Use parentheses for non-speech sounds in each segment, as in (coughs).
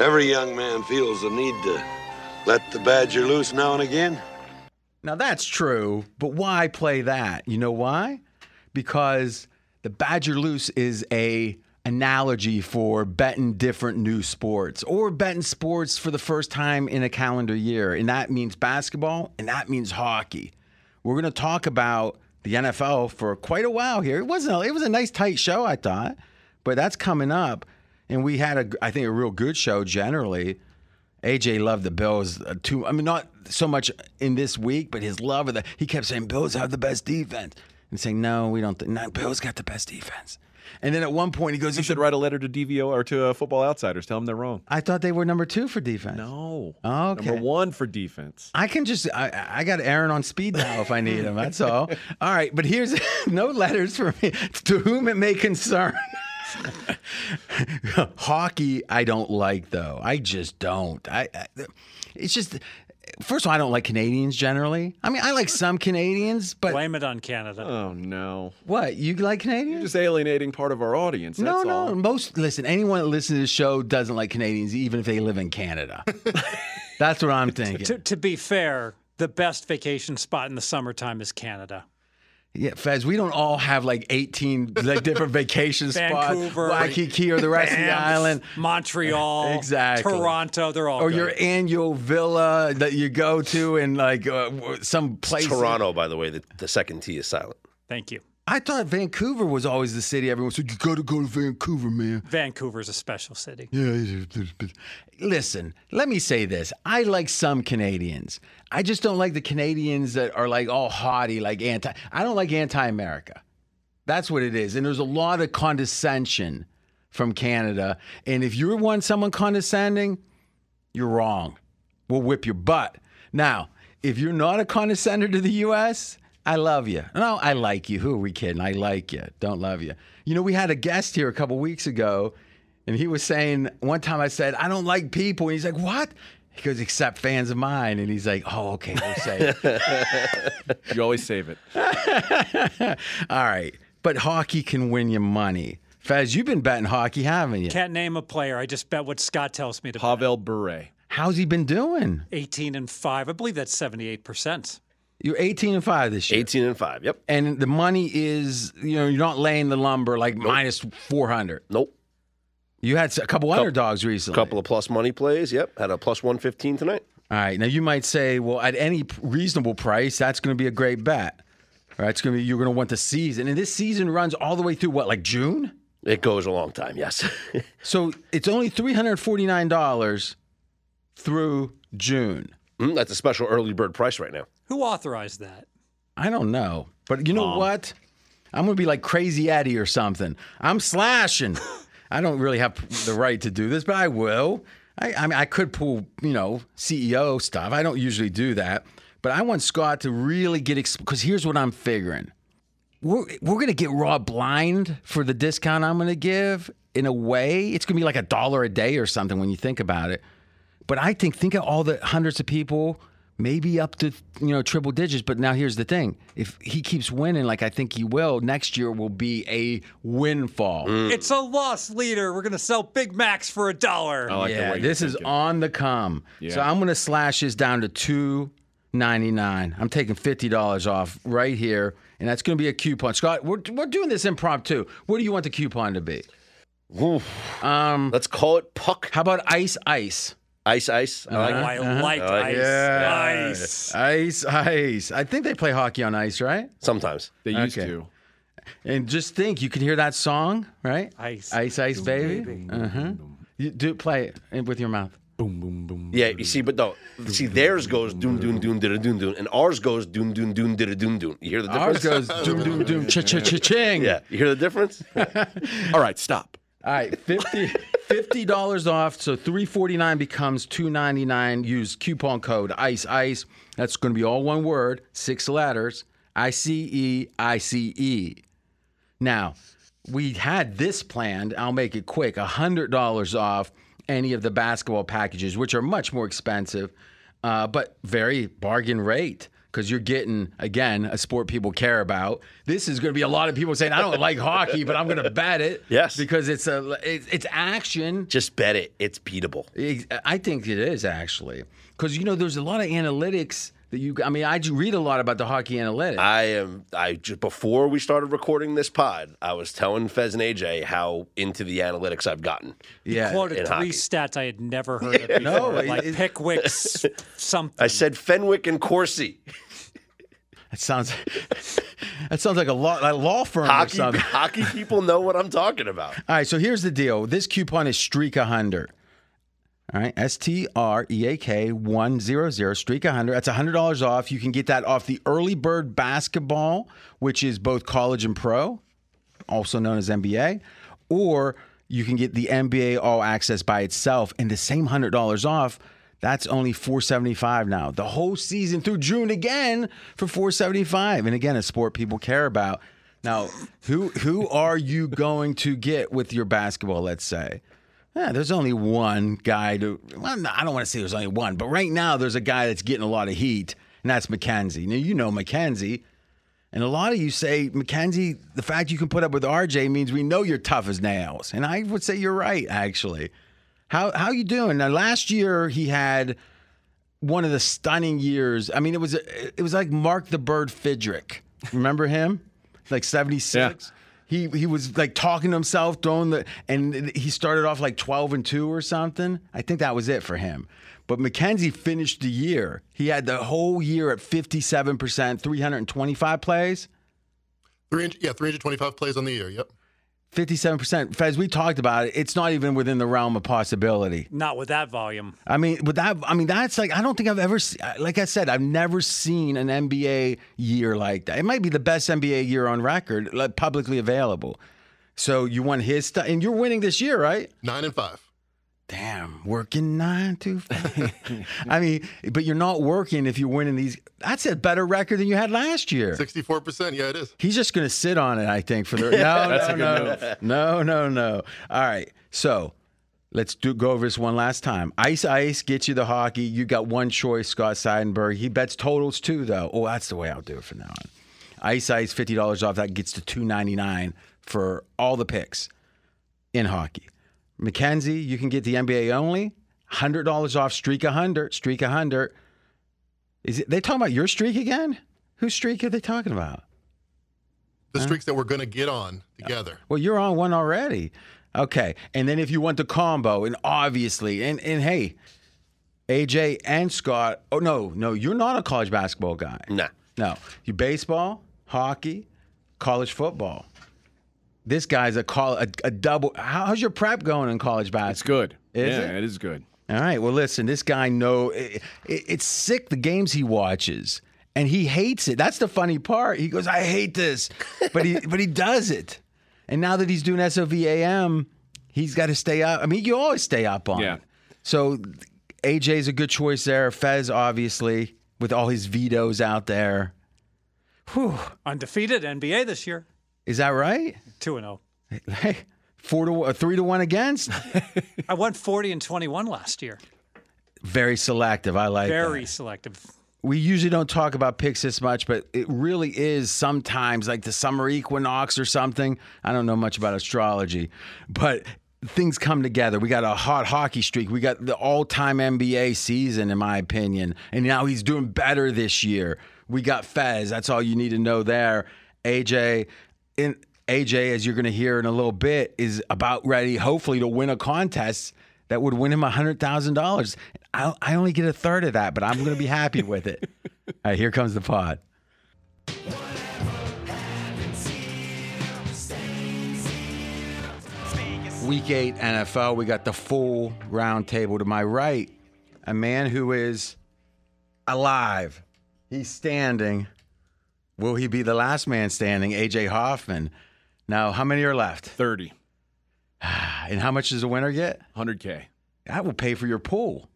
Every young man feels the need to let the badger loose now and again. Now that's true, but why play that? You know why? Because the Badger Loose is a analogy for betting different new sports or betting sports for the first time in a calendar year. And that means basketball and that means hockey. We're going to talk about the NFL for quite a while here. It wasn't it was a nice tight show I thought, but that's coming up and we had a I think a real good show generally. AJ loved the Bills uh, too. I mean, not so much in this week, but his love of the. He kept saying Bills have the best defense, and saying no, we don't. Th- no, Bills got the best defense. And then at one point he goes, You should write a letter to DVOA or to uh, Football Outsiders. Tell them they're wrong. I thought they were number two for defense. No. Okay. Number one for defense. I can just I, I got Aaron on speed dial if I need him. That's all. (laughs) All right, but here's (laughs) no letters for me. To whom it may concern. (laughs) (laughs) Hockey, I don't like though. I just don't. I, I it's just first of all, I don't like Canadians generally. I mean, I like some Canadians, but Blame it on Canada. Oh no. what you like Canadians? You're just alienating part of our audience. no, That's no. all. Most listen. Anyone that listens to this show doesn't like Canadians, even if they live in Canada. (laughs) That's what I'm thinking. to, to be fair, the best vacation spot in the summertime is Canada. Yeah, Fez, we don't all have like 18 like different (laughs) vacation spots. Vancouver, Waikiki or the rest of the island. Montreal, Exactly. Toronto, they're all Or good. your annual villa that you go to in like uh, some place. Toronto, by the way, the, the second T is silent. Thank you. I thought Vancouver was always the city everyone said, you got to go to Vancouver, man. Vancouver's a special city. Yeah. Listen, let me say this. I like some Canadians. I just don't like the Canadians that are like all haughty, like anti. I don't like anti America. That's what it is. And there's a lot of condescension from Canada. And if you want someone condescending, you're wrong. We'll whip your butt. Now, if you're not a condescender to the U.S., I love you. No, I like you. Who are we kidding? I like you. Don't love you. You know, we had a guest here a couple weeks ago, and he was saying one time I said, I don't like people. And he's like, What? He goes, Except fans of mine. And he's like, Oh, okay, we'll say it. (laughs) You always save it. (laughs) All right. But hockey can win you money. Fez, you've been betting hockey, haven't you? Can't name a player. I just bet what Scott tells me to bet. Pavel Bure. How's he been doing? 18 and 5. I believe that's 78%. You're 18 and 5 this year. 18 and 5. Yep. And the money is, you know, you're not laying the lumber like minus 400. Nope. You had a couple underdogs recently. A couple of plus money plays. Yep. Had a plus 115 tonight. All right. Now you might say, well, at any reasonable price, that's going to be a great bet. All right. It's going to be you're going to want the season, and this season runs all the way through what, like June? It goes a long time. Yes. (laughs) So it's only three hundred forty nine dollars through June. Mm, That's a special early bird price right now. Who authorized that? I don't know, but you know what? I'm going to be like Crazy Eddie or something. I'm slashing. (laughs) I don't really have the right to do this, but I will. I, I mean, I could pull, you know, CEO stuff. I don't usually do that, but I want Scott to really get because here's what I'm figuring. We're we're gonna get raw blind for the discount I'm gonna give. In a way, it's gonna be like a dollar a day or something when you think about it. But I think think of all the hundreds of people, maybe up to you know triple digits. But now here's the thing: if he keeps winning, like I think he will, next year will be a windfall. It's a loss leader. We're going to sell Big Macs for a dollar. I like the yeah, way you're this is thinking. on the come. So Yeah. I'm gonna slash this down to two ninety nine. I'm taking fifty dollars off right here, and that's gonna be a coupon. Scott, we're we're doing this impromptu. What do you want the coupon to be? Um, Let's call it puck. how about ice ice? Ice, ice. I like Oh, it. I like ice. Yeah. Ice. Ice, ice. I think they play hockey on ice, right? Sometimes. They used Okay. to. And just think, you can hear that song, right? Ice. ice, ice, baby. Uh huh. You do play it with your mouth. Boom, boom, boom. Yeah, you see, but no, see, theirs goes doon doon doon dida doon doon, and ours goes doon doon doon dida doon doon. You hear the difference? Ours goes doom, doom, doom, cha, cha, cha, ching. Yeah, you hear the difference? All right, stop. All right, 50 dollars off. So three forty nine becomes two ninety nine. Use coupon code ICE ICE. That's going to be all one word, six letters. I C E I C E. Now, we had this planned. I'll make it quick. hundred dollars off any of the basketball packages, which are much more expensive, uh, but very bargain rate. Because you're getting again a sport people care about. This is going to be a lot of people saying I don't like hockey, but I'm going to bet it. Yes. because it's a it's, it's action. Just bet it. It's beatable. I think it is actually because you know there's a lot of analytics that you. I mean, I do read a lot about the hockey analytics. I am. I just before we started recording this pod, I was telling Fez and AJ how into the analytics I've gotten. yeah, in Quoted three hockey. stats I had never heard (laughs) of before, No, like it- Pickwick's (laughs) something. I said Fenwick and Corsi. That sounds (laughs) that sounds like a law a law firm or Hockey, something. (laughs) hockey people know what I'm talking about. All right, so here's the deal. This coupon is Streak a Hundred. All right, S T R E A K one zero zero Streak a Hundred. That's hundred dollars off. You can get that off the Early Bird Basketball, which is both college and pro, also known as NBA, or you can get the NBA All Access by itself, and the same hundred dollars off. That's only four seventy five now. The whole season through June again for four seventy five, and again, a sport people care about. Now, who who are you going to get with your basketball? Let's say, yeah, there's only one guy to. Well, I don't want to say there's only one, but right now there's a guy that's getting a lot of heat, and that's Mackenzie. Now you know Mackenzie, and a lot of you say Mackenzie. The fact you can put up with RJ means we know you're tough as nails, and I would say you're right. Actually, how how you doing? Now last year he had one of the stunning years. I mean, it was it was like Mark the Bird Fidrych. Remember him? Like 76. Yeah. He he was like talking to himself, throwing the and he started off like 12 and 2 or something. I think that was it for him. But Mackenzie finished the year. He had the whole year at 57%, 325 plays. 300, yeah, 325 plays on the year. Yep. 57%. Fez, we talked about it. It's not even within the realm of possibility. Not with that volume. I mean, with that, I mean, that's like, I don't think I've ever, se- like I said, I've never seen an NBA year like that. It might be the best NBA year on record, like publicly available. So you won his stuff, and you're winning this year, right? Nine and five. Damn, working nine to five. (laughs) I mean, but you're not working if you're winning these. That's a better record than you had last year. 64%. Yeah, it is. He's just going to sit on it, I think, for the. (laughs) No, That's no, a no, good no, no, no. All right, so let's do go over this one last time. Ice Ice gets you the hockey. You got one choice, Scott Seidenberg. He bets totals too, though. Oh, that's the way I'll do it from now on. Ice Ice, fifty dollars off. That gets to two ninety nine for all the picks in hockey. Mackenzie, you can get the NBA only. Hundred dollars off. Streak a hundred. Streak a hundred. Is it? They talking about your streak again? Whose streak are they talking about? The streaks that we're going to get on together. Well, you're on one already. Okay. And then if you want the combo, and obviously, and, and hey, AJ and Scott, oh, no, no, you're not a college basketball guy. Nah. No. You baseball, hockey, college football. This guy's a call a, a double. How, how's your prep going in college basketball? It's good. Is yeah, it? it is good. All right. Well, listen, this guy know it, it, it's sick the games he watches, and he hates it. That's the funny part. He goes, "I hate this," but he but he does it. And now that he's doing SOVAM, he's got to stay up. I mean, you always stay up on. Yeah. it. So AJ's a good choice there. Fez, obviously, with all his vetoes out there. Whew. Undefeated NBA this year. Is that right? 2 and 0. Hey, four to uh, three to one against. (laughs) I won 40 and 21 last year. Very selective. I like that. Very selective. we usually don't talk about picks this much, but it really is sometimes like the summer equinox or something. I don't know much about astrology, but things come together. We got a hot hockey streak. We got the all time NBA season, in my opinion. And now he's doing better this year. We got Fez. That's all you need to know there. AJ, in AJ, as you're going to hear in a little bit, is about ready, hopefully, to win a contest that would win him $100,000. I, I only get a third of that, but I'm going to be happy with it. (laughs) All right, here comes the pod. Week eight NFL, we got the full round table to my right. A man who is alive. He's standing. Will he be the last man standing? AJ Hoffman. Now, how many are left? 30. (sighs) And how much does the winner get? 100K. That will pay for your pool.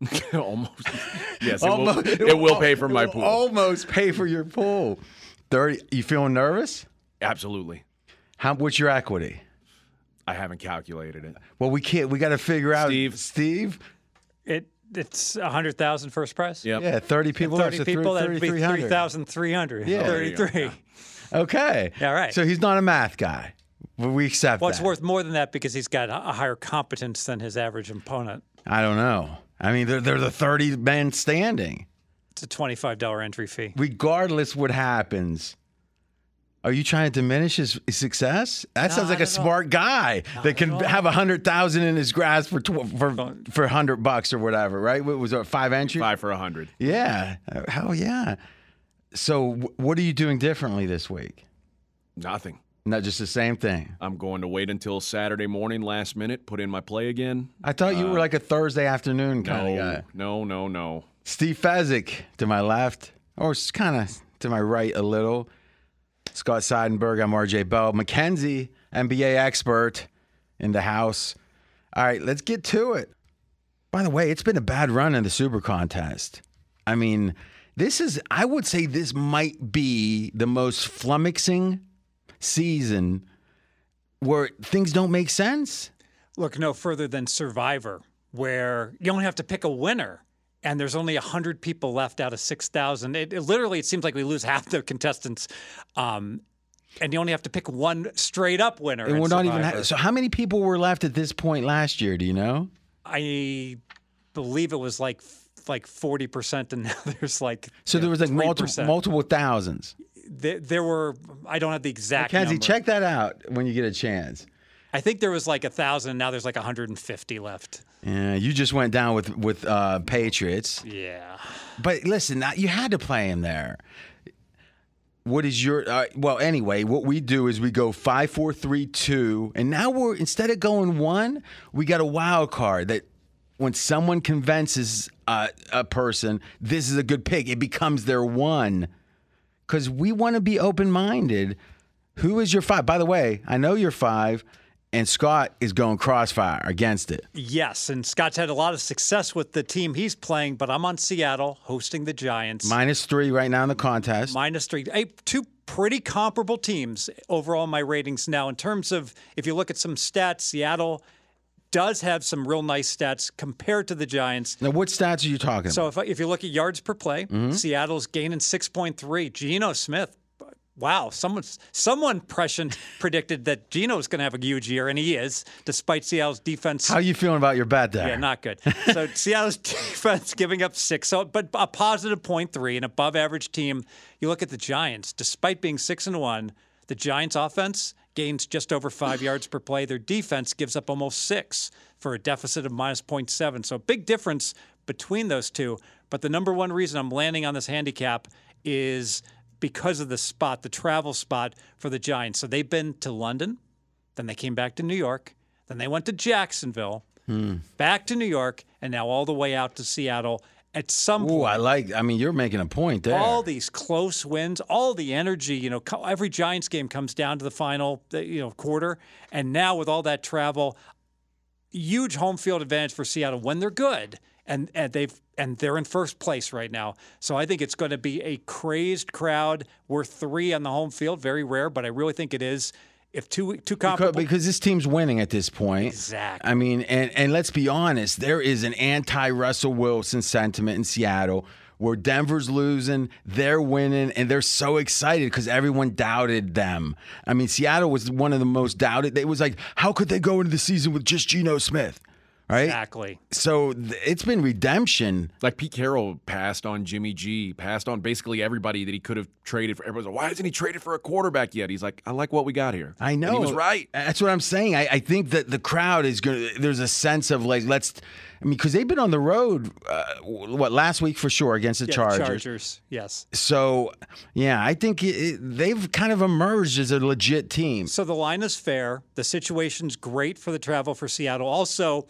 (laughs) Almost. (laughs) Yes, it, will, (laughs) it will pay for my pool. Almost pay for your pool. Thirty. You feeling nervous? Absolutely. How? What's your equity? I haven't calculated it. Well, we can't. We got to figure out. Steve. Steve. It It's a hundred thousand first prize. Yep. Yeah, 30 people. Thirty that's people. three- That'd be 3,300. three thousand three hundred. Yeah. There you. Thirty-three. Okay. All right. So he's not a math guy. Well, we accept Well, it's that. worth more than that because he's got a a higher competence than his average opponent. I don't know. I mean, they're, they're the 30 men standing. It's a twenty-five dollar entry fee. Regardless what happens, are you trying to diminish his, his success? That sounds like a Not all. smart guy that can have a hundred thousand in his grasp for tw- for for hundred bucks or whatever, right? What was it five entry? Five for a hundred. Yeah. Uh, Hell yeah. So, what are you doing differently this week? Nothing. Not just the same thing. I'm going to wait until Saturday morning, last minute, put in my play again. I thought you were like a Thursday afternoon kind No, of guy. no, no, no. Steve Fezzik to my left, or kind of to my right a little. Scott Seidenberg, I'm RJ Bell. Mackenzie, NBA expert in the house. All right, let's get to it. By the way, it's been a bad run in the Super Contest. I mean, this is, I would say, this might be the most flummoxing season where things don't make sense. Look no further than Survivor, where you only have to pick a winner, and there's only hundred people left out of six thousand. It, it literally it seems like we lose (laughs) half the contestants, um, and you only have to pick one straight up winner. And we're not even. Ha- so, how many people were left at this point last year? Do you know? I believe it was like like forty percent, and (laughs) now there's like So there was like multiple 3%. multiple thousands. There, there were I don't have the exact. Kenzie, number. check that out when you get a chance. I think there was like a thousand. Now there's like 150 left. Yeah, you just went down with with uh, Patriots, Yeah. but listen, you had to play him there. What is your uh, well? Anyway, what we do is we go five, four, three, two, and now we're instead of going one, we got a wild card that when someone convinces uh, a person this is a good pick, it becomes their one. Because we want to be open minded. Who is your five? By the way, I know you're five, and Scott is going crossfire against it. Yes, and Scott's had a lot of success with the team he's playing, but I'm on Seattle hosting the Giants. Minus three right now in the contest. minus three. Hey, two pretty comparable teams overall in my ratings now. In terms of if you look at some stats, Seattle does have some real nice stats compared to the Giants. Now, what stats are you talking So about? if, if you look at yards per play, Mm-hmm. Seattle's gaining 6.3. Geno Smith, wow, someone someone prescient predicted that Geno was going to have a huge year, and he is, despite Seattle's defense. How are you feeling about your bet there? Yeah, not good. So (laughs) Seattle's defense giving up six, so but a positive point three, an above average team. You look at the Giants, despite being six and one, the Giants offense gains just over five yards per play. Their defense gives up almost six for a deficit of minus 0.7. So big difference between those two. But the number one reason I'm landing on this handicap is because of the spot, the travel spot for the Giants. So they've been to London, then they came back to New York, then they went to Jacksonville, hmm. back to New York, and now all the way out to Seattle. At some Ooh, point, I like. I mean, you're making a point there. all these close wins, all the energy, you know, every Giants game comes down to the final, you know, quarter, and now with all that travel, huge home field advantage for Seattle when they're good, and and they've and they're in first place right now. So I think it's going to be a crazed crowd. We're three on the home field, very rare, but I really think it is. If two two because, comparable, because this team's winning at this point. Exactly. I mean, and and let's be honest, there is an anti Russell Wilson sentiment in Seattle where Denver's losing, they're winning, and they're so excited because everyone doubted them. I mean, Seattle was one of the most doubted. It was like, how could they go into the season with just Geno Smith? Right. exactly. So th- it's been redemption. Like Pete Carroll passed on Jimmy G, passed on basically everybody that he could have traded for. Everybody's like, why hasn't he traded for a quarterback yet? He's like, I like what we got here. I And know. he was right. That's what I'm saying. I, I think that the crowd is going to, there's a sense of like, let's, I mean, because they've been on the road, uh, what, last week for sure against the Yeah, Chargers. Chargers, yes. So, yeah, I think it, it, they've kind of emerged as a legit team. So the line is fair. The situation's great for the travel for Seattle. Also,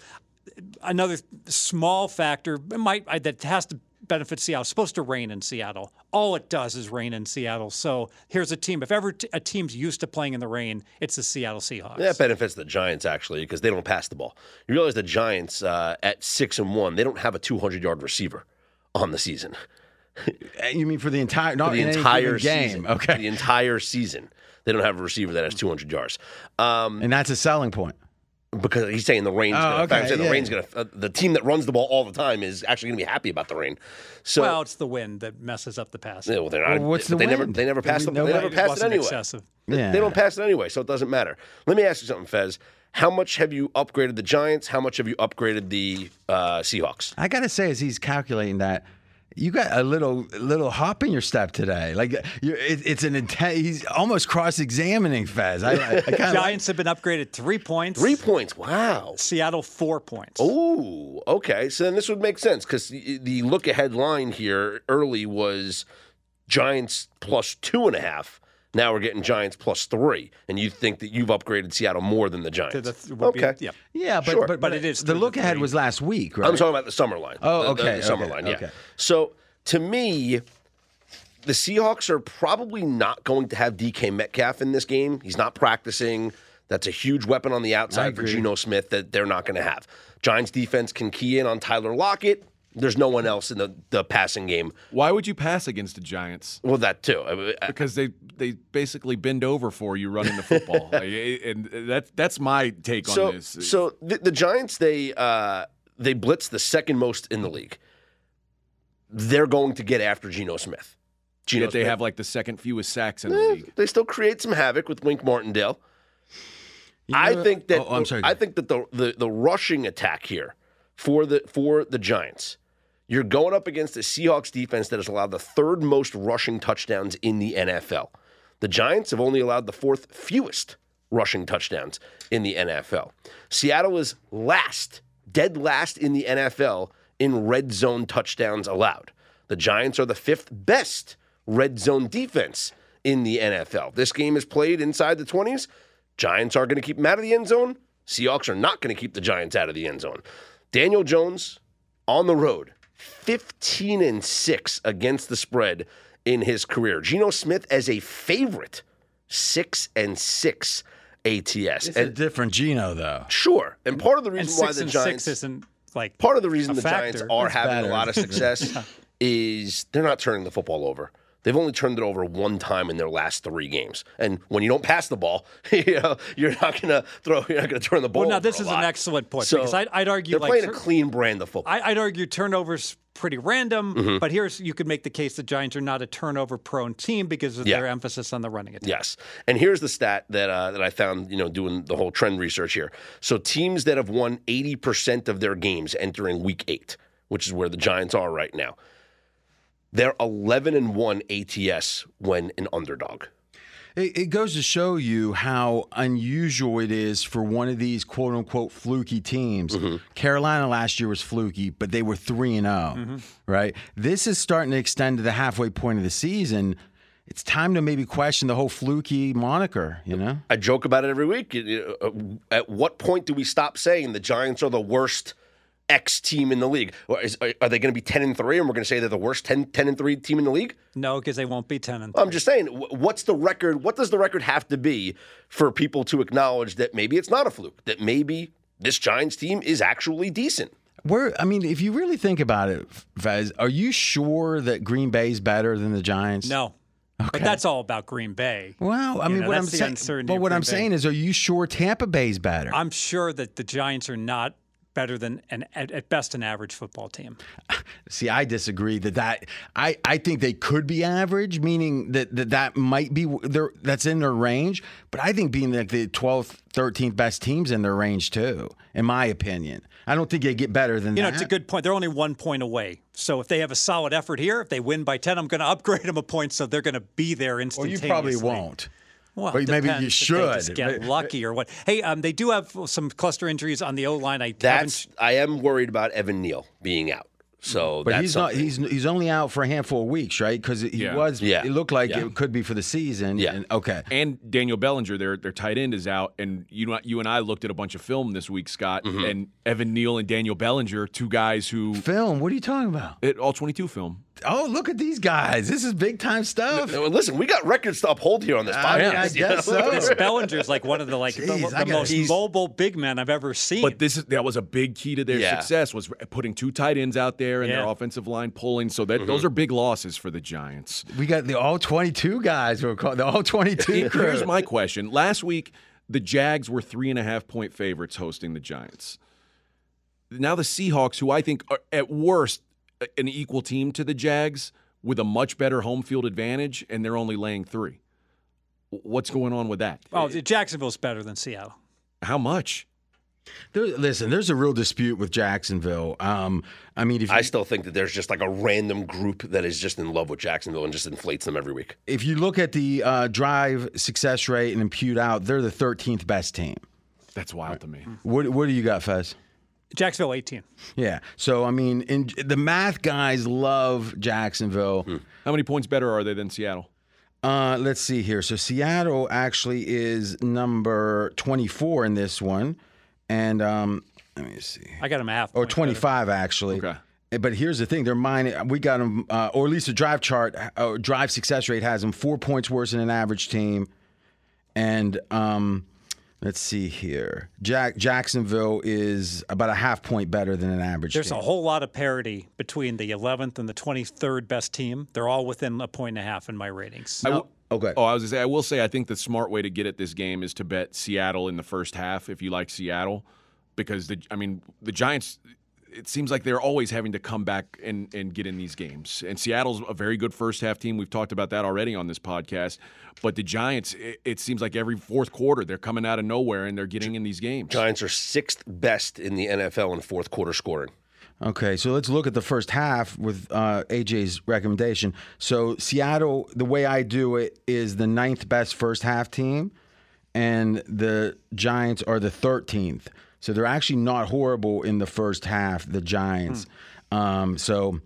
another small factor it might that has to benefit Seattle. It's supposed to rain in Seattle. All it does is rain in Seattle. So here's a team. If ever t- a team's used to playing in the rain, it's the Seattle Seahawks. That benefits the Giants actually because they don't pass the ball. You realize the Giants uh, at six and one, they don't have a 200 yard receiver on the season. (laughs) You mean for the entire, not For the entire game? season. Okay, the entire season, they don't have a receiver that has 200 yards. Um, and that's a selling point. Because he's saying the rain's Oh, going to affect. okay, I'm saying yeah. the rain's going to. Uh, the team that runs the ball all the time is actually going to be happy about the rain. So well, it's the wind that messes up the pass. yeah, well, they're not, Well, what's but the they never they never pass We the, they never it pass it anyway. excessive. They- They don't pass it anyway, so it doesn't matter. Let me ask you something, Fez. How much have you upgraded the Giants? How much have you upgraded the uh, Seahawks? I gotta say, as he's calculating that, you got a little little hop in your step today. Like you it, it's an intense. He's almost cross-examining Fez. I, I, I kinda Giants have been upgraded three points. Three points. Wow. Seattle four points. Oh, okay. So then this would make sense because the, the look ahead line here early was Giants plus two and a half. Now we're getting Giants plus three, and you think that you've upgraded Seattle more than the Giants? The th- would be- okay. yeah. Yeah, but, Sure. but But it is the look ahead was last week, right? I'm talking about the summer line. Oh, The- the- okay, The, summer okay, line, yeah. okay. So to me, the Seahawks are probably not going to have DK Metcalf in this game. He's not practicing. That's a huge weapon on the outside for agree. Geno Smith that they're not going to have. Giants defense can key in on Tyler Lockett. There's no one else in the, the passing game. Why would you pass against the Giants? Well, that too. I- I- Because they they basically bend over for you running the football, (laughs) Like, and that's that's my take so, on this. so the, the Giants they uh, they blitz the second most in the league. They're going to get after Geno Smith. Geno Yet they Smith. have like the second fewest sacks in the Eh, league. They still create some havoc with Wink Martindale. You I think that Oh, I'm sorry. I think that the, the the rushing attack here for the for the Giants, you're going up against a Seahawks defense that has allowed the third most rushing touchdowns in the NFL. The Giants have only allowed the fourth fewest rushing touchdowns in the NFL. Seattle is last, dead last in the NFL in red zone touchdowns allowed. The Giants are the fifth best red zone defense in the NFL. This game is played inside the 20s. Giants are going to keep them out of the end zone. Seahawks are not going to keep the Giants out of the end zone. Daniel Jones on the road, 15 and 6 against the spread in his career. Geno Smith as a favorite, 6 and 6 ATS. It's a different Geno, though. sure. And part of the And reason why six the and Giants six isn't like part of the reason a the Giants are It's having better. a lot of success (laughs) is they're not turning the football over. They've only turned it over one time in their last three games. And when you don't pass the ball, (laughs) you know, you're not going to throw. You're not going to turn the ball. Well, now this is an excellent point So, because I'd, I'd argue They're like playing a clean brand of football. I, I'd argue turnovers pretty random, Mm-hmm. but here's you could make the case the Giants are not a turnover prone team because of Yeah. their emphasis on the running attack. Yes, and here's the stat that uh, that I found. You know, doing the whole trend research here. So teams that have won 80 percent of their games entering Week Eight, which is where the Giants are right now, they're 11 and one ATS when an underdog. It, it goes to show you how unusual it is for one of these quote unquote fluky teams. Mm-hmm. Carolina last year was fluky, but they were 3 and 0, right? This is starting to extend to the halfway point of the season. It's time to maybe question the whole fluky moniker, you know? I joke about it every week. You- you- uh, At what point do we stop saying the Giants are the worst X team in the league? Or is, are they going to be 10 and 3 and we're going to say they're the worst 10, 10 and 3 team in the league? No, because they won't be ten and 3. I'm just saying, what's the record? What does the record have to be for people to acknowledge that maybe it's not a fluke, that maybe this Giants team is actually decent? Where I mean, if you really think about it, Fez, are you sure that Green Bay's better than the Giants? no. But that's all about Green Bay. Well, I You mean, know, what I'm that's saying, but what Green I'm Bay. saying is, are you sure Tampa Bay's better? I'm sure that the Giants are not better than an at, at best an average football team. See, I disagree that that I, I think they could be average, meaning that that, that might be their that's in their range. But I think being like the 12th, 13th best teams in their range too, in my opinion. I don't think they get better than that. You know, that. it's a good point. They're only one point away. So if they have a solid effort here, if they win by 10, I'm going to upgrade (laughs) them a point so they're going to be there instantly. Well, you probably won't. Well, But maybe you should. Just get lucky or what. Hey, um, they do have some cluster injuries on the O line. I That's haven't. I am worried about Evan Neal being out. So But that's he's not. something. He's he's only out for a handful of weeks, right? Because he Yeah. was. Yeah. It looked like Yeah. it could be for the season. Yeah. And, okay. and Daniel Bellinger, their their tight end, is out. And you you and I looked at a bunch of film this week, Scott, Mm-hmm. and Evan Neal and Daniel Bellinger, two guys who Film. What are you talking about? it, all 22 film. Oh, look at these guys. This is big time stuff. Well, Listen, we got records to uphold here on this I- podcast. I you guess know? so. This Bellinger's like one of the like the, Jeez, the I gotta- most he's- mobile big men I've ever seen. But this is that was a big key to their Yeah. success was putting two tight ends out there and their offensive line pulling. So that Mm-hmm. those are big losses for the Giants. We got the all 22 guys who are called the all 22 (laughs) crew. Here's my question. Last week, The Jags were three and a half point favorites hosting the Giants. Now the Seahawks, who I think are at worst a- an equal team to the Jags with a much better home field advantage, and they're only laying three. What's going on with that? Oh, Jacksonville's better than Seattle. How much? There, listen, there's a real dispute with Jacksonville. Um, I mean, if you, I still think that there's just like a random group that is just in love with Jacksonville and just inflates them every week. if you look at the uh, drive success rate and impute out, they're the 13th best team. That's wild to me. What What do you got, Fez? Jacksonville 18. Yeah. So I mean, in, the math guys love Jacksonville. How many points better are they than Seattle? Uh, let's see here. So Seattle actually is number 24 in this one, and um, let me see. I got a half. Or point better. 25 actually. Okay. But here's the thing: they're mine. We got them, uh, or at least the drive chart, uh, drive success rate has them four points worse than an average team. And um, let's see here: Jack Jacksonville is about a half point better than an average. There's team. a whole lot of parity between the 11th and the 23rd best team. They're all within a point and a half in my ratings. I w- okay. Oh, I was gonna say. I will say. I think the smart way to get at this game is to bet Seattle in the first half if you like Seattle, because the. I mean, the Giants. It seems like they're always having to come back and, and get in these games. And Seattle's a very good first half team. We've talked about that already on this podcast. But the Giants, it, it seems like every fourth quarter they're coming out of nowhere and they're getting in these games. Giants are sixth best in the NFL in fourth quarter scoring. Okay, so let's look at the first half with uh, AJ's recommendation. So Seattle, the way I do it is the ninth best first half team, and the Giants are the thirteenth. So they're actually not horrible in the first half. The Giants. Um, so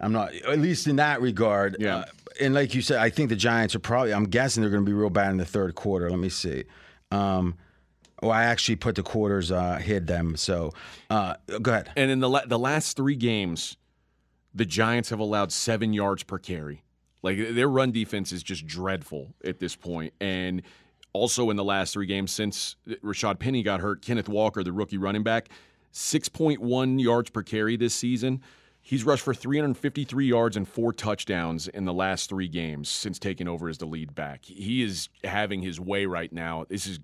I'm not, at least in that regard. Yeah. Uh, and like you said, I think the Giants are probably. I'm guessing they're going to be real bad in the third quarter. Let me see. Um, oh, I actually put the quarters, uh, hid them. So uh, go ahead. And in the la- the last three games, the Giants have allowed seven yards per carry. Like their run defense is just dreadful at this point. And also in the last three games since Rashad Penny got hurt, Kenneth Walker, the rookie running back, six point one yards per carry this season. He's rushed for 353 yards and four touchdowns in the last three games since taking over as the lead back. He is having his way right now. This is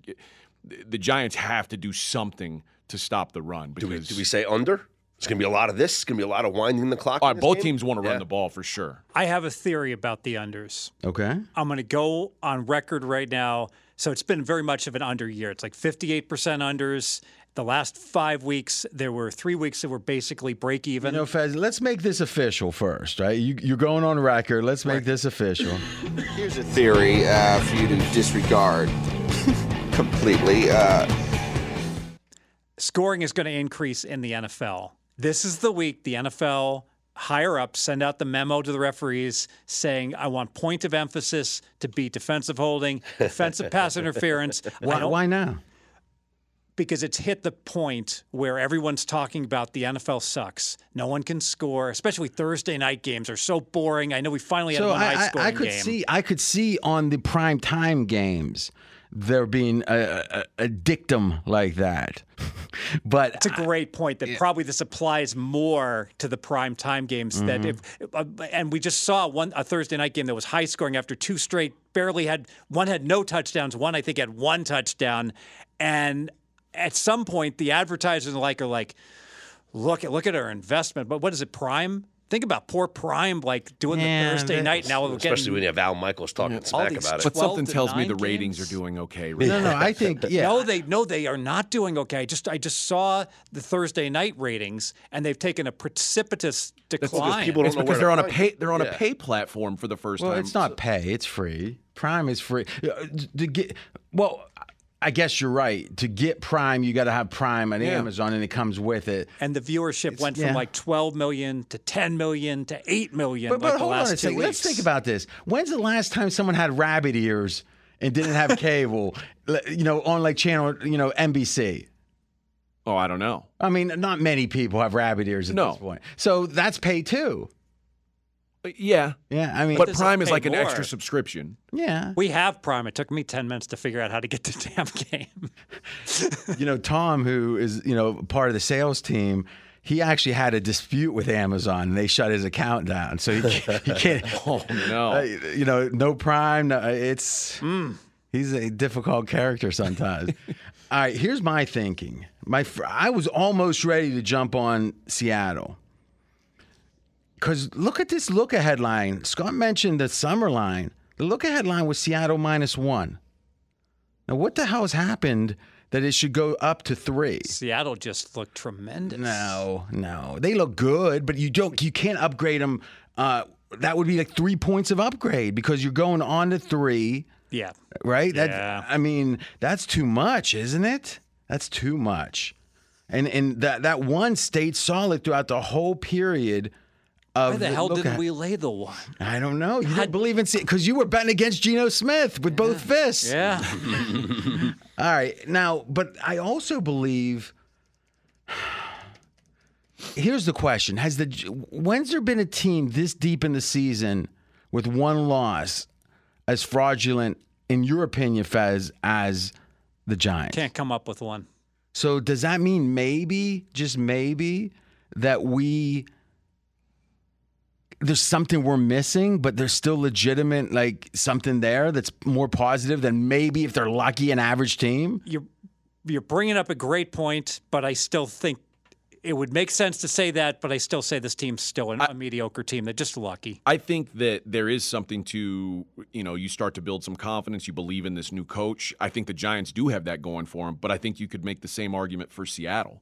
the Giants have to do something to stop the run. Do we, do we say under? It's going to be a lot of this. It's going to be a lot of winding the clock. All in right, this both game? teams want to Yeah. run the ball for sure. I have a theory about the unders. Okay. I'm going to go on record right now. So it's been very much of an under year. It's like 58% unders. The last five weeks, there were three weeks that were basically break even. You know, Fez, let's make this official first, right? You, you're going on record. Let's make this official. Here's a theory uh, for you to disregard (laughs) completely. Uh, Scoring is going to increase in the NFL. This is the week the NFL higher up send out the memo to the referees saying, I want point of emphasis to be defensive holding, defensive pass (laughs) interference. Why, why now? because it's hit the point where everyone's talking about the NFL sucks. No one can score, especially Thursday night games are so boring. I know we finally had So one high I, I, I could game. see, I could see on the prime time games there being a, a, a dictum like that, (laughs) but It's a great point that probably this applies more to the prime time games. That Mm-hmm. if uh, and we just saw one a Thursday night game that was high scoring after two straight. Barely had one had no touchdowns. One I think had one touchdown, and at some point the advertisers and the like are like, look at look at our investment. But what is it? Prime. Think about poor Prime like doing Yeah, the Thursday night. Now we're Especially getting when you have Al Michaels talking smack about it. But something tells me the ratings games? are doing okay. Right no, no. I think (laughs) yeah. No, they no, they are not doing okay. I just I just saw the Thursday night ratings, and they've taken a precipitous decline. people don't It's know because where they're to on a pay they're on a pay platform for the first Well, time. it's not pay; it's free. Prime is free. Uh, To get well, I guess you're right. To get Prime, you got to have Prime on Yeah. Amazon, and it comes with it. and the viewership went yeah. from like 12 million to 10 million to 8 million But, like but the hold last on a two second. Let's think about this. When's the last time someone had rabbit ears and didn't have (laughs) cable? you know, on like channel, you know, NBC. Oh, I don't know. I mean, not many people have rabbit ears at No. this point. So that's pay too. Uh, Yeah, Yeah, I mean, but does Prime is pay like an extra subscription. yeah. We have Prime. It took me 10 minutes to figure out how to get the (laughs) damn game. you know, Tom, who is you know part of the sales team, he actually had a dispute with Amazon, and they shut his account down. So he (laughs) can't. He can't Oh no. uh, you know, no Prime. No, it's. Hmm. He's a difficult character sometimes. (laughs) All right, here's my thinking. My fr- I was almost ready to jump on Seattle. Cuz look at this look ahead line. Scott mentioned the summer line. The look ahead line was Seattle minus 1. Now what the hell has happened that it should go up to 3? Seattle just looked tremendous. No, no. They look good, but you don't you can't upgrade them uh that would be like 3 points of upgrade because you're going on to 3 Yeah. right? That Yeah. I mean, that's too much, isn't it? That's too much. And and that that one stayed solid throughout the whole period Why the hell didn't at- we lay the one? I don't know. You didn't believe in it because you were betting against Geno Smith with both fists. Yeah. (laughs) (laughs) All right. Now, but I also believe. Here's the question: Has the when's there been a team this deep in the season with one loss as fraudulent, in your opinion, Fez, as the Giants? Can't come up with one. So does that mean maybe, just maybe, that we there's something we're missing, but there's still legitimate like something there that's more positive than maybe if they're lucky an average team? You're you're bringing up a great point, but I still think it would make sense to say that. But I still say this team's still an, a mediocre team. They're just lucky. I think that there is something to, you know, you start to build some confidence. You believe in this new coach. I think the Giants do have that going for them, but I think you could make the same argument for Seattle.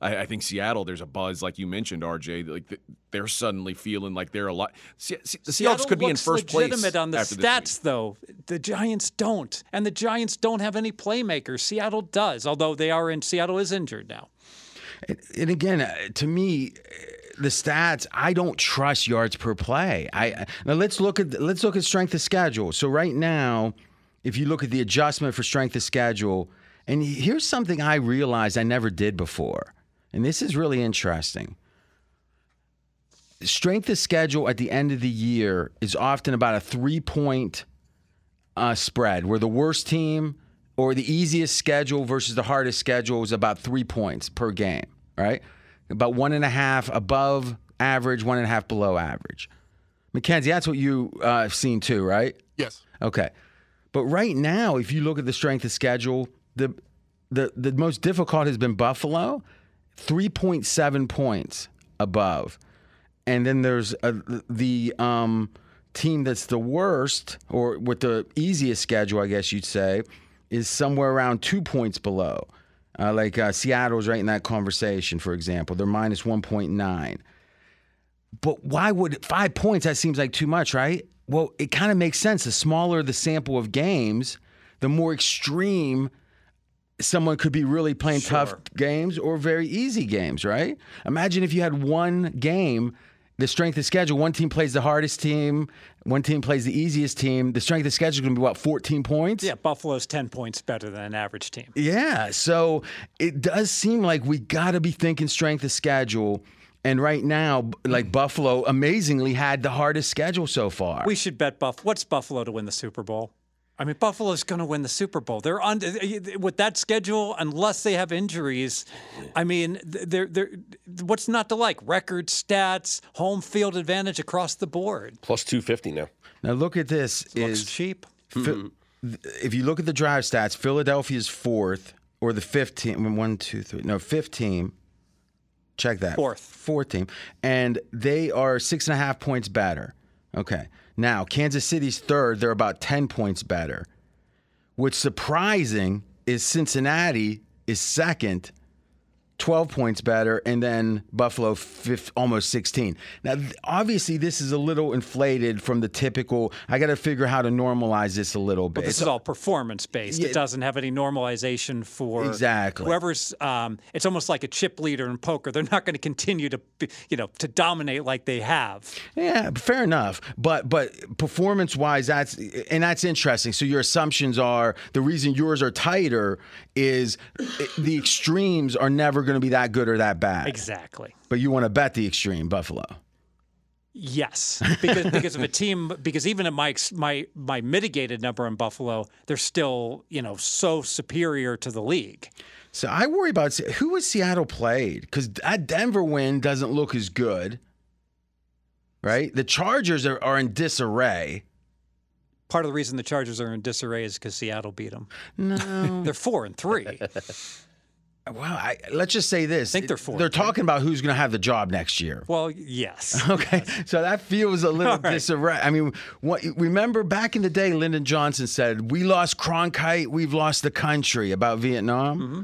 I, I think Seattle, there's a buzz, like you mentioned, RJ. Like they're suddenly feeling like they're a lot. Se- Se- the Seahawks Seattle could be in looks first place legitimate on the after stats, though. The Giants don't, and the Giants don't have any playmakers. Seattle does, although they are in. Seattle is injured now. And again, uh, to me, uh, the stats I don't trust yards per play. I now let's look at let's look at strength of schedule. So right now, if you look at the adjustment for strength of schedule, and here's something I realized I never did before, and this is really interesting. Strength of schedule at the end of the year is often about a three point uh, spread, where the worst team or the easiest schedule versus the hardest schedule is about three points per game, right? About one and a half above average, one and a half below average. Mackenzie, that's what you uh, have seen too, right? Yes. Okay. But right now, if you look at the strength of schedule, the the the most difficult has been Buffalo, three point seven points above, and then there's a, the um, team that's the worst or with the easiest schedule, I guess you'd say, is somewhere around two points below. Uh, like uh, Seattle's right in that conversation, for example, they're minus one point nine. But why would five points? That seems like too much, right? Well, it kind of makes sense. The smaller the sample of games, the more extreme someone could be really playing tough games or very easy games, right? Imagine if you had one game, the strength of schedule, one team plays the hardest team, one team plays the easiest team. The strength of schedule is going to be what, 14 points? Yeah, Buffalo's ten points better than an average team. Yeah. So it does seem like we got to be thinking strength of schedule. And right now, like mm. Buffalo amazingly had the hardest schedule so far. We should bet Buff. What's Buffalo to win the Super Bowl? I mean, Buffalo's going to win the Super Bowl. They're on with that schedule, unless they have injuries. I mean, they're they're what's not to like? Record stats, home field advantage across the board. Plus 250 now. now look at this. Looks Is cheap. Phil- mm-hmm. if you look at the drive stats, Philadelphia's fourth or the fifth team. One, two, three. No, fifth team. Check that. Fourth. Fourth team. And they are six and a half points better. Okay. Now, Kansas City's third. They're about 10 points better. What's surprising is Cincinnati is second, 12 points better, and then Buffalo fifth, almost 16. Now, obviously, this is a little inflated from the typical. I got to figure how to normalize this a little bit. But this It's is all performance based. Yeah. It doesn't have any normalization for Exactly. whoever's. Um, it's almost like a chip leader in poker. They're not going to continue to, be- you know, to dominate like they have. Yeah, fair enough. But but performance wise, that's and that's interesting. So your assumptions are the reason yours are tighter is the extremes are never going to be that good or that bad. Exactly. But you want to bet the extreme, Buffalo. Yes, because because of a team. Because even at my my my mitigated number in Buffalo, they're still you know so superior to the league. So I worry about who was Seattle played because that Denver win doesn't look as good. Right, the Chargers are, are in disarray. part of the reason the Chargers are in disarray is because Seattle beat them. No. (laughs) They're four and three. (laughs) well, I, let's just say this. think they're four. They're talking about who's going to have the job next year. well, yes. (laughs) Okay, so that feels a little All right. disarray. I mean, what, remember back in the day, Lyndon Johnson said, "We lost Cronkite, we've lost the country." About Vietnam. Mm-hmm.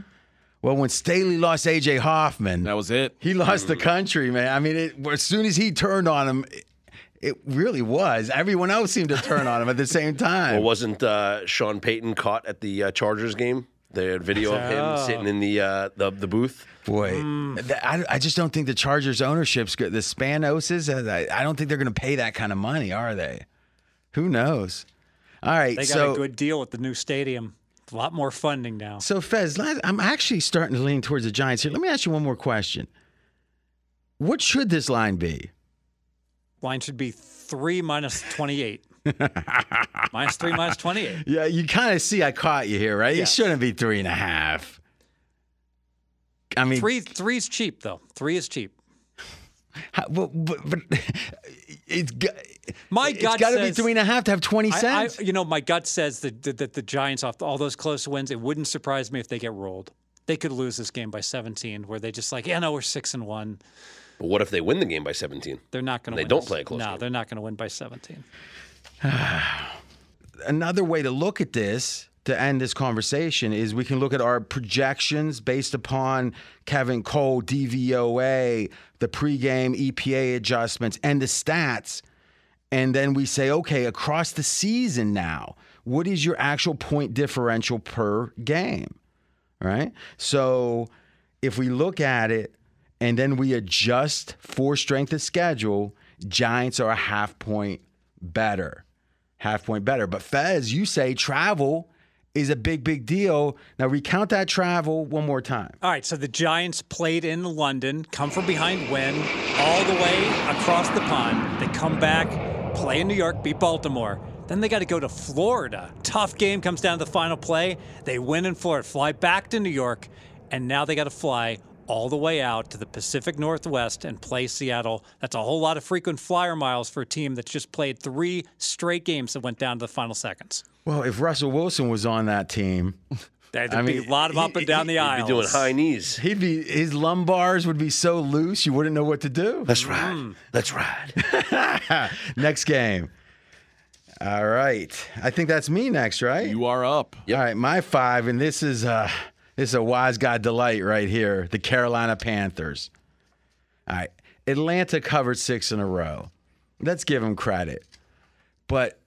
Well, when Staley lost AJ Hoffman, That was it. he lost the country, man. I mean, it, as soon as he turned on him, it, it really was. Everyone else seemed to turn on him at the same time. Well, wasn't uh, Sean Payton caught at the uh, Chargers game? The video of him Oh. sitting in the uh, the, the booth. Boy, Mm. th- I, I just don't think the Chargers ownership's good. The Spanoses, uh, I, I don't think they're going to pay that kind of money, are they? Who knows? All right, They got so a good deal with the new stadium. A lot more funding now. so Fez, last, I'm actually starting to lean towards the Giants here. Let me ask you one more question. What should this line be? Line should be three minus 28. (laughs) minus three, minus 28. Yeah, you kind of see I caught you here, right? Yes. It shouldn't be three and a half. I mean, Three, three's cheap, though. Three is cheap. how- but, but, (laughs) but it's got, My it's gut got to be three and a half to have 20 I, I, cents. you know, my gut says that, that, that the Giants, off all those close wins, it wouldn't surprise me if they get rolled. They could lose this game by 17, where they just like, yeah, no, we're six and one. But what if they win the game by 17? They're not going to. They win don't this- play a close No, game. they're not going to win by 17. (sighs) another way to look at this to end this conversation is we can look at our projections based upon Kevin Cole, DVOA, the pregame EPA adjustments, and the stats. And then we say, okay, across the season now, what is your actual point differential per game? Right? So if we look at it and then we adjust for strength of schedule, Giants are a half point better. Half point better. But Fez, you say travel is a big, big deal. Now recount that travel one more time. All right, so the Giants played in London, come from behind, win all the way across the pond. They come back, play in New York, beat Baltimore. Then they got to go to Florida. Tough game comes down to the final play. They win in Florida, fly back to New York, and now they got to fly all the way out to the Pacific Northwest and play Seattle. That's a whole lot of frequent flyer miles for a team that's just played three straight games that went down to the final seconds. Well, if Russell Wilson was on that team, (laughs) There'd I be mean, a lot of up and down the You'd aisles. be doing high knees. he'd be his lumbars would be so loose you wouldn't know what to do. Let's ride. Let's ride. next game. All right. I think that's me next, right? You are up. All right, my five, and this is uh this is a wise guy delight right here. The Carolina Panthers. All right. Atlanta covered six in a row. Let's give them credit. But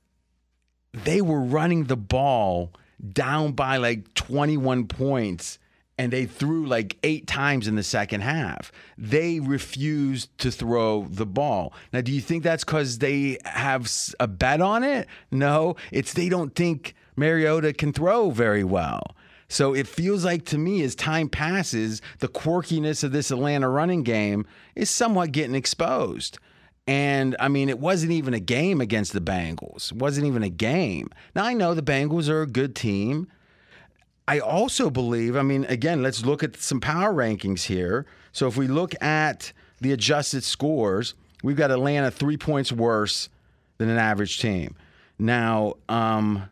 they were running the ball down by like 21 points and they threw like eight times in the second half. They refused to throw the ball. Now, do you think that's because they have a bet on it? No, it's they don't think Mariota can throw very well. So it feels like to me, as time passes, the quirkiness of this Atlanta running game is somewhat getting exposed. And I mean, it wasn't even a game against the Bengals. It wasn't even a game. Now, I know the Bengals are a good team. I also believe, I mean, again, let's look at some power rankings here. So if we look at the adjusted scores, we've got Atlanta three points worse than an average team. Now, um,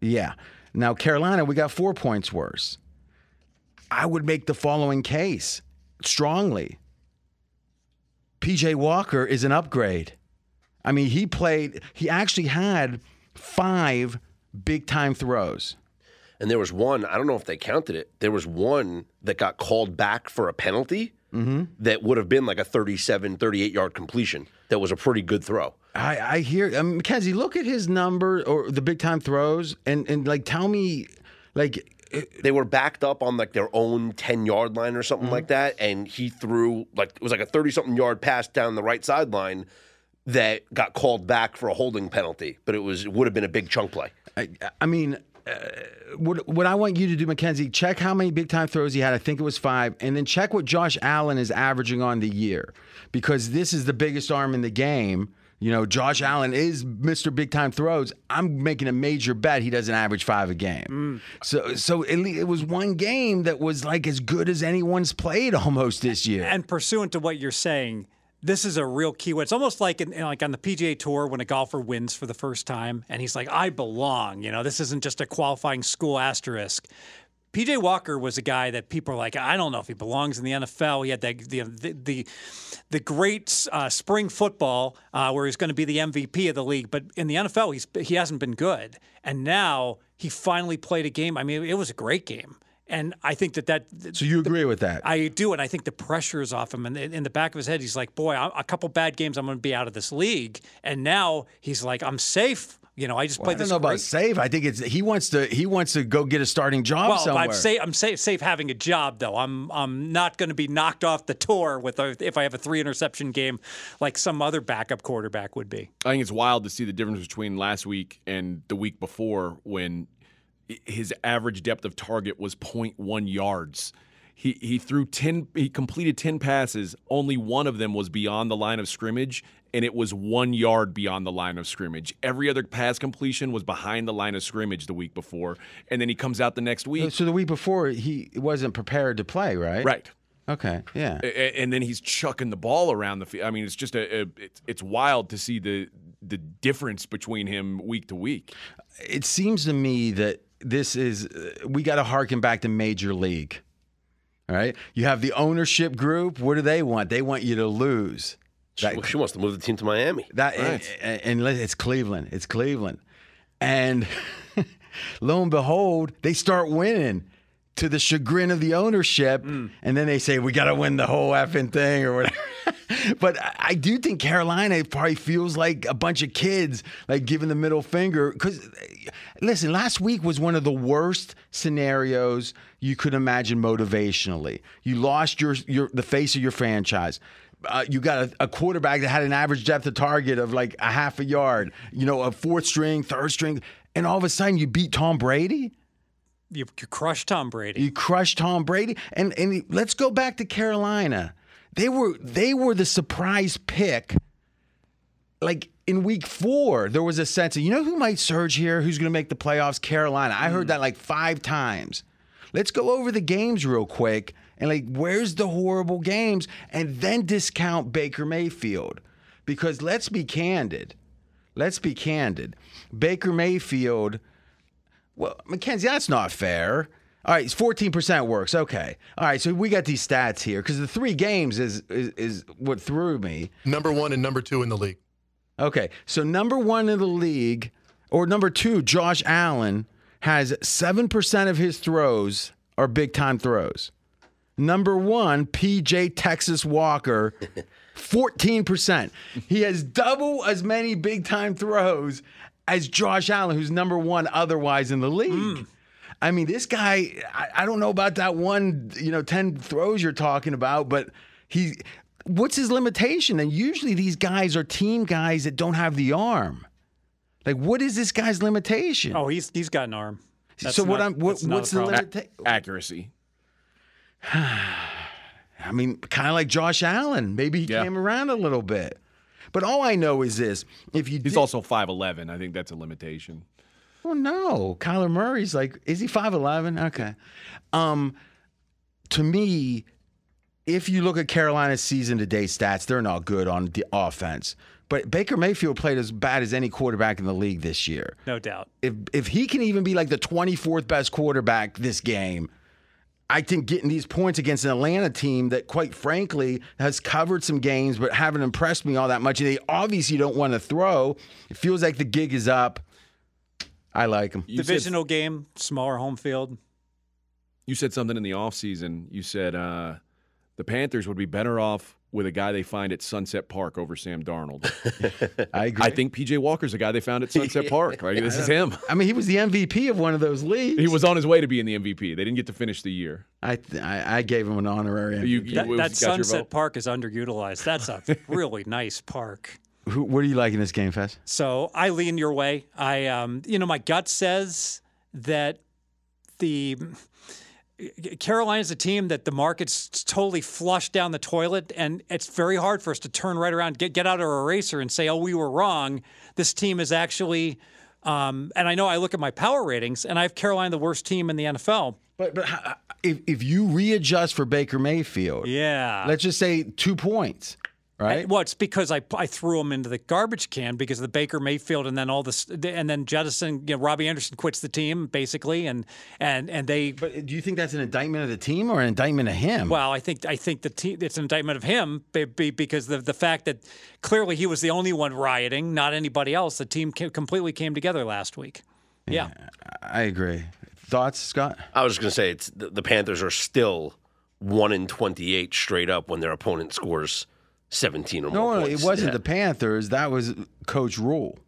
yeah. Now, Carolina, we got four points worse. I would make the following case strongly. PJ Walker is an upgrade. I mean, he played, he actually had five big time throws. And there was one, I don't know if they counted it, there was one that got called back for a penalty mm-hmm. that would have been like a 37, 38 yard completion. That was a pretty good throw. I, I hear um, Mackenzie. Look at his number or the big time throws, and and like tell me, like They were backed up on like their own 10 yard line or something like that. And he threw like, it was like a 30 something yard pass down the right sideline that got called back for a holding penalty. But it was, it would have been a big chunk play. I, I mean, uh, what what I want you to do, Mackenzie, check how many big time throws he had. I think it was five, and then check what Josh Allen is averaging on the year, because this is the biggest arm in the game. You know, Josh Allen is Mr. Big Time Throws. I'm making a major bet he doesn't average five a game. Mm. So, so it, it was one game that was like as good as anyone's played almost this year. And pursuant to what you're saying, this is a real key. It's almost like in, like on the PGA Tour when a golfer wins for the first time and he's like, "I belong." You know, this isn't just a qualifying school asterisk. PJ Walker was a guy that people are like, I don't know if he belongs in the NFL. He had the the the, the great uh, spring football uh, where he's going to be the MVP of the league, but in the NFL he's he hasn't been good. And now he finally played a game. I mean, it was a great game. And I think that that. So you agree with that? I do, and I think the pressure is off him. And in the back of his head, he's like, "Boy, a couple bad games, I'm going to be out of this league." And now he's like, "I'm safe. You know, I just Well, played I don't this." know about great- safe. I think it's he wants to he wants to go get a starting job well, somewhere. I'm safe. I'm safe, safe having a job, though. I'm I'm not going to be knocked off the tour with a, if I have a three interception game like some other backup quarterback would be. I think it's wild to see the difference between last week and the week before when his average depth of target was 0.1 yards. He he threw 10 he completed 10 passes, only one of them was beyond the line of scrimmage and it was 1 yard beyond the line of scrimmage. Every other pass completion was behind the line of scrimmage the week before and then he comes out the next week. so the week before he wasn't prepared to play, right? Right. Okay. Yeah. And then he's chucking the ball around the field. I mean, it's just a, a it's, it's wild to see the the difference between him week to week. it seems to me that this is uh, we got to harken back to major league all right? You have the ownership group. What do they want? They want you to lose. She, That- she wants to move the team to Miami. that Right. and, and let- it's cleveland. It's cleveland. And (laughs) lo and behold they start winning to the chagrin of the ownership and then they say we got to win the whole effing thing or whatever. (laughs) But I- I do think Carolina probably feels like a bunch of kids like giving the middle finger because listen last week was one of the worst scenarios you could imagine motivationally. You lost your your the face of your franchise. Uh, you got a, a quarterback that had an average depth of target of like a half a yard you know a fourth string third string and all of a sudden you beat Tom Brady You, you crushed Tom Brady. you crushed Tom Brady, and and let's go back to Carolina. They were they were the surprise pick. Like in week four, there was a sense of you know who might surge here, who's going to make the playoffs. Carolina. I heard mm. that like five times. Let's go over the games real quick and like where's the horrible games, and then discount Baker Mayfield, because let's be candid. Let's be candid. Baker Mayfield. Well, Mackenzie, that's not fair. All right, it's 14% works. Okay. All right, so we got these stats here because the three games is, is is what threw me. Number one and number two in the league. Okay, so number one in the league, or number two, Josh Allen has 7% of his throws are big time throws. Number one, PJ Texas Walker, (laughs) 14%. He has double as many big time throws as Josh Allen, who's number one otherwise in the league. Hmm. I mean, this guy, I, I don't know about that one, you know, 10 throws you're talking about, but he, what's his limitation? And usually these guys are team guys that don't have the arm. Like, what is this guy's limitation? oh, he's he's got an arm. That's so what I'm, what, that's not a what's the problem. limitation? Accuracy. (sighs) I mean, kind of like Josh Allen. Maybe he Yeah. came around a little bit. But all I know is this: if you He's did- also 5'11. I think that's a limitation. Well, no. Kyler Murray's like, is he 5'11? Okay. Um, to me, if you look at Carolina's season to date stats, they're not good on the offense. But Baker Mayfield played as bad as any quarterback in the league this year. No doubt. If if he can even be like the 24th best quarterback this game, I think getting these points against an Atlanta team that, quite frankly, has covered some games but haven't impressed me all that much. And they obviously don't want to throw. It feels like the gig is up. I like them. You said, Divisional game, smaller home field. you said something in the offseason. You said uh, the Panthers would be better off with a guy they find at Sunset Park over Sam Darnold. (laughs) I agree. I think PJ Walker's the guy they found at Sunset (laughs) Park. Right? This is him. I mean, he was the MVP of one of those leagues. He was on his way to being the MVP. They didn't get to finish the year. I, I I gave him an honorary. MVP. you- That, that Sunset? Park is underutilized. That's a (laughs) really nice park. Who, what do you like in this game, Fez? So I lean your way. I, um, you know, my gut says that the Carolina's a team that the market's totally flushed down the toilet, and it's very hard for us to turn right around, get get out our eraser, and say, "Oh, we were wrong." This team is actually, um, and I know I look at my power ratings, and I have Carolina the worst team in the NFL. But but if if you readjust for Baker Mayfield, Yeah, let's just say two points. Right? Well, it's because I, I threw him into the garbage can because of the Baker Mayfield and then all this and then jettison. You know, Robbie Anderson quits the team basically, and and and they. But uh, do you think that's an indictment of the team or an indictment of him? Well, I think I think the team it's an indictment of him be- be- because the the fact that clearly he was the only one rioting, not anybody else. The team ca- completely came together last week. Yeah. I agree. Thoughts, Scott? I was just going to say it's the, the Panthers are still one in twenty-eight straight up when their opponent scores seventeen or No, more no, points. it (laughs) wasn't Yeah. the Panthers. That was Coach Rhule.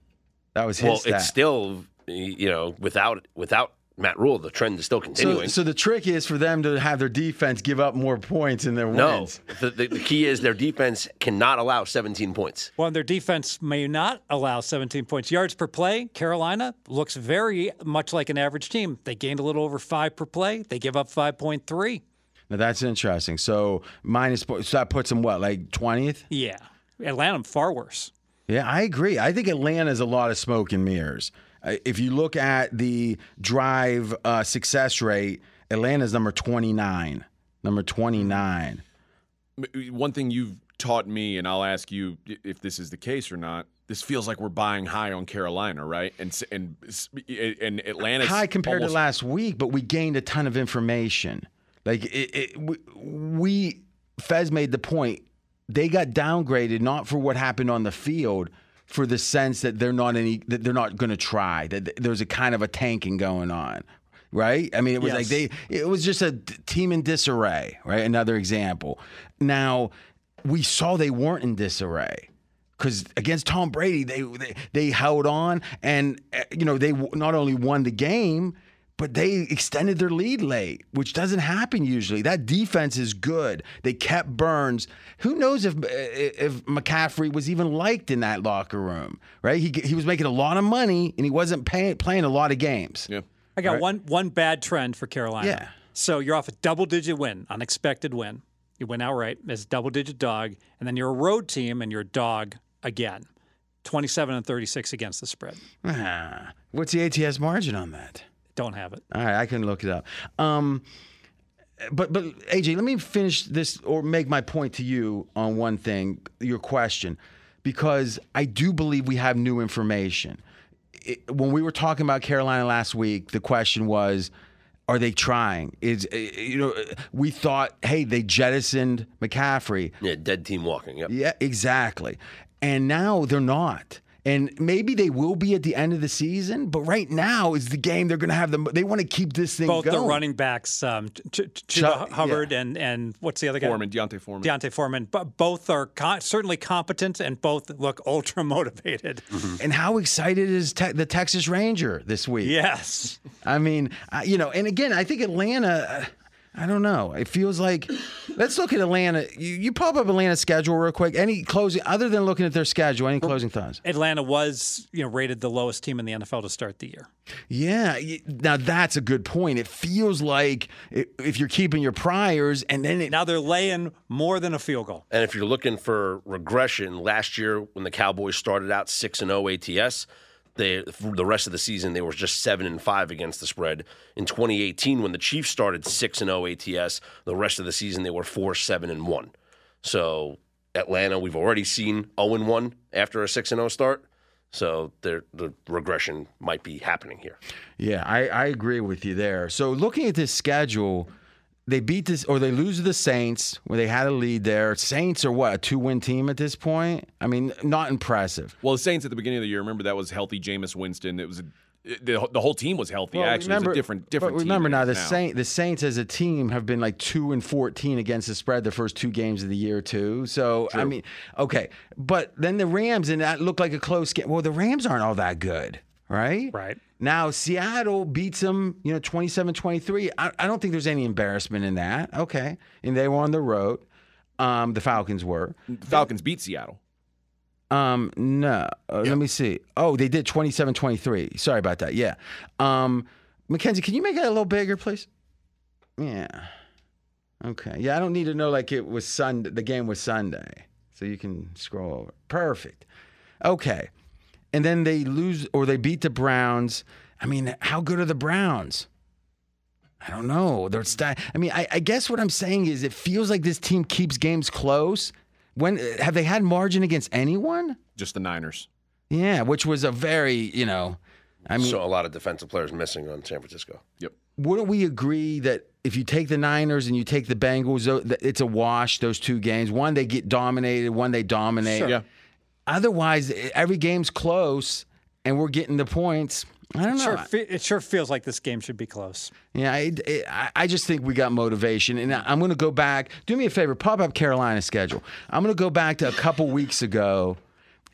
That was his Well, stat. it's still you know without without Matt Rhule, the trend is still continuing. so the trick is for them to have their defense give up more points in their no, wins. the, the, the key is their defense cannot allow seventeen points. Well, their defense may not allow 17 points. Yards per play, Carolina looks very much like an average team. They gained a little over five per play. They give up 5.3. Now that's interesting. So minus so that puts them what, like twentieth? Yeah. Atlanta, far worse. Yeah, I agree. I think Atlanta is a lot of smoke and mirrors. Uh, If you look at the drive uh, success rate, Atlanta's number 29. Number 29. One thing you've taught me, and I'll ask you if this is the case or not. This feels like we're buying high on Carolina, right? And and and Atlanta High compared almost- to last week, but we gained a ton of information. Like it, it, we, we, Fez made the point. They got downgraded not for what happened on the field, for the sense that they're not any that they're not going to try. That there's a kind of a tanking going on, right? I mean, it was like they it was just a team in disarray, right? Another example. Now we saw they weren't in disarray because against Tom Brady, they, they they held on, and uh, you know they not only won the game, but they extended their lead late, which doesn't happen usually. That defense is good. They kept Burns. Who knows if if McCaffrey was even liked in that locker room, right? He he was making a lot of money, and he wasn't pay, playing a lot of games. Yeah. I got one one bad trend for Carolina. Yeah. So you're off a double digit win, unexpected win. You win outright as a double digit dog, and then you're a road team and you're a dog again. 27 and 36 against the spread. Ah, what's the ATS margin on that? Don't have it. All right, I can look it up. Um, but but AJ, let me finish this or make my point to you on one thing, your question, because I do believe we have new information. It, when we were talking about Carolina last week, the question was, are they trying? Is uh, you know we thought, hey, they jettisoned McCaffrey. Yeah, dead team walking. Yep. Yeah, exactly. And now they're not. And maybe they will be at the end of the season, but right now is the game they're going to have them. They want to keep this thing Both going. the running backs, um, Ch- Ch- Chuck- Chuba Hubbard and and what's the other guy? Foreman, D'Onta Foreman. D'Onta Foreman. But both are co- certainly competent and both look ultra (laughs) motivated. And how excited is te- the Texas Ranger this week? Yes. I mean, uh, you know, and again, I think Atlanta. uh, I don't know. It feels like. Let's look at Atlanta. You, you pop up Atlanta's schedule real quick. Any closing, other than looking at their schedule, any closing thoughts? Atlanta was, you know, rated the lowest team in the NFL to start the year. Yeah. Now that's a good point. It feels like if you're keeping your priors, and then it, Now they're laying more than a field goal. And if you're looking for regression, last year when the Cowboys started out six and oh zero ATS, they for the rest of the season they were just seven and five against the spread. In 2018, when the Chiefs started six and oh zero ATS, the rest of the season they were four seven and one. So Atlanta, we've already seen zero and one after a six and zero start. So the regression might be happening here. Yeah, I, I agree with you there. So looking at this schedule, they beat this or they lose to the Saints where they had a lead there. Saints are what, a two win team at this point? I mean, not impressive. Well, the Saints at the beginning of the year, remember that was healthy Jameis Winston. It was a, the, the whole team was healthy. Actually, it was a different different. Remember now, the is Saint the Saints as a team have been like two and fourteen against the spread the first two games of the year too. So I mean, okay, but then the Rams and that looked like a close game. Well, the Rams aren't all that good, right? Right. Now Seattle beats them, you know, 27-23. I, I don't think there's any embarrassment in that. Okay, and they were on the road. Um, the Falcons were. The Falcons beat Seattle. Um, no. Uh, Let me see. Oh, they did 27 23. Sorry about that. Yeah. Um, Mackenzie, can you make it a little bigger, please? Yeah. Okay. Yeah, I don't need to know like it was Sunday. The game was Sunday. So you can scroll over. Perfect. Okay. And then they lose or they beat the Browns. I mean, how good are the Browns? I don't know. They're sti- I mean, I, I guess what I'm saying is it feels like this team keeps games close, When have they had margin against anyone? Just the Niners. Yeah, which was a very, you know, I mean, so a lot of defensive players missing on San Francisco. Yep. wouldn't we agree that if you take the Niners and you take the Bengals, it's a wash, those two games? One, they get dominated, one, they dominate. Yeah. Otherwise, every game's close and we're getting the points. I don't know. Sure, fe- it sure feels like this game should be close. Yeah, I, I- I just think we got motivation. And I'm going to go back. Do me a favor, pop up Carolina's schedule. I'm going to go back to a couple weeks ago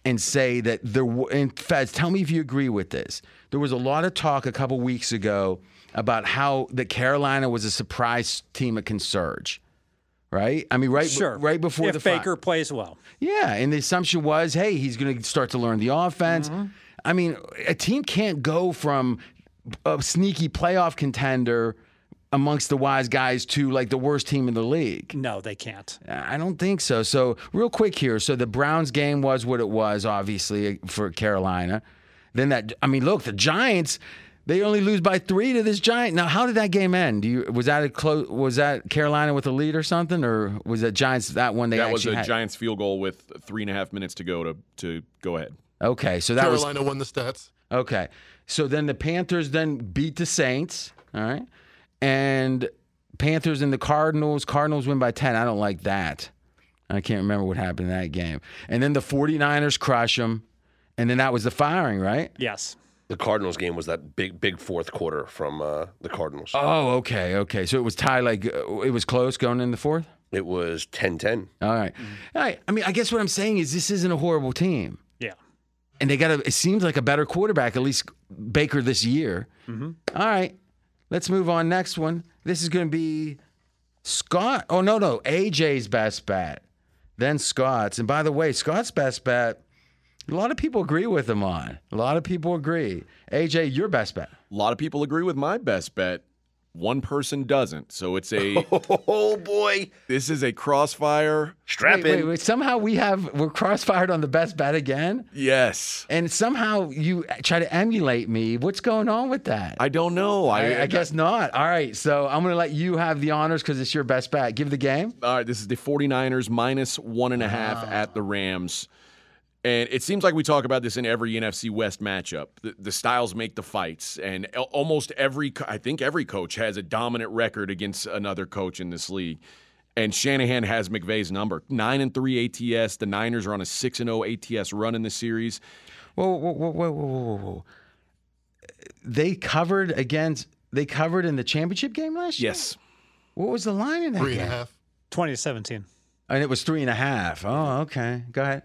and say that there were, in fact, tell me if you agree with this. There was a lot of talk a couple weeks ago about how that Carolina was a surprise team that can surge. Right? I mean, right, Sure. right before if the fi- Baker plays well. yeah, and the assumption was, hey, he's going to start to learn the offense. Mm-hmm. I mean, a team can't go from a sneaky playoff contender amongst the wise guys to like the worst team in the league. No, they can't. I don't think so. So, real quick here. So, the Browns game was what it was, obviously, for Carolina. Then that, I mean, look, the Giants, they only lose by three to this Giant. Now, how did that game end? Do you, was that a close? Was that Carolina with a lead or something, or was that Giants that one they that was a had? Giants field goal with three and a half minutes to go to to go ahead. Okay, so that was Carolina won the stats. Okay. So then the Panthers then beat the Saints. All right. And Panthers and the Cardinals. Cardinals win by 10. I don't like that. I can't remember what happened in that game. And then the 49ers crush them. And then that was the firing, right? Yes. The Cardinals game was that big, big fourth quarter from uh, the Cardinals. Oh, okay. Okay. So it was tied like uh, it was close going in the fourth? It was 10-10. All right. All right. I mean, I guess what I'm saying is this isn't a horrible team. Yeah. and they got a. It seems like a better quarterback, at least Baker this year. All right, let's move on. Next one. This is going to be Scott. Oh no, no, AJ's best bet, then Scott's. And by the way, Scott's best bet. A lot of people agree with him on. A lot of people agree. AJ, your best bet. A lot of people agree with my best bet. One person doesn't. So it's a (laughs) Oh, boy. this is a crossfire. Strap Wait, in. wait, wait. Somehow we have we're crossfired on the best bet again, Yes. and somehow you try to emulate me. What's going on with that? I don't know. I, I guess not. All right. So I'm going to let you have the honors because it's your best bet. Give the game. All right, this is the 49ers minus one and a half ah. at the Rams. And it seems like we talk about this in every NFC West matchup. The, the styles make the fights, and almost every I think every coach has a dominant record against another coach in this league. And Shanahan has McVay's number, nine and three ATS. The Niners are on a six and oh zero ATS run in the series. Whoa, whoa, whoa, whoa, whoa, whoa, whoa. They covered against. They covered in the championship game last year. Yes, What was the line in that Three and game? a half. 20 to 17. And it was three and a half. Oh, okay. Go ahead.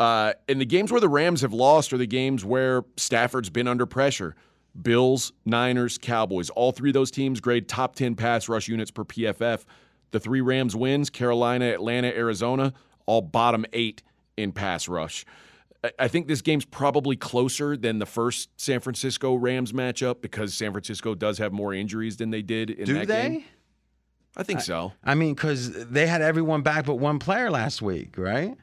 Uh, and the games where the Rams have lost are the games where Stafford's been under pressure. Bills, Niners, Cowboys. All three of those teams grade top 10 pass rush units per PFF. The three Rams wins Carolina, Atlanta, Arizona, all bottom eight in pass rush. I- I think this game's probably closer than the first San Francisco Rams matchup because San Francisco does have more injuries than they did in the Do that they? game. I think so. I mean, because they had everyone back but one player last week, right?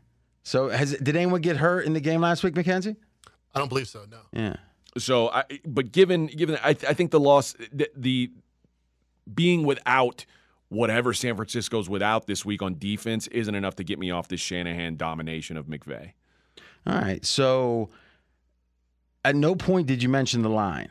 So has did anyone get hurt in the game last week, Mackenzie? I don't believe so. No. Yeah. So, I, but given given, I, I think the loss, the, the being without whatever San Francisco's without this week on defense isn't enough to get me off this Shanahan domination of McVay. All right. So at no point did you mention the line.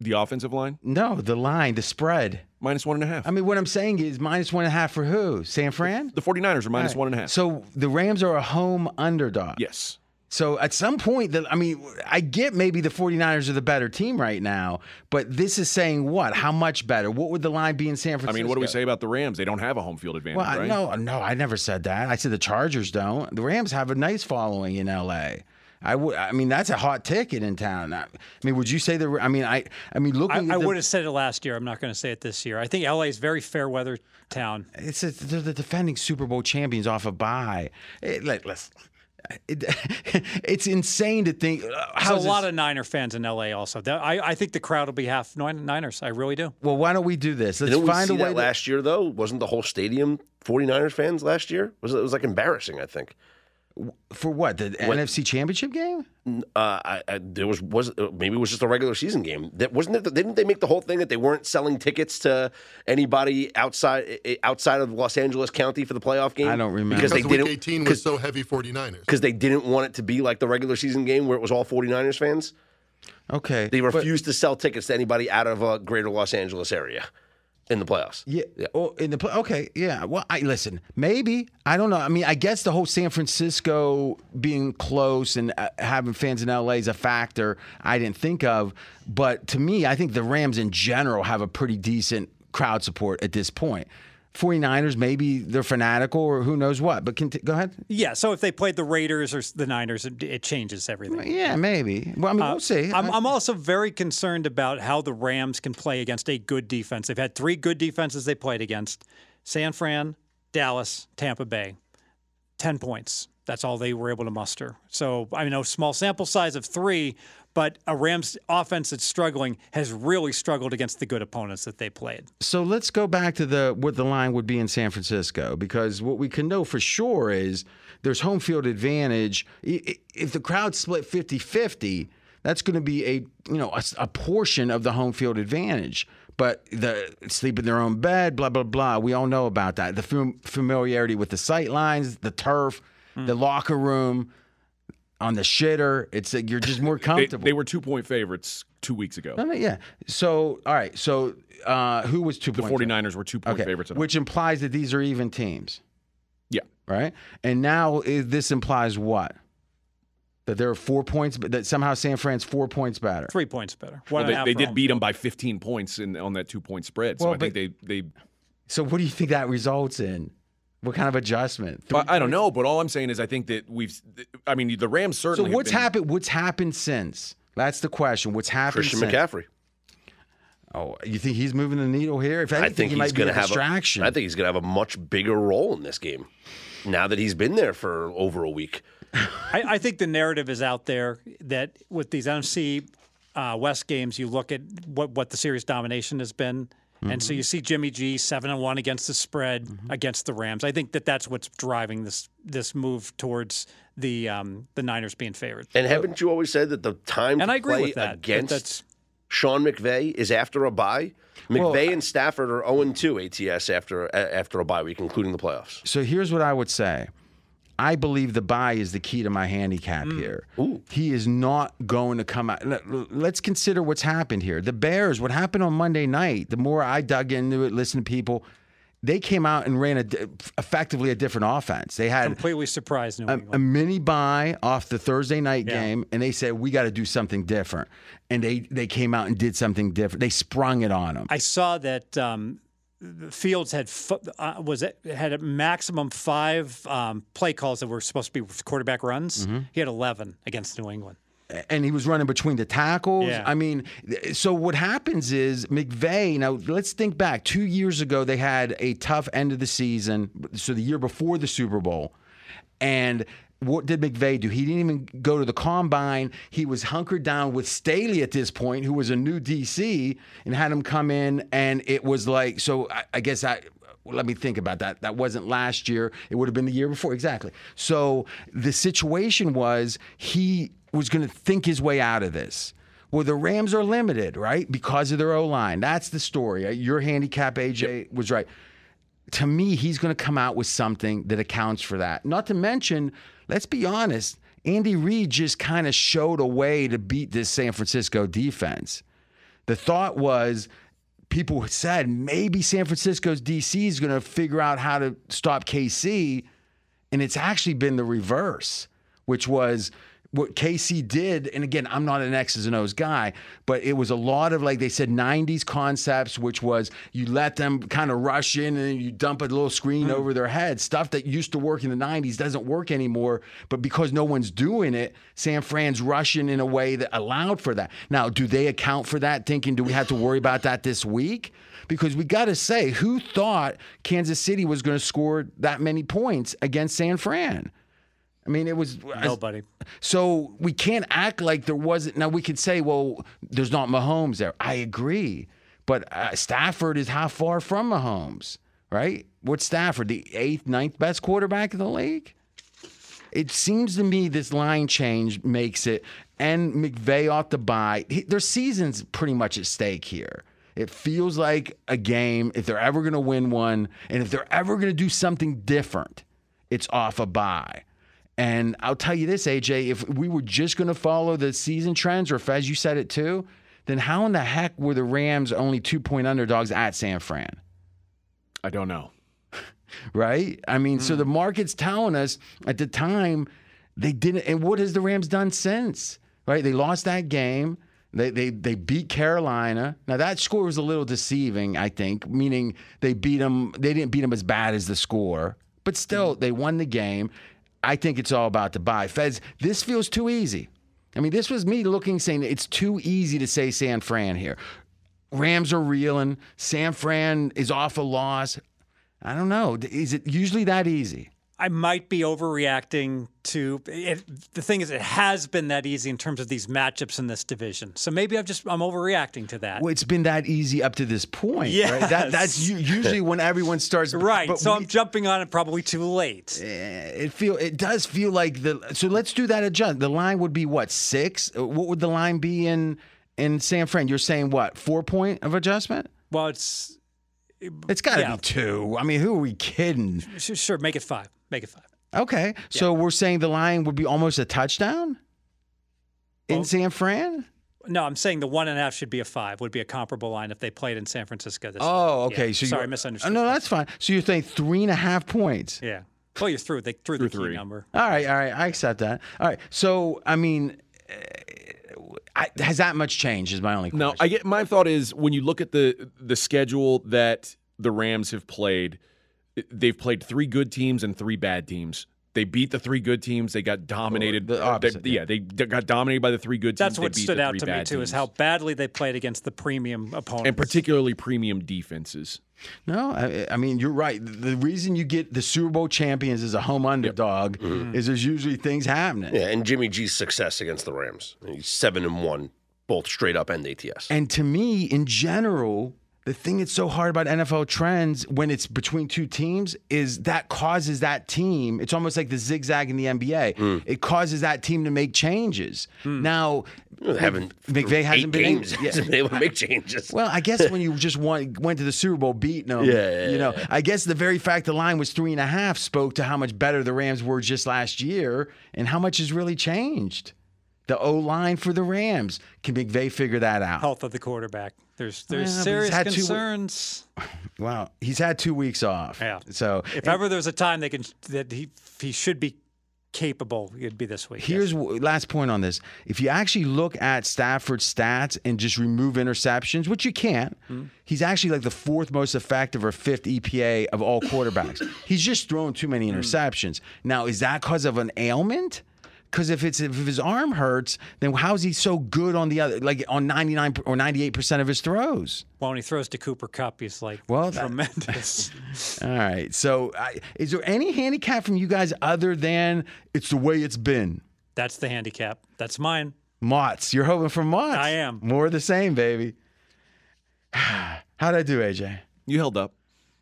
The offensive line No, the line, the spread. minus one and a half. I mean, what I'm saying is minus one and a half for who? San Fran? the 49ers are minus Right. one and a half. So the Rams are a home underdog. yes. So at some point, the, I mean, I get maybe the 49ers are the better team right now, but this is saying what? How much better? What would the line be in San Francisco? I mean, what do we say about the Rams? They don't have a home field advantage, Well, I- right? no, no, I never said that. I said the Chargers don't. The Rams have a nice following in LA. I would. I mean, that's a hot ticket in town. I, I mean, would you say the? I mean, I. I mean, looking. I at the, would have said it last year. I'm not going to say it this year. I think LA is very fair weather town. It's a, they're the defending Super Bowl champions off a bye. It, like, let's. It, (laughs) it's insane to think. Uh, There's how's a lot this- of Niner fans in LA also. I, I think the crowd will be half Nin- Niners. I really do. Well, why don't we do this? Let's Didn't we see a way. that to- last year, though? Wasn't the whole stadium 49ers fans last year? Was It was like embarrassing, I think. For what? The NFC Championship game? Uh, I, I, there was was uh, maybe it was just a regular season game. That wasn't it. Didn't they make the whole thing that they weren't selling tickets to anybody outside outside of Los Angeles County for the playoff game? I don't remember. because they Because week didn't 18 was so heavy 49ers. because they didn't want it to be like the regular season game where it was all 49ers fans. Okay. They but- refused to sell tickets to anybody out of a greater Los Angeles area in the playoffs. Yeah. Oh, in the play. Okay. Yeah. Well, I listen. Maybe I don't know. I mean, I guess the whole San Francisco being close and uh, having fans in LA is a factor I didn't think of. But to me, I think the Rams in general have a pretty decent crowd support at this point. 49ers, maybe they're fanatical or who knows what. But conti- go ahead. Yeah, so if they played the Raiders or the Niners, it, it changes everything. Yeah, maybe. Well, I mean, we'll see. Uh, I'm, I'm also very concerned about how the Rams can play against a good defense. They've had three good defenses they played against San Fran, Dallas, Tampa Bay. 10 points. That's all they were able to muster. So, I know small sample size of three, but a Rams offense that's struggling has really struggled against the good opponents that they played. So let's go back to the what the line would be in San Francisco because what we can know for sure is there's home field advantage. If the crowd split 50-50, that's going to be a you know a, a portion of the home field advantage. But the sleep in their own bed, blah blah blah. We all know about that. The fam- familiarity with the sight lines, the turf, hmm. the locker room, on the shitter. It's like you're just more (laughs) comfortable. they were two point favorites two weeks ago. No, no, yeah. So all right. So uh, who was two The point 49ers were two point Okay, favorites. At home. which implies that these are even teams, yeah. right? And now i- this implies what? That there are four points, but that somehow San Fran's four points better. Three points better. Well, One and they, they did home beat them by 15 points in, on that two point spread. So Well, I think they they. So what do you think that results in? What kind of adjustment? Three I, I don't know, but all I'm saying is I think that we've. I mean, the Rams So certainly. have what's been- happened? What's happened since? That's the question. What's happened? Christian since? McCaffrey. Oh, you think he's moving the needle here? If I anything, think he he's might be going a to have distraction. A, I think he's going to have a much bigger role in this game now that he's been there for over a week. (laughs) I, I think the narrative is out there that with these NFC uh, West games, you look at what, what the series domination has been. And so you see Jimmy G seven and one against the spread against the Rams. I think that that's what's driving this this move towards the um, the Niners being favored. And haven't you always said that the time And to I agree play with that. that against that's Sean McVay is after a bye? McVay and Stafford are 0 2 ATS after a- after a bye week, including the playoffs. So here's what I would say. I believe the bye is the key to my handicap Mm. here. He is not going to come out. let- Let's consider what's happened here. The Bears, what happened on Monday night, the more I dug into it, listened to people, they came out and ran a, effectively a different offense. They had completely surprised New a, a mini bye off the Thursday night Yeah. game, and they said we got to do something different. And they they came out and did something different. They sprung it on them. I saw that um, Fields had uh, was it had a maximum five um, play calls that were supposed to be quarterback runs. Mm-hmm. He had eleven against New England. and he was running between the tackles. Yeah. I mean, so what happens is McVay. Now let's think back. Two years ago, they had a tough end of the season. So the year before the Super Bowl, and what did McVay do? He didn't even go to the combine. He was hunkered down with Staley at this point, who was a new DC, and had him come in. And it was like, so I, I guess I. well, let me think about that. That wasn't last year. It would have been the year before. Exactly. So the situation was he was going to think his way out of this. Well, the Rams are limited, right? Because of their O line. That's the story. Your handicap, AJ, was right. To me, he's going to come out with something that accounts for that. Not to mention, let's be honest, Andy Reid just kind of showed a way to beat this San Francisco defense. The thought was people said maybe San Francisco's DC is going to figure out how to stop KC. And it's actually been the reverse, which was what KC did. And again, I'm not an X's and O's guy, but it was a lot of like they said 90s concepts, which was you let them kind of rush in and you dump a little screen mm-hmm. over their head. Stuff that used to work in the 90s doesn't work anymore. But because no one's doing it, San Fran's rushing in a way that allowed for that. Now, do they account for that, thinking, do we have to worry about that this week? Because we got to say, who thought Kansas City was going to score that many points against San Fran? I mean, it was Nobody. So we can't act like there wasn't. Now we could say, well, there's not Mahomes there. I agree, but uh, Stafford is how far from Mahomes, right? What's Stafford? The eighth, ninth best quarterback in the league. It seems to me this line change makes it, and McVay ought to buy. Their season's pretty much at stake here. It feels like a game. If they're ever going to win one, and if they're ever going to do something different, it's off a bye. And I'll tell you this, AJ, if we were just going to follow the season trends, or if as you said it too, then how in the heck were the Rams only two point underdogs at San Fran? I don't know. (laughs) right? I mean, so the mm. market's telling us at the time they didn't. And what has the Rams done since? Right? They lost that game. They they they beat Carolina. Now that score was a little deceiving, I think, meaning they beat them. They didn't beat them as bad as the score, but still mm-hmm. they won the game. I think it's all about the bye. Fez, this feels too easy. I mean, this was me looking, saying it's too easy to say San Fran here. Rams are reeling. San Fran is off a loss. I don't know. Is it usually that easy? I might be overreacting to it. The thing is, it has been that easy in terms of these matchups in this division. So maybe I'm just I'm overreacting to that. Well, it's been that easy up to this point. Right? That, that's usually when everyone starts. Right. but So we- I'm jumping on it probably too late. it feel it does feel like the. So let's do that adjust. The line would be what six? Uh, What would the line be in in San Fran? You're saying what four point of adjustment? Well, it's It's got to Yeah. be two. I mean, who are we kidding? sure, sure make it five. Make it five. Okay, so we're saying the line would be almost a touchdown in Well- San Fran. No, I'm saying the one and a half should be a five. Would be a comparable line if they played in San Francisco this. Oh, week. okay. Yeah. So sorry, I misunderstood. No, that's fine. So you're saying three and a half points. Yeah. Well, you're through. They threw the key three. number. All right, all right. I accept that. All right. So I mean, uh, I, has that much changed? Is my only question. No, I get my thought is when you look at the the schedule that the Rams have played, they've played three good teams and three bad teams. They beat the three good teams. They got dominated. the uh, they- yeah. yeah, they got dominated by the three good teams. That's what stood out to me bad too, is how badly they played against the premium opponents. and particularly premium defenses. No, I, I mean you're right. The reason you get the Super Bowl champions as a home underdog Mm-hmm. is there's usually things happening. Yeah, and Jimmy G's success against the Rams. He's seven and one, both straight up and ATS. And to me, in general, the thing that's so hard about NFL trends when it's between two teams is that causes that team. It's almost like the zigzag in the NBA. Hmm. It causes that team to make changes. Now, They haven't McVay eight hasn't been games. able- yeah. hasn't been able to make changes. Well, I guess when you just won, went to the Super Bowl beating them, Yeah, yeah, you know, yeah. I guess the very fact the line was three and a half spoke to how much better the Rams were just last year and how much has really changed. The O line for the Rams. Can McVay figure that out? health of the quarterback. There's there's Yeah, serious had two- concerns. (laughs) Wow, he's had two weeks off. Yeah. So If ever there's a time they can that he he should be capable, it'd be this week. yes. Here's w last point on this. If you actually look at Stafford's stats and just remove interceptions, which you can't, Hmm. he's actually like the fourth most effective or fifth EPA of all quarterbacks. (laughs) he's just thrown too many Hmm. interceptions. Now, is that because of an ailment? Because if it's if his arm hurts, then how's he so good on the other like on 99 or 98 percent of his throws? Well, when he throws to Cooper Kupp, he's like Well, that- tremendous. (laughs) All right. So, I, is there any handicap from you guys other than it's the way it's been? That's the handicap. That's mine. Mott's. You're hoping for Mott's. I am. More of the same, baby. (sighs) How'd I do, AJ? You held up.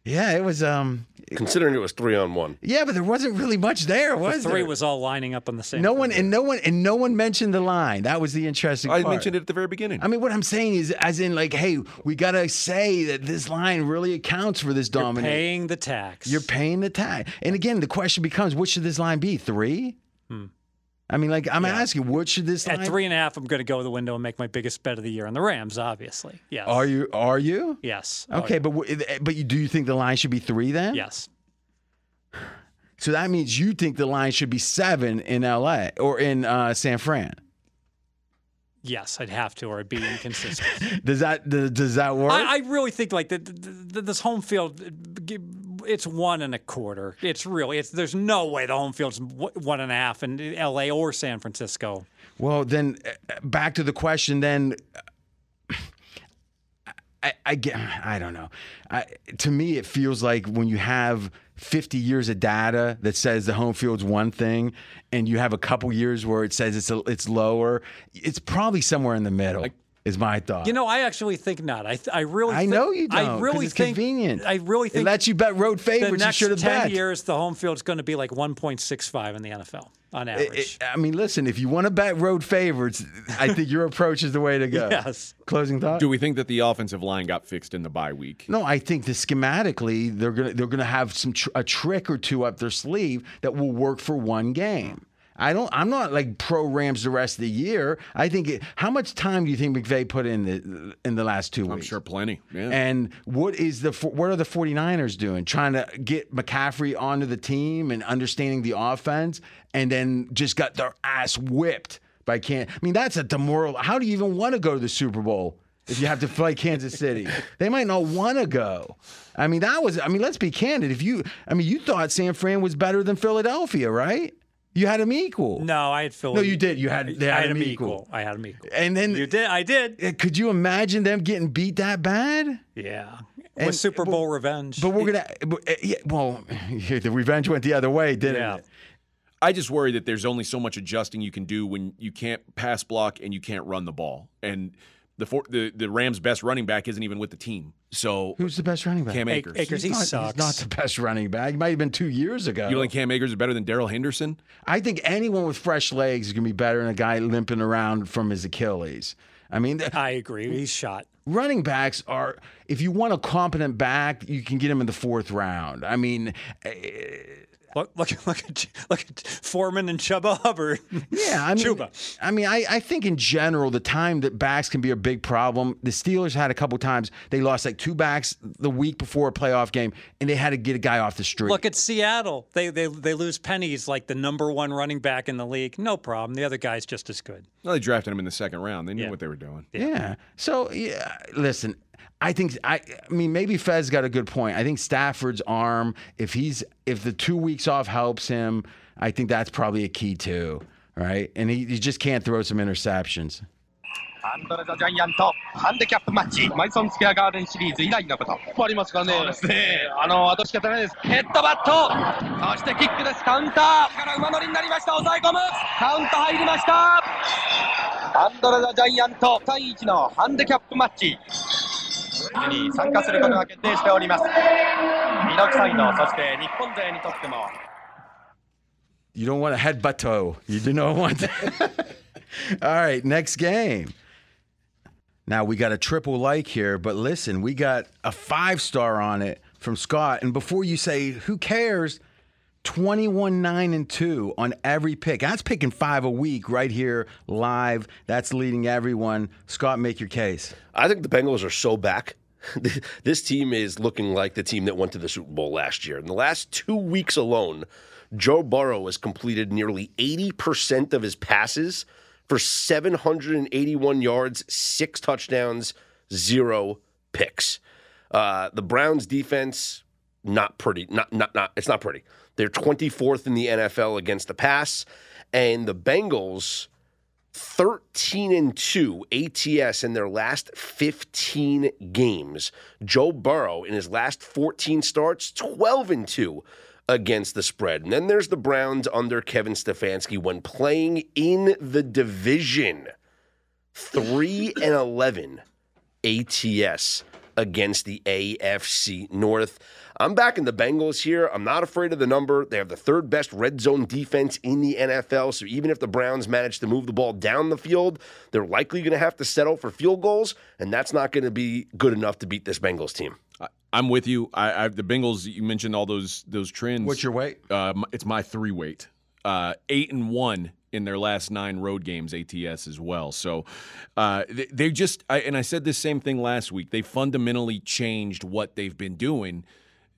Yeah, it was. Um. Considering it was three on one. Yeah, but there wasn't really much there, was the Three there? was all lining up on the same. no one and no one and no one mentioned the line. That was the interesting. I part. mentioned it at the very beginning. I mean, what I'm saying is, as in, like, hey, we gotta say that this line really accounts for this You're paying the tax. You're paying the tax, And again, the question becomes, what should this line be? Three? I mean, like, I'm asking, what should this line? At three and a half, I'm going to go to the window and make my biggest bet of the year on the Rams. Obviously, yes. Are you? Are you? Yes. Oh, Okay, but w- but you, do you think the line should be three then? yes. So that means you think the line should be seven in L.A. or in uh, San Fran. Yes, I'd have to, or I'd be inconsistent. (laughs) Does that does, does that work? I, I really think like the, the, the, this home field, it's one and a quarter. It's really, it's there's no way the home field's one and a half in L.A. or San Francisco. well, then uh, back to the question. Then I, I get. I don't know. I, to me, it feels like when you have 50 years of data that says the home field's one thing, and you have a couple years where it says it's a, it's lower. It's probably somewhere in the middle. Is my thought. You know, I actually think not. I th- I really I thi- know you don't. I 'cause really it's think convenient. I really it think lets you bet road favorites. You next should have ten bet. years the home field is going to be like 1.65 in the NFL on It- average. it- I mean, listen, if you want to bet road favorites, I think your approach is the way to go. (laughs) Yes. Closing thought. Do we think that the offensive line got fixed in the bye week? No, I think that schematically they're gonna they're gonna have some tr- a trick or two up their sleeve that will work for one game. I don't. I'm not like pro Rams the rest of the year. I think. It, how much time do you think McVay put in the in the last two I'm weeks? sure plenty. Yeah. And what is the what are the 49ers doing? Trying to get McCaffrey onto the team and understanding the offense, and then just got their ass whipped by Can. I mean, that's a demoral. How do you even want to go to the Super Bowl if you have to play Kansas City? (laughs) They might not want to go. I mean, that was. I mean, let's be candid. If you, I mean, you thought San Fran was better than Philadelphia, right? You had them equal. no, I had Philly. No, you did. You had. They I had, had them them equal. equal. I had them equal. And then You did. I did. Could you imagine them getting beat that bad? Yeah. And- With Super but- Bowl revenge. But we're gonna. but, uh, yeah, well, (laughs) the revenge went the other way, didn't Yeah. it? I just worry that there's only so much adjusting you can do when you can't pass block and you can't run the ball. And the for, the the Rams' best running back isn't even with the team. So Who's the best running back? Cam A- Akers. Akers, he not, sucks. He's not the best running back. He might have been two years ago. You don't think Cam Akers is better than Darrell Henderson? I think anyone with fresh legs is gonna be better than a guy limping around from his Achilles. I mean, I agree. He's shot. running backs are. If you want a competent back, you can get him in the fourth round. I mean, eh, Look, look, (laughs) look at look at Foreman and Chuba Hubbard. Yeah, I (laughs) mean, Chuba. I mean, I, I think in general the time that backs can be a big problem. The Steelers had a couple times they lost like two backs the week before a playoff game, and they had to get a guy off the street. Look at Seattle. They they they lose Penny's like the number one running back in the league. No problem. The other guy's just as good. Well, they drafted him in the second round. They knew Yeah. what they were doing. yeah. So yeah, listen. I think I, I mean maybe Fez got a good point. I think Stafford's arm, if he's if the two weeks off helps him, I think that's probably a key too, right? And he, he just can't throw some interceptions. アンドレ・ザ・ジャイアント、ハンデキャップマッチ、マイソン・スケアガーデンシリーズ以来のこと。ありますかね。そうですね。あの、後仕方ないです。ヘッドバットそしてキックです。カウンターから馬乗りになりました。抑え込むカウント入りましたアンドレ・ザ・ジャイアント、対1のハンデキャップマッチ に参加することが決定しております。ミドルサイド、そして日本勢にとっても You don't want a headbutt toe. You do not want that. (laughs) All right, next game. Now we got a triple like here, but listen, we got a five star on it from Scott. And before you say who cares, 21 9 and 2 on every pick. That's picking five a week right here live. That's leading everyone. Scott, make your case. I think the Bengals are so back. (laughs) this team is looking like the team that went to the Super Bowl last year. In the last two weeks alone, Joe Burrow has completed nearly 80% of his passes for 781 yards, six touchdowns, zero picks. Uh, the Browns defense, not pretty. Not, not, not, it's not pretty. They're 24th in the NFL against the pass. And the Bengals, 13 and 2 ATS in their last 15 games. Joe Burrow in his last 14 starts 12 and 2 against the spread. And then there's the Browns under Kevin Stefanski when playing in the division. 3 and 11 ATS against the AFC North. I'm backing the Bengals here. I'm not afraid of the number. They have the third best red zone defense in the NFL. So even if the Browns manage to move the ball down the field, they're likely going to have to settle for field goals, and that's not going to be good enough to beat this Bengals team. I, I'm with you. I, I the Bengals. You mentioned all those those trends. What's your weight? Uh, it's my three weight. Uh, eight and one in their last nine road games, ATS as well. So uh, they, they just, I, and I said this same thing last week. They fundamentally changed what they've been doing.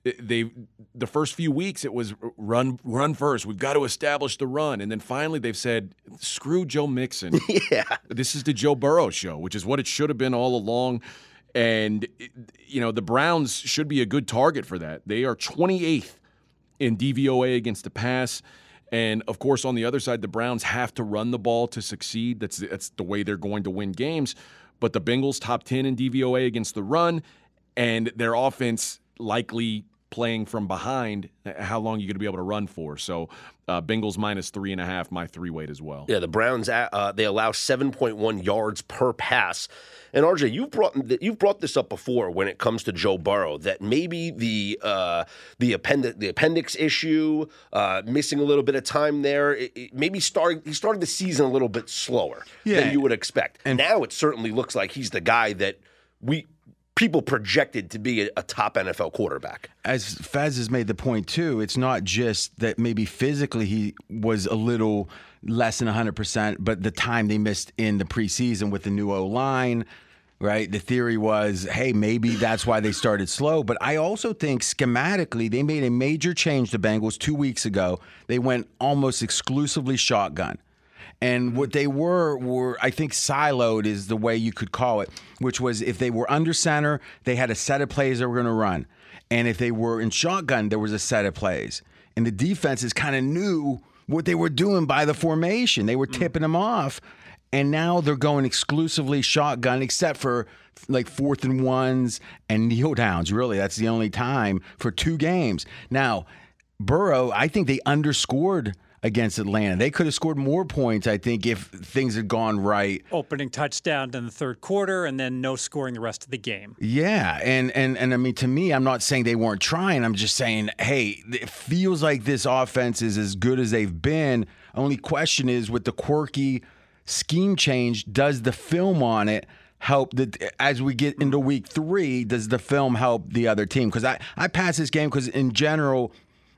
They, the first few weeks, it was run, run first. We've got to establish the run, and then finally they've said, "Screw Joe Mixon." (laughs) Yeah. this is the Joe Burrow show, which is what it should have been all along. And, you know, the Browns should be a good target for that. They are 28th in DVOA against the pass. And of course, on the other side, the Browns have to run the ball to succeed. That's, that's the way they're going to win games. But the Bengals top 10 in DVOA against the run, and their offense likely playing from behind, how long are you going to be able to run for? So, uh, Bengals minus three and a half, my three weight as well. Yeah, the Browns uh, they allow 7.1 yards per pass. And RJ, you've brought you've brought this up before when it comes to Joe Burrow that maybe the uh, the appendix the appendix issue, uh, missing a little bit of time there, it, it maybe starting he started the season a little bit slower Yeah. than you would expect. And now it certainly looks like he's the guy that we people projected to be a, top NFL quarterback. as Fez has made the point too, it's not just that maybe physically he was a little less than 100%, but the time they missed in the preseason with the new O line, right? The theory was, hey, maybe that's why they started slow. But I also think schematically, they made a major change to Bengals two weeks ago. They went almost exclusively shotgun. And what mm-hmm. they were were, I think, siloed is the way you could call it, which was if they were under center, they had a set of plays they were going to run. And if they were in shotgun, there was a set of plays. And the defenses kind of knew what they were doing by the formation. They were mm. tipping them off. And now they're going exclusively shotgun, except for like fourth and ones and kneel downs. Really, that's the only time for two games. Now, Burrow, I think they underscored against Atlanta. They could have scored more points, I think, if things had gone right. Opening touchdown in the third quarter, and then no scoring the rest of the game. Yeah, and and and I mean to me, I'm not saying they weren't trying. I'm just saying, hey, it feels like this offense is as good as they've been. Only question is with the quirky scheme change, does the film on it help the as we get into week three, does the film help the other team? Because I, I pass this game because in general,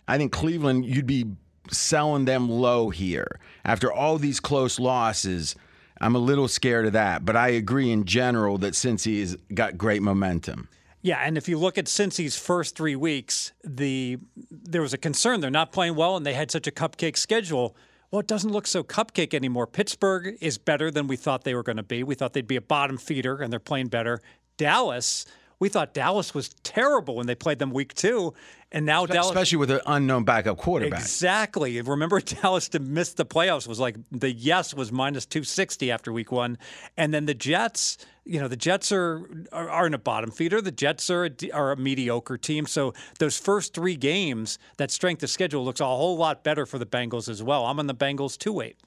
I think Cleveland, you'd be selling them low here. After all these close losses, I'm a little scared of that. But I agree in general that Cincy has got great momentum. Yeah, and if you look at Cincy's first three weeks, the there was a concern they're not playing well, and they had such a cupcake schedule. Well, it doesn't look so cupcake anymore. Pittsburgh is better than we thought they were going to be. We thought they'd be a bottom feeder, and they're playing better. Dallas, we thought Dallas was terrible when they played them week two, and now Dallas. Especially with an unknown backup quarterback. Exactly. Remember, (laughs) Dallas to miss the playoffs was like the yes was minus 260 after week one. And then the Jets, you know, the Jets are are, are in a bottom feeder. The Jets are a, are a mediocre team. So those first three games, that strength of schedule looks a whole lot better for the Bengals as well. I'm on the Bengals 2 8.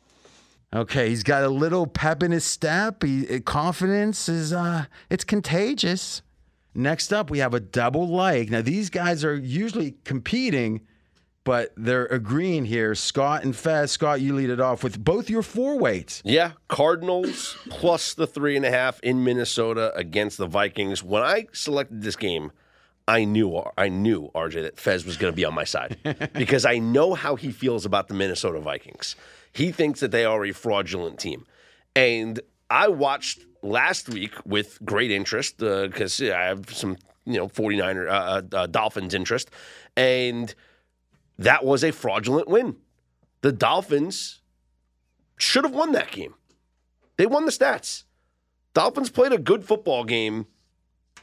Okay, he's got a little pep in his step. He, confidence is uh it's contagious. Next up, we have a double like. Now these guys are usually competing, but they're agreeing here. Scott and Fez. Scott, you lead it off with both your four weights. Yeah, Cardinals plus the three and a half in Minnesota against the Vikings. When I selected this game, I knew I knew RJ that Fez was going to be on my side (laughs) because I know how he feels about the Minnesota Vikings. He thinks that they are a fraudulent team, and I watched last week with great interest because I have some you know 49er uh, uh, Dolphins interest, and that was a fraudulent win. The Dolphins should have won that game. They won the stats. Dolphins played a good football game,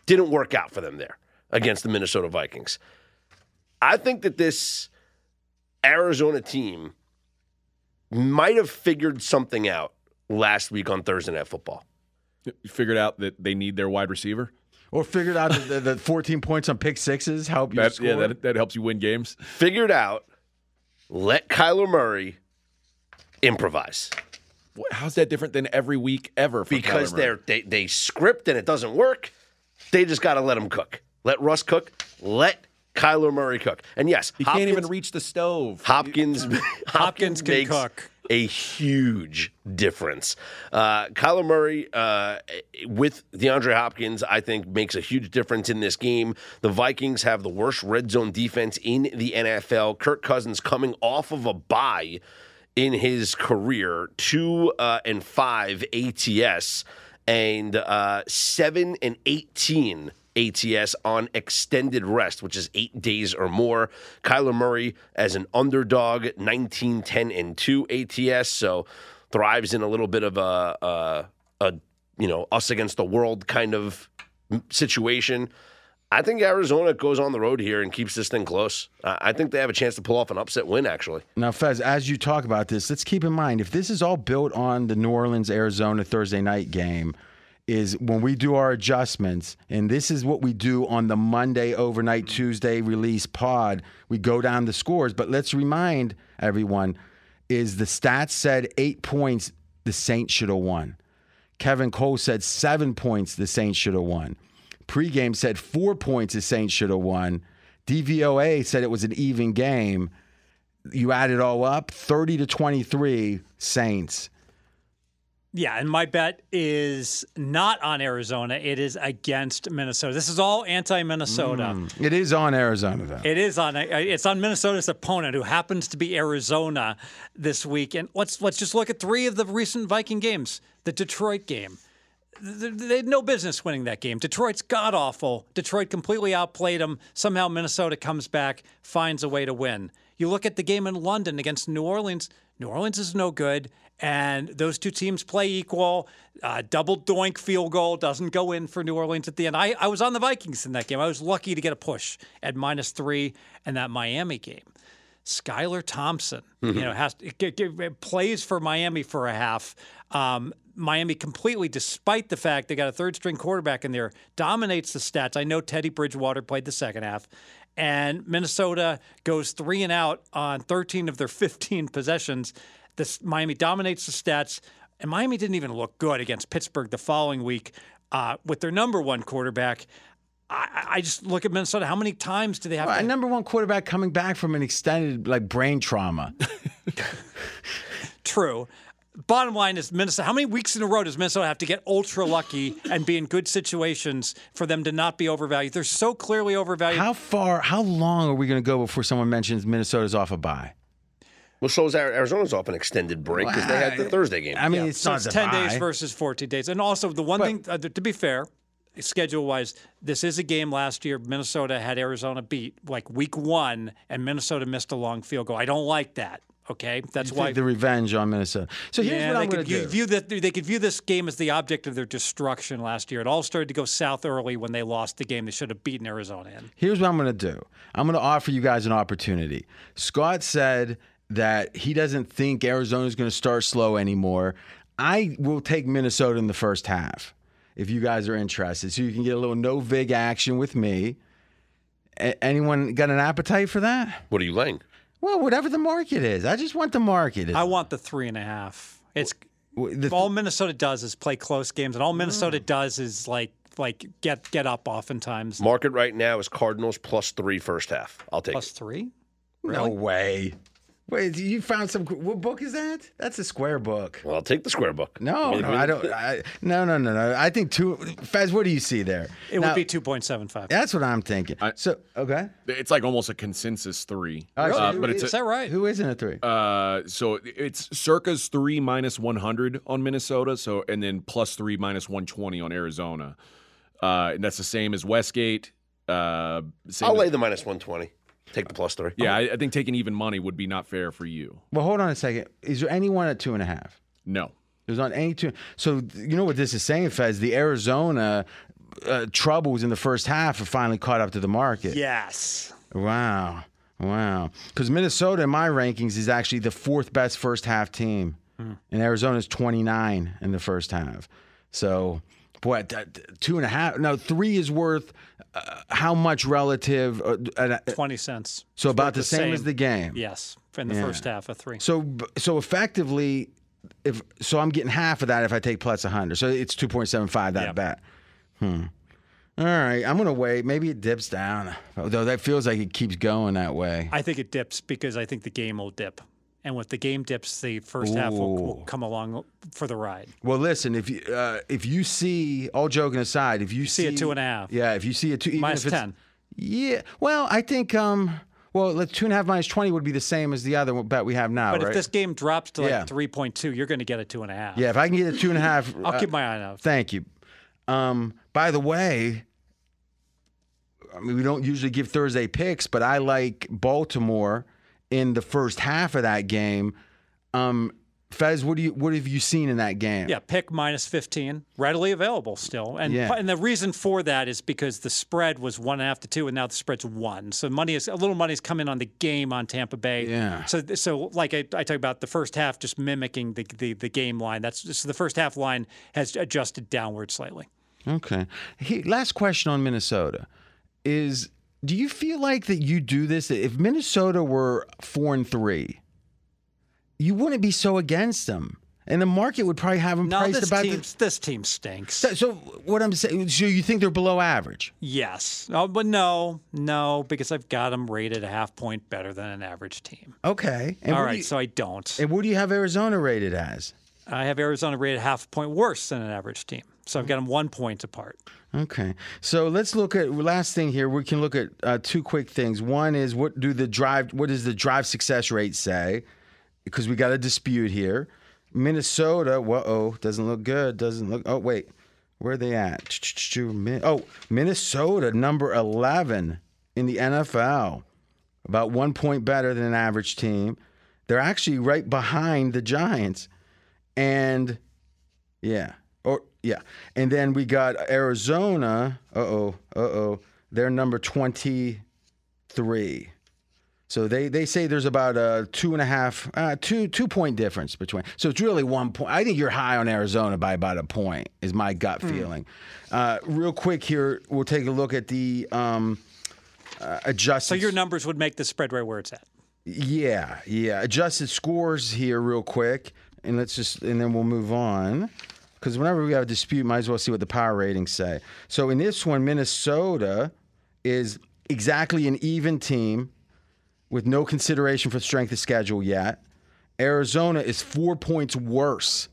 didn't work out for them there against the Minnesota Vikings. I think that this Arizona team might have figured something out last week on Thursday Night Football. You figured out that they need their wide receiver. Or figured out that the, the 14 points on pick sixes help you That, score. yeah, that, that helps you win games. Figured out, let Kyler Murray improvise. How's that different than every week ever? For because Kyler they're they, they script and it doesn't work. They just got to let him cook. Let Russ cook. Let Kyler Murray cook. And yes, he can't even reach the stove. Hopkins. (laughs) (laughs) Hopkins can makes cook. A huge difference. Uh, Kyler Murray uh, with DeAndre Hopkins, I think, makes a huge difference in this game. The Vikings have the worst red zone defense in the NFL. Kirk Cousins coming off of a bye in his career, two uh, and five ATS, and uh, seven and eighteen ATS on extended rest, which is eight days or more. Kyler Murray as an underdog, 19, 10, and 2 ATS, so thrives in a little bit of a, a, a you know, us against the world kind of situation. I think Arizona goes on the road here and keeps this thing close. I I think they have a chance to pull off an upset win, actually. Now, Fez, as you talk about this, let's keep in mind if this is all built on the New Orleans Arizona Thursday night game, is when we do our adjustments, and this is what we do on the Monday, overnight, Tuesday release pod. We go down the scores, but let's remind everyone: is the stats said eight points the Saints should have won. Kevin Cole said seven points the Saints should have won. Pregame said four points the Saints should have won. DVOA said it was an even game. You add it all up, 30 to 23 Saints. Yeah, and my bet is not on Arizona. It is against Minnesota. This is all anti-Minnesota. Mm. It is on Arizona though. It is on. Uh, it's on Minnesota's opponent, who happens to be Arizona this week. And let's let's just look at three of the recent Viking games. The Detroit game. They had no business winning that game. Detroit's god awful. Detroit completely outplayed them. Somehow Minnesota comes back, finds a way to win. You look at the game in London against New Orleans. New Orleans is no good, and those two teams play equal. Uh, double doink field goal doesn't go in for New Orleans at the end. I, I was on the Vikings in that game. I was lucky to get a push at minus three in that Miami game. Skylar Thompson, you know, has plays for Miami for a half. Um, Miami completely, despite the fact they got a third string quarterback in there, dominates the stats. I know Teddy Bridgewater played the second half, and Minnesota goes three and out on 13 of their 15 possessions. This Miami dominates the stats, and Miami didn't even look good against Pittsburgh the following week uh, with their number one quarterback. I, I just look at Minnesota. How many times do they have? Well, to, a number one quarterback coming back from an extended like brain trauma. (laughs) True. Bottom line is Minnesota. How many weeks in a row does Minnesota have to get ultra lucky and be in good situations for them to not be overvalued? They're so clearly overvalued. how far? How long are we going to go before someone mentions Minnesota's off a bye? Well, so is Ari- Arizona's off an extended break because they had the Thursday game. I mean, Yeah, it's so not it's ten days versus fourteen days. And also the one thing, uh, to be fair, schedule wise, this is a game last year. Minnesota had Arizona beat like week one, and Minnesota missed a long field goal. I don't like that. Okay, that's Take why. the revenge on Minnesota. So here's yeah, what they I'm going to do. view that they could view this game as the object of their destruction last year. It all started to go south early when they lost the game they should have beaten Arizona in. Here's what I'm going to do. I'm going to offer you guys an opportunity. Scott said that he doesn't think Arizona's going to start slow anymore. I will take Minnesota in the first half if you guys are interested. So you can get a little no vig action with me. A- anyone got an appetite for that? What are you laying? Well, whatever the market is. I just want the market. I want the three and a half. It's the- all Minnesota does is play close games, and all Minnesota Mm. does is like like get get up oftentimes. Market right now is Cardinals plus three first half. I'll take Plus it. three. No way. Wait, you found some. What book is that? That's a square book. Well, I'll take the square book. No, mean, no, I don't. I, no, no, no, no. I think two. Fez, what do you see there? It Now, would be two point seven five. That's what I'm thinking. I- so, okay. It's like almost a consensus three. All right, so Uh, but it's is- a, that right? Who isn't a three? Uh, so it's circa's three minus 100 on Minnesota. So and then plus three minus 120 on Arizona. Uh, and that's the same as Westgate. Uh, same I'll as- lay the minus 120. Take the plus three. yeah, I, I think taking even money would be not fair for you. well, hold on a second. Is there anyone at two and a half? No. There's not any two. So you know what this is saying, Fez? The Arizona uh, troubles in the first half have finally caught up to the market. Yes. Wow. Wow. Because Minnesota, in my rankings, is actually the fourth best first half team. And Arizona's 29 in the first half. So, boy, two and a half. No, three is worth uh, how much relative? Uh, uh, Twenty cents. so, It's about the same, as the game. Yes, in the Yeah. first half of three. So, so effectively, if so, I'm getting half of that if I take plus 100. So it's 2.75 that Yep. bet. Hmm. All right, I'm gonna wait. Maybe it dips down, though. that feels like it keeps going that way. I think it dips because I think the game will dip, and with the game dips, the first half will, will come along for the ride. Well, listen, if you uh, if you see, all joking aside, if you see see a two and a half. yeah, if you see a two, even Minus if it's- 10. yeah. Well, I think um, well, two and a half minus twenty would be the same as the other bet we have now, But right? if this game drops to like Yeah. three point two, you're going to get a two and a half. yeah, if I can get a two and a half, (laughs) I'll uh, keep my eye out. Thank you. Um, by the way, I mean, we don't usually give Thursday picks, but I like Baltimore in the first half of that game. Um, Fez, what do you what have you seen in that game? Yeah, pick minus 15, readily available still. And Yeah. and the reason for that is because the spread was one and a half to two, and now the spread's one. So money is a little money's come in on the game on Tampa Bay. Yeah. So so like I, I talk about the first half just mimicking the, the the game line. That's so the first half line has adjusted downward slightly. Okay. He, last question on Minnesota is: Do you feel like that you do this? If Minnesota were four and three, you wouldn't be so against them, and the market would probably have them No, priced this about. team The, this team stinks. so, so what I'm saying, so you think they're below average? Yes. Oh, but no, no, because I've got them rated a half point better than an average team. Okay. And All right, you- so I don't. and what do you have Arizona rated as? I have Arizona rated half a point worse than an average team. So I've got them one point apart. Okay, so let's look at last thing here. We can look at uh, two quick things. One is what do the drive? What does the drive success rate say? Because we got a dispute here. Minnesota, whoa, oh, doesn't look good. Doesn't look. Oh wait, where are they at? Oh, Minnesota, number eleven in the NFL, about one point better than an average team. They're actually right behind the Giants, and yeah. Or yeah. And then we got Arizona. Uh oh. Uh oh. They're number twenty three. So they, they say there's about a two and a half, uh, two two point difference between. So it's really one point. I think you're high on Arizona by about a point, is my gut feeling. Uh, real quick here, we'll take a look at the um, uh, adjusted. So your numbers would make the spread right where it's at. Yeah, yeah. Adjusted scores here, real quick, and let's just and then we'll move on. Because whenever we have a dispute, might as well see what the power ratings say. So in this one, Minnesota is exactly an even team with no consideration for strength of schedule yet. Arizona is four points worse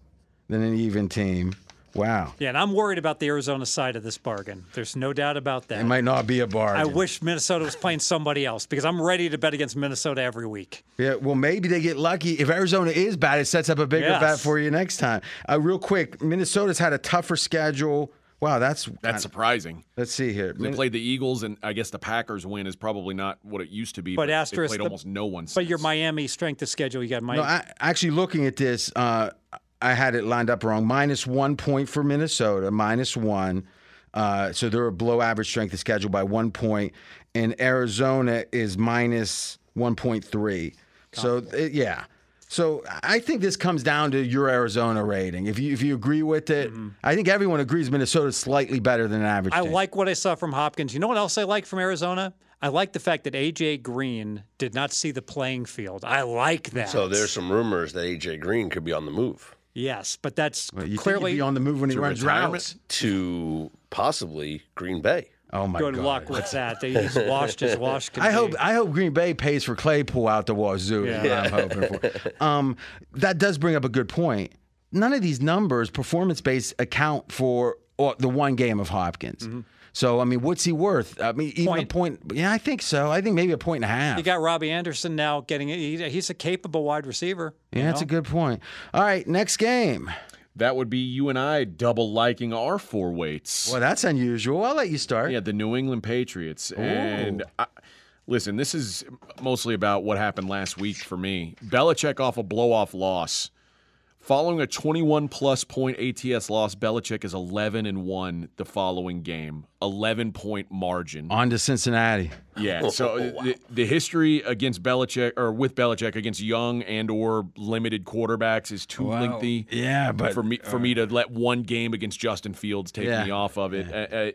than an even team. Wow. Yeah, and I'm worried about the Arizona side of this bargain. There's no doubt about that. It might not be a bargain. I wish Minnesota was playing somebody else because I'm ready to bet against Minnesota every week. Yeah, well, maybe they get lucky. If Arizona is bad, it sets up a bigger Yes. bet for you next time. Uh, real quick, Minnesota's had a tougher schedule. Wow, that's That's surprising. Let's see here. They played the Eagles, and I guess the Packers win is probably not what it used to be. But they asterisk, played the- almost no one. But your. Miami strength of schedule, you got Miami. No, I, actually, looking at this, uh, I had it lined up wrong. Minus one point for Minnesota, minus one. Uh, so they're below average strength of schedule by one point, and Arizona is minus one point three. So uh, yeah. So I think this comes down to your Arizona rating. If you if you agree with it, I think everyone agrees Minnesota's slightly better than an average. Mm-hmm. I team. like what I saw from Hopkins. You know what else I like from Arizona? I like the fact that AJ Green did not see the playing field. I like that. So there's some rumors that AJ Green could be on the move yes, but that's You think he'd clearly be on the move when he To runs retirement? routes. to possibly Green Bay. Oh my God. good god! luck with that. They just washed his wash. could (laughs) I hope I hope Green Bay pays for Claypool out the wazoo. is what I'm hoping for. (laughs) Um, that does bring up a good point. None of these numbers, performance based, account for uh, the one game of Hopkins. So I mean, what's he worth? I mean, even Point. a point. Yeah, I think so. I think maybe a point and a half. You got Robbie Anderson now getting it. He's a capable wide receiver. you yeah, that's know? a good point. All right, next game. that would be you and I double liking our four weights. Well, that's unusual. I'll let you start. Yeah, the New England Patriots. And I, listen, this is mostly about what happened last week for me. Belichick off a blow off loss. Following a 21 plus point ATS loss, Belichick is 11 and 1 the following game. 11 point margin. On to Cincinnati. Yeah. So (laughs) the, the history against Belichick or with Belichick against young and or limited quarterbacks is too lengthy. Yeah, but for me for uh, me to let one game against Justin Fields take Yeah. me off of it. I, I, uh, uh,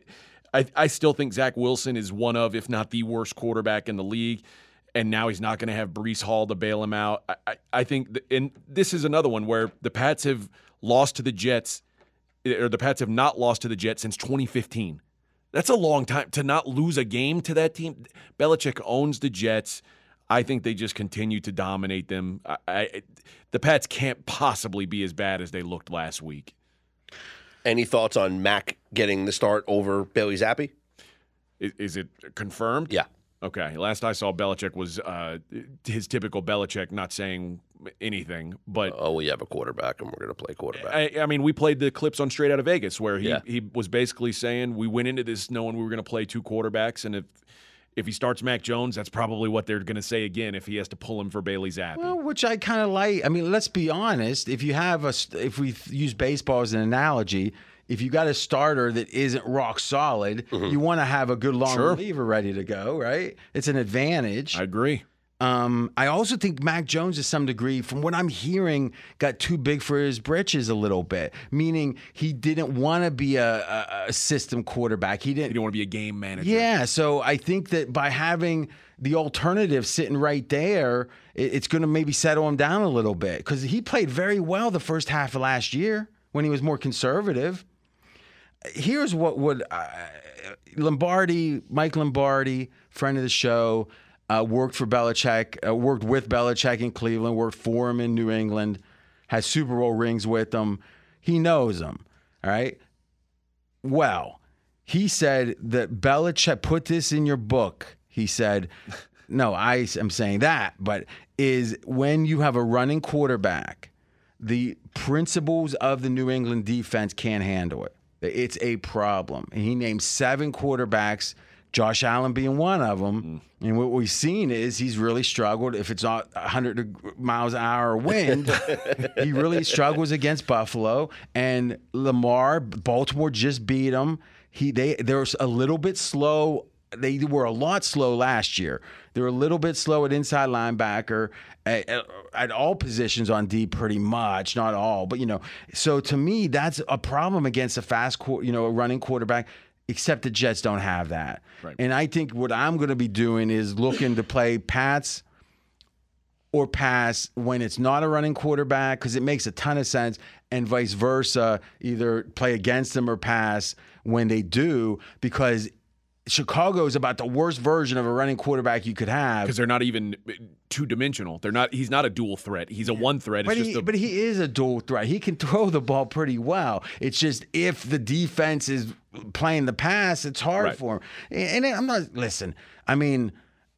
I- I still think Zach Wilson is one of, if not the worst quarterback in the league. And now he's not going to have Breece Hall to bail him out. I, I, I think, th- and this is another one where the Pats have lost to the Jets, eh, or the Pats have not lost to the Jets since 2015. That's a long time to not lose a game to that team. Belichick owns the Jets. I think they just continue to dominate them. I, I, the Pats can't possibly be as bad as they looked last week. Any thoughts on Mac getting the start over Bailey Zappe? Is, is it confirmed? Yeah. Okay. Last I saw, Belichick was uh, his typical Belichick, not saying anything. But Oh, we have a quarterback, and we're going to play quarterback. I, I mean, we played the clips on Straight Out of Vegas where he, Yeah. he was basically saying we went into this knowing we were going to play two quarterbacks, and if If he starts Mac Jones, that's probably what they're going to say again if he has to pull him for Bailey Zappe. Well, which I kind of like. I mean, let's be honest. If you have a, if we use baseball as an analogy, if you got a starter that isn't rock solid, you want to have a good long Sure. reliever ready to go, right? It's an advantage. I agree. Um, I also think Mac Jones, to some degree, from what I'm hearing, got too big for his britches a little bit. Meaning he didn't want to be a, a, a system quarterback. He He didn't. he didn't want to be a game manager. Yeah, so I think that by having the alternative sitting right there, it- it's going to maybe settle him down a little bit because he played very well the first half of last year when he was more conservative. Here's what would uh, Lombardi, Mike Lombardi, friend of the show, uh, worked for Belichick, uh, worked with Belichick in Cleveland, worked for him in New England, has Super Bowl rings with him. He knows him. All right. Well, he said that Belichick put this in your book. He said, (laughs) no, I am saying that, but is when you have a running quarterback, the principles of the New England defense can't handle it. It's a problem. And he named seven quarterbacks, Josh Allen being one of them. Mm. And what we've seen is he's really struggled. If it's not 100 miles an hour wind, (laughs) he really struggles against Buffalo. And Lamar, Baltimore just beat him. He they they're a little bit slow. They were a lot slow last year. They were a little bit slow at inside linebacker, at, at- at all positions on D, pretty much, not all, but you know. So to me, that's a problem against a fast, you know, a running quarterback. Except the Jets don't have that. Right. And I think what I'm going to be doing is looking to play Pats or pass when it's not a running quarterback because it makes a ton of sense, and vice versa, either play against them or pass when they do because Chicago is about the worst version of a running quarterback you could have. because they're not even uh, two dimensional. They're not. He's not a dual threat. He's a one threat. It's But just he, a, but he is a dual threat. He can (laughs) throw the ball pretty well. It's just if the defense is playing the pass, it's hard Right. for him. And I'm not listen. I mean,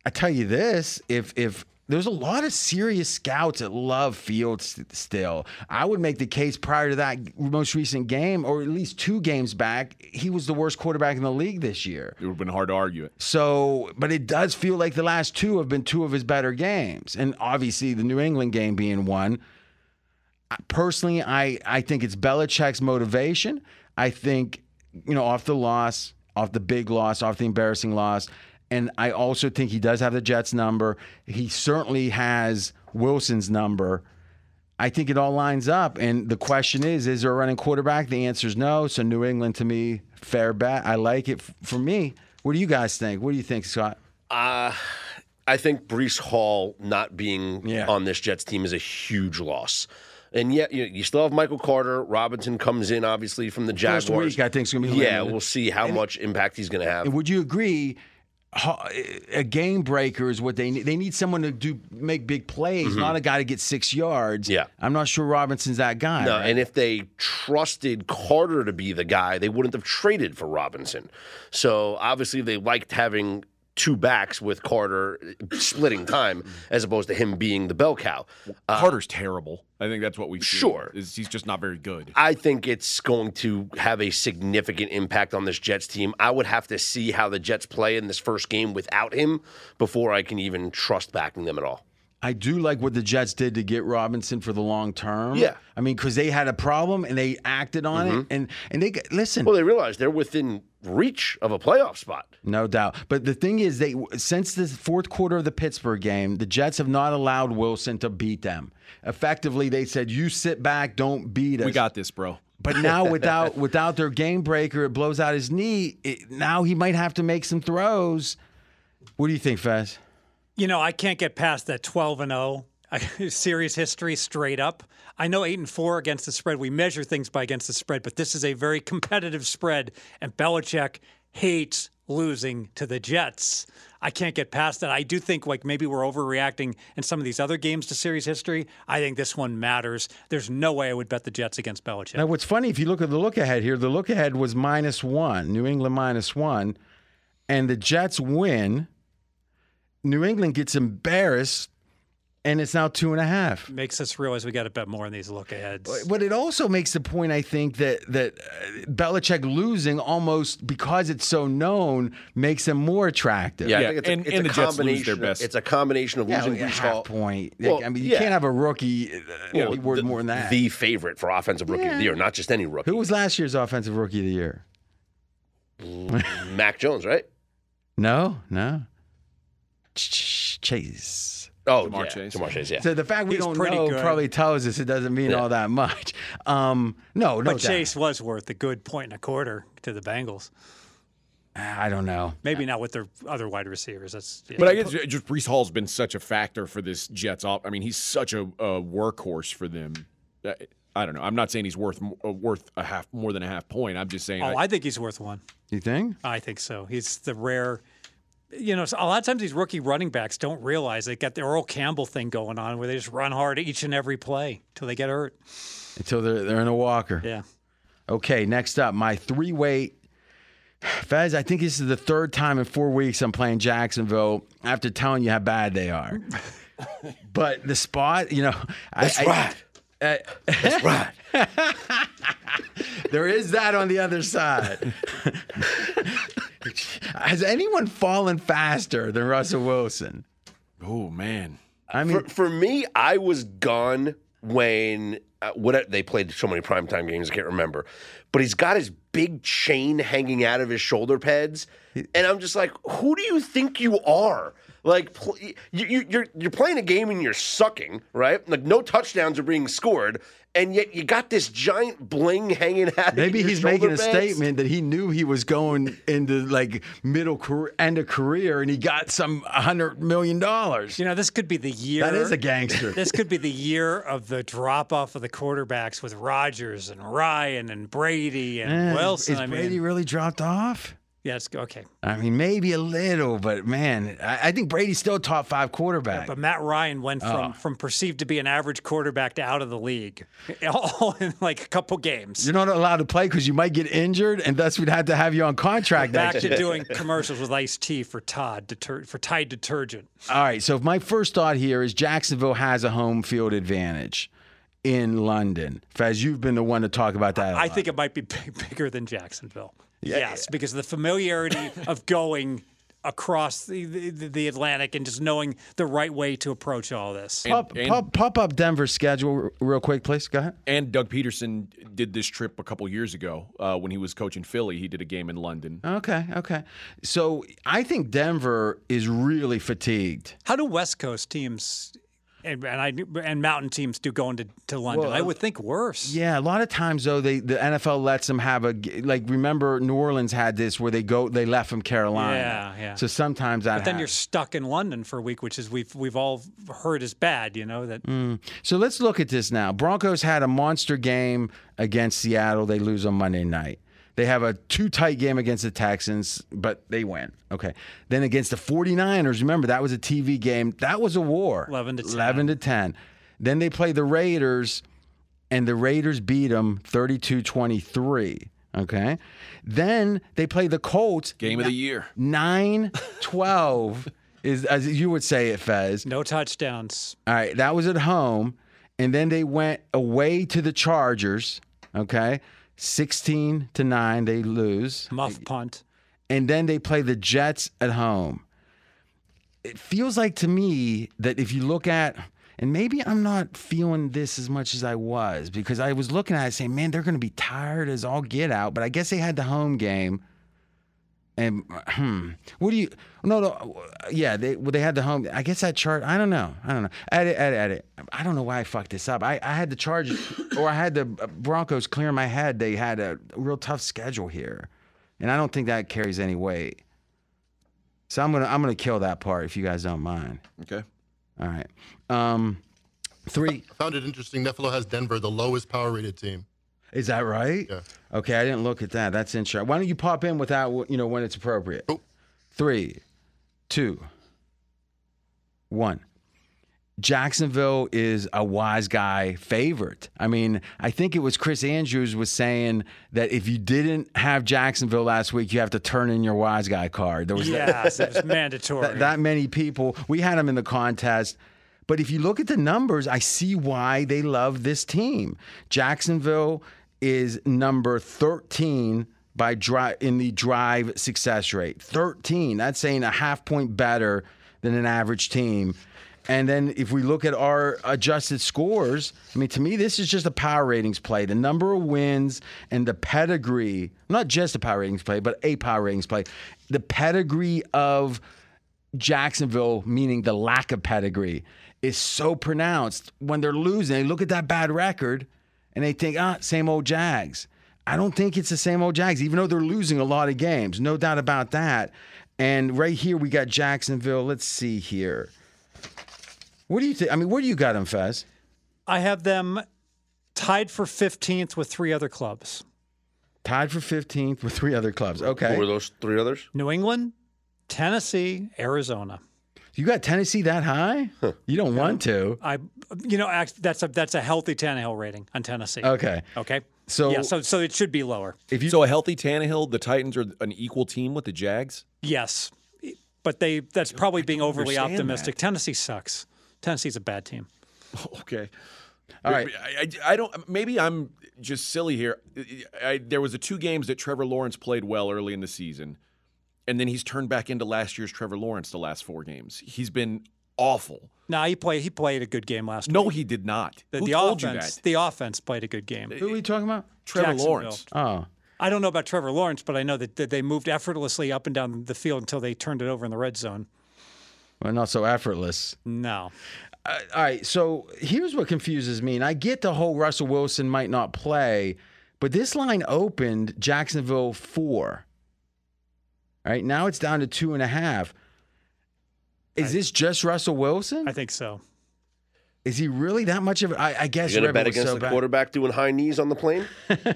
I tell you this: if if there's a lot of serious scouts that love Fields still. I would make the case prior to that most recent game, or at least two games back, he was the worst quarterback in the league this year. it would have been hard to argue it. So, but it does feel like the last two have been two of his better games, and obviously the New England game being one. Personally, I I think it's Belichick's motivation. I think you know off the loss, off the big loss, off the embarrassing loss, and I also think he does have the Jets number. He certainly has Wilson's number. I think it all lines up. And the question is, is there a running quarterback? The answer is no. So New England to me, fair bet. I like it for me. What do you guys think? What do you think, Scott? Uh, I think Breece Hall not being Yeah. on this Jets team is a huge loss. And yet, you, you still have Michael Carter. Robinson comes in, obviously, from the Jaguars. First week, I think, is going to be yeah, limited. we'll see how much impact he's going to have. And would you agree? A game breaker is what they need. They need someone to do make big plays, not a guy to get six yards. Mm-hmm. Yeah. I'm not sure Robinson's that guy. No, right? and if they trusted Carter to be the guy, they wouldn't have traded for Robinson. So obviously, they liked having two backs with Carter splitting time as opposed to him being the bell cow. Uh, Carter's terrible. I think that's what we. Sure. Is he's just not very good. I think it's going to have a significant impact on this Jets team. I would have to see how the Jets play in this first game without him before I can even trust backing them at all. I do like what the Jets did to get Robinson for the long term. Yeah. I mean, because they had a problem and they acted on it, mm-hmm. and and they got- listen. Well, they realized they're within reach of a playoff spot. No doubt. But the thing is, they since the fourth quarter of the Pittsburgh game, the Jets have not allowed Wilson to beat them. Effectively, they said, "You sit back, don't beat us." We got this, bro. But now, (laughs) without without their game breaker, it blows out his knee. It, now he might have to make some throws. What do you think, Fez? You know, I can't get past that 12 and 0 (laughs) series history straight up. I know 8 and 4 against the spread. We measure things by against the spread, but this is a very competitive spread and Belichick hates losing to the Jets. I can't get past that. I do think like maybe we're overreacting in some of these other games to series history. I think this one matters. There's no way I would bet the Jets against Belichick. Now, what's funny if you look at the look ahead here, the look ahead was minus one, New England minus one, and the Jets win. New England gets embarrassed, and it's now two and a half. Makes us realize we got to bet more on these look aheads. But it also makes the point, I think, that that uh, Belichick losing almost because it's so known makes him more attractive. Yeah, I Yeah, think it's a, and- it's and a the Jets lose combination. their of- best. It's a combination of Yeah, losing like a Breece half point. Well, I mean, you yeah. can't have a rookie uh, Well, be worth the- more than that. The favorite for offensive rookie of the year, not just any rookie. Who was last year's offensive rookie of the year? Mac Jones, right? No, no. Ch- Chase. Oh, Ja'Marr yeah. Chase. Ja'Marr Chase, yeah. So the fact we He's don't know good. probably tells us it doesn't mean Yeah. all that much. Um, no, no but doubt. Chase was worth a good point and a quarter to the Bengals. I don't know. Maybe not with their other wide receivers. That's But I guess just Breece Hall's been such a factor for this Jets. off. I mean, he's such a, a workhorse for them. I, I don't know. I'm not saying he's worth uh, worth a half more than a half point. I'm just saying. Oh, I, I think he's worth one. You think? I think so. He's the rare. You know, a lot of times these rookie running backs don't realize they got the Earl Campbell thing going on, where they just run hard each and every play till they get hurt. Until they're they're in a walker. Yeah. Okay, next up, my three weight. Fez, I think this is the third time in four weeks I'm playing Jacksonville after telling you how bad they are. (laughs) but the spot, you know, That's I, right. I, That's (laughs) right. there is that on the other side. (laughs) Has anyone fallen faster than Russell Wilson? oh man, I mean, For, for me, I was gone when uh, what they played so many primetime games. I can't remember, but he's got his big chain hanging out of his shoulder pads, and I'm just like, who do you think you are? Like pl- you, you, you're you're playing a game and you're sucking, right? Like no touchdowns are being scored, and yet you got this giant bling hanging out. Maybe your he's making a statement that he knew he was going into like middle career, end of career, and he got some hundred million dollars. You know, this could be the year. That is a gangster. This could be the year of the drop off of the quarterbacks with Rodgers and Ryan and Brady and Eh, Wilson. Is I Brady mean, really dropped off? Yeah, it's okay. I mean, maybe a little, but man, I, I think Brady's still top five quarterback. But Matt Ryan went Oh. from from perceived to be an average quarterback to out of the league, (laughs) all in like a couple games. You're not allowed to play because you might get injured, and thus we'd have to have you on contract Back to doing (laughs) commercials with iced tea for Todd deter- for Tide detergent. All right. So my first thought here is Jacksonville has a home field advantage in London. Fez, you've been the one to talk about that. a I lot. think it might be big, bigger than Jacksonville. Yes, because of the familiarity (laughs) of going across the, the, the Atlantic and just knowing the right way to approach all this. pop, and- pop, pop up Denver's schedule real quick, please. Go ahead. and Doug Pederson did this trip a couple years ago uh, when he was coaching Philly. He did a game in London. Okay. Okay. So I think Denver is really fatigued. How do West Coast teams and, and I and mountain teams do going to, to London? Well, I would think worse. Yeah, a lot of times though, they the NFL lets them have a like. Remember, New Orleans had this where they go, they left from Carolina. Yeah, yeah. So sometimes that. But then you're stuck in London for a week, which is we've we've all heard is bad. You know that Mm. So let's look at this now. Broncos had a monster game against Seattle. They lose on Monday night. They have a too tight game against the Texans, but they win. Okay. Then against the 49ers, remember that was a TV game. That was a war. 11 to 10. 11 to 10. Then they play the Raiders, and the Raiders beat them 32 23. Okay. Then they play the Colts. Game of the year. 9 12 (laughs) is, as you would say it, Fez. no touchdowns. All right, that was at home, and then they went away to the Chargers. Okay, sixteen to nine, they lose, Muff punt. and then they play the Jets at home. It feels like to me that if you look at, and maybe I'm not feeling this as much as I was because I was looking at it saying, man, they're going to be tired as all get out. But I guess they had the home game. And (clears throat) hmm, what do you? No, no, yeah, they well, they had the home. I guess that chart. I don't know. I don't know. Edit, edit, edit. I don't know why I fucked this up. I, I had the Chargers or I had the Broncos clear in my head. They had a real tough schedule here, and I don't think that carries any weight. So I'm gonna I'm gonna kill that part if you guys don't mind. Okay. All right. Um, three. I found it interesting. nfelo has Denver, the lowest power rated team. Is that right? Yeah. Okay, I didn't look at that. That's interesting. Why don't you pop in without you know when it's appropriate? Cool. Three, two, one. Jacksonville is a wise guy favorite. I mean, I think it was Chris Andrews was saying that if you didn't have Jacksonville last week, you have to turn in your wise guy card. There was that, it was (laughs) mandatory. that, that many people. We had him in the contest, But if you look at the numbers, I see why they love this team. Jacksonville is number 13 by drive in the drive success rate. 13. That's saying a half point better than an average team. And then if we look at our adjusted scores, I mean, to me, this is just a power ratings play. The number of wins and the pedigree, not just a power ratings play, but a power ratings play. The pedigree of Jacksonville, meaning the lack of pedigree, is so pronounced when they're losing. They look at that bad record and they think, ah, same old Jags. I don't think it's the same old Jags, even though they're losing a lot of games. No doubt about that. And right here, we got Jacksonville. Let's see here. What do you think? I mean, where do you got them, Fez? I have them tied for 15th with three other clubs Tied for 15th with three other clubs. Okay. Who were those three others? New England, Tennessee, Arizona. You got Tennessee that high? You don't want to. I, you know, that's a that's a healthy Tannehill rating on Tennessee. Okay. Okay. So- yeah, so so it should be lower. If you So a healthy Tannehill, the Titans are an equal team with the Jags. Yes, but they that's probably being overly optimistic. that. Tennessee sucks. Tennessee's a bad team. (laughs) Okay. All right. I, I, I don't. Maybe I'm just silly here. I, there was a two games that Trevor Lawrence played well early in the season, and then he's turned back into last year's Trevor Lawrence the last four games. He's been awful. No, he played he played a good game last week. No, week. he did not. The, Who the told you offense that? the offense played a good game. who are we talking about? Trevor Lawrence. Oh. I don't know about Trevor Lawrence, but I know that, that they moved effortlessly up and down the field until they turned it over in the red zone. Well, not so effortless. No. Uh, all right. So here's what confuses me. And I get the whole Russell Wilson might not play, but this line opened Jacksonville four. All right. Now it's down to two and a half. Is this just Russell Wilson? I think so. Is he really that much of? a- I, I guess You're going to Rebel bet against so the bad. quarterback doing high knees on the plane?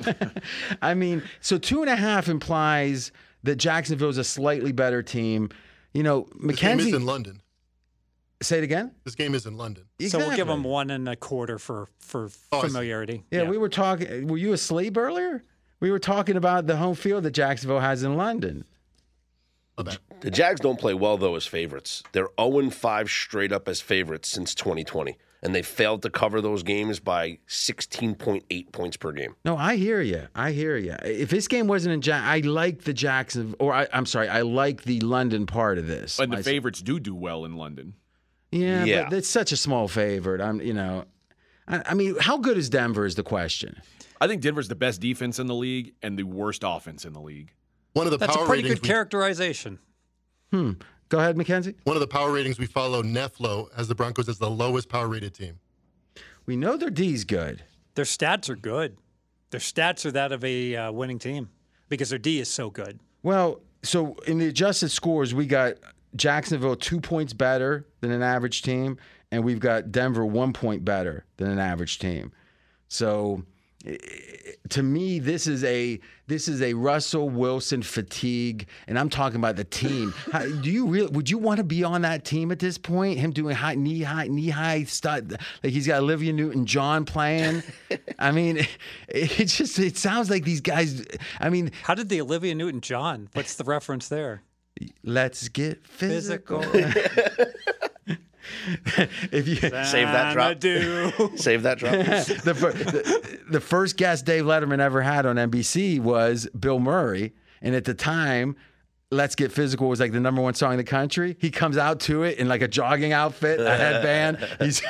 (laughs) I mean, so two and a half implies that Jacksonville is a slightly better team. You know, This game is in London. Say it again. This game is in London. So we'll give Exactly. them one and a quarter for for Oh, I see. familiarity. Yeah, we were talking. Were you asleep earlier? We were talking about the home field that Jacksonville has in London. My bad. The Jags don't play well, though, as favorites. They're 0 5 straight up as favorites since 2020, and they failed to cover those games by 16.8 points per game. No, I hear you. I hear you. If this game wasn't in Jack, I like the Jackson, or I, I'm sorry, I like the London part of this. And the I- favorites do do well in London. yeah, Yeah. but it's such a small favorite. I'm, you know, I, I mean, how good is Denver? Is the question. I think Denver's the best defense in the league and the worst offense in the league. One of the That's power a pretty ratings good we- characterization. Hmm. Go ahead, Mackenzie. One of the power ratings we follow, nfelo, has the Broncos as the lowest power rated team. We know their D's good. Their stats are good. Their stats are that of a uh, winning team because their D is so good. Well, so in the adjusted scores, we got Jacksonville two points better than an average team, and we've got Denver one point better than an average team. So i- to me, this is a this is a Russell Wilson fatigue, and I'm talking about the team. (laughs) How, do you really? Would you want to be on that team at this point? Him doing high knee high knee high stuff like he's got Olivia Newton John playing. (laughs) I mean, it, it just it sounds like these guys. I mean, How did the Olivia Newton John? What's the reference there? Let's get physical. Physical. (laughs) (laughs) if you Save that drop. Do. (laughs) Save that drop. (laughs) the, fir- the, the first guest Dave Letterman ever had on NBC was Bill Murray, and at the time. Let's Get Physical was like the number one song in the country. He comes out to it in like a jogging outfit, a headband. He's